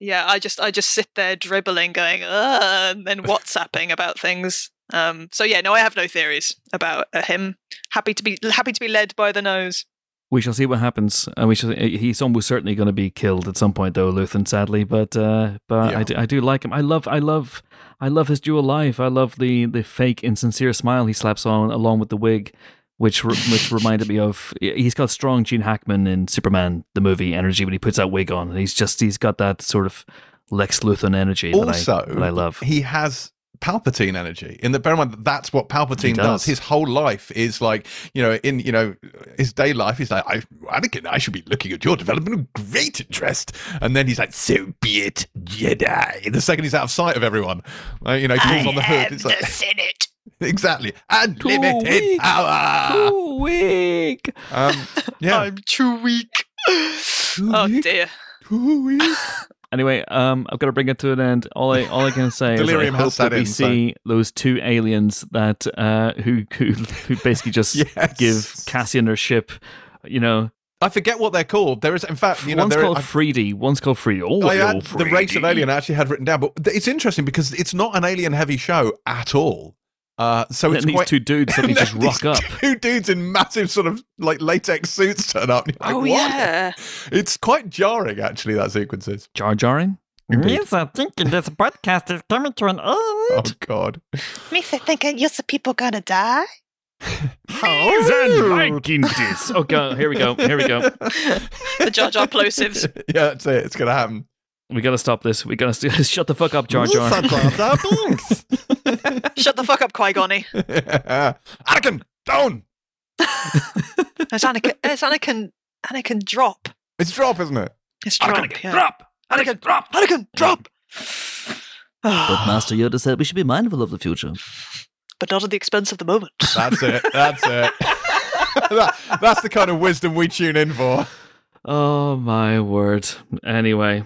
Speaker 3: yeah, I just I just sit there dribbling, going, and then WhatsApping about things. Um, so yeah, no, I have no theories about uh, him. Happy to be happy to be led by the nose.
Speaker 1: We shall see what happens. And we shall. He's almost certainly going to be killed at some point, though, Luthen. Sadly, but uh, but
Speaker 2: Yeah.
Speaker 1: I, do, I do like him. I love I love I love his dual life. I love the the fake insincere smile he slaps on along with the wig, which re- which reminded me of. He's got strong Gene Hackman in Superman the movie energy when he puts that wig on. and He's just he's got that sort of Lex Luthor energy that,
Speaker 2: also,
Speaker 1: I, that I love.
Speaker 2: he has Palpatine energy. In the bear in mind that that's what Palpatine does.
Speaker 1: does.
Speaker 2: His whole life is like you know in you know his day life. He's like, I, Anakin, I should be looking at your development with great interest. And then he's like, so be it, Jedi. The second he's out of sight of everyone, like, you know, he moves on the hood. It's like
Speaker 3: Senate.
Speaker 2: exactly unlimited
Speaker 1: weak.
Speaker 2: power.
Speaker 1: Too weak.
Speaker 2: Um, yeah,
Speaker 3: I'm too weak. oh
Speaker 2: weak?
Speaker 3: dear.
Speaker 2: Too weak.
Speaker 1: Anyway, um, I've got to bring it to an end. All I all I can say is I hope that we
Speaker 2: in, so-
Speaker 1: see those two aliens that uh, who who who basically just
Speaker 2: Yes.
Speaker 1: give Cassian their ship. You know,
Speaker 2: I forget what they're called. There is, in fact, you know,
Speaker 1: one's called
Speaker 2: I-
Speaker 1: Freedy, one's called Freedy. Oh,
Speaker 2: I had, the race of alien I actually had written down, but it's interesting because it's not an alien heavy show at all. Uh, so
Speaker 1: And
Speaker 2: it's
Speaker 1: then these two dudes suddenly just rock
Speaker 2: these
Speaker 1: up.
Speaker 2: Two dudes in massive sort of like latex suits turn up. like,
Speaker 3: oh
Speaker 2: "What?"
Speaker 3: yeah.
Speaker 2: it's quite jarring actually. That sequence is.
Speaker 1: Jar jarring.
Speaker 2: Indeed.
Speaker 7: Yes, I think this podcast is coming to an end.
Speaker 2: Oh God!
Speaker 3: Makes me think you the people gonna die.
Speaker 1: He's liking this. Oh god, here we go. Here we go.
Speaker 3: the Jar Jar plosives.
Speaker 2: yeah, that's it. It's gonna happen.
Speaker 1: We gotta stop this. We gotta st- shut the fuck up, Jar Jar.
Speaker 3: Shut the fuck up, Qui Gon. It's
Speaker 2: Anakin, down.
Speaker 3: Anakin. It's Anakin. Anakin drop.
Speaker 2: It's drop, isn't it?
Speaker 3: It's drop.
Speaker 1: Anakin,
Speaker 3: yeah.
Speaker 1: drop. Anakin, drop.
Speaker 3: Anakin drop.
Speaker 1: But Master Yoda said we should be mindful of the future.
Speaker 3: but not at the expense of the moment.
Speaker 2: That's it. That's it. that, that's the kind of wisdom we tune in for.
Speaker 1: Oh my word. Anyway,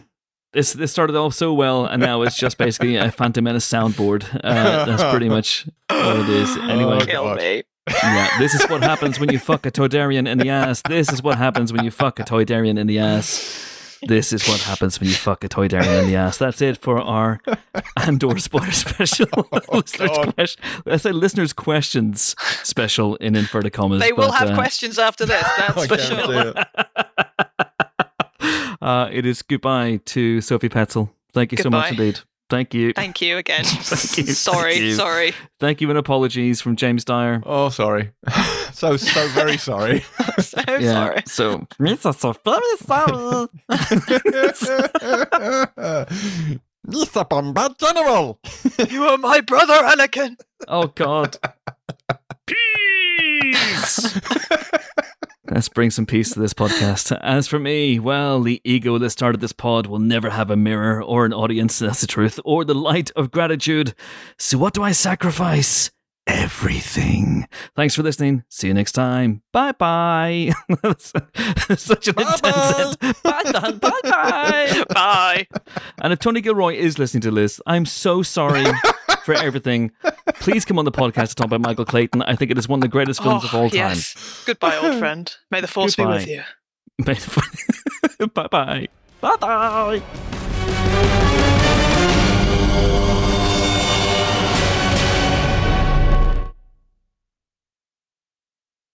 Speaker 1: this this started off so well, and now it's just basically a Phantom Menace soundboard. Uh, that's pretty much all it is. Anyway,
Speaker 2: Oh,
Speaker 3: Kill me.
Speaker 1: yeah, this is what happens when you fuck a Toydarian in the ass. This is what happens when you fuck a Toydarian in the ass. this is what happens when you fuck a toy dairy in the ass. That's it for our Andor spoiler special. listeners,
Speaker 2: God.
Speaker 1: question, I say listeners' questions special in inverted commas.
Speaker 3: They will
Speaker 1: but,
Speaker 3: have
Speaker 1: uh,
Speaker 3: questions after this. That's
Speaker 2: I
Speaker 3: for sure.
Speaker 2: It.
Speaker 1: uh, it is goodbye to Sophie Petzal. Thank you so much indeed. Thank you.
Speaker 3: Thank you again.
Speaker 1: Thank you,
Speaker 3: sorry,
Speaker 1: thank you.
Speaker 3: sorry.
Speaker 1: Thank you and apologies from James Dyer.
Speaker 2: Oh, sorry. so, so very sorry.
Speaker 3: so sorry.
Speaker 1: So
Speaker 7: Mr. so very sorry. Mr. Bombard General.
Speaker 3: You are my brother, Anakin.
Speaker 1: Oh God. Peace. Let's bring some peace to this podcast. As for me, well, the ego that started this pod will never have a mirror or an audience, that's the truth, or the light of gratitude. So what do I sacrifice? Everything. Thanks for listening. See you next time. Bye bye. Such an intense
Speaker 7: Bye-bye.
Speaker 1: end. Bye bye. Bye bye.
Speaker 3: Bye.
Speaker 1: And if Tony Gilroy is listening to this, I'm so sorry for everything. Please come on the podcast to talk about Michael Clayton. I think it is one of the greatest films of
Speaker 3: Oh,
Speaker 1: all time.
Speaker 3: yes. Goodbye, old friend. May the force be with
Speaker 1: Goodbye.
Speaker 3: you.
Speaker 1: bye bye.
Speaker 7: Bye bye.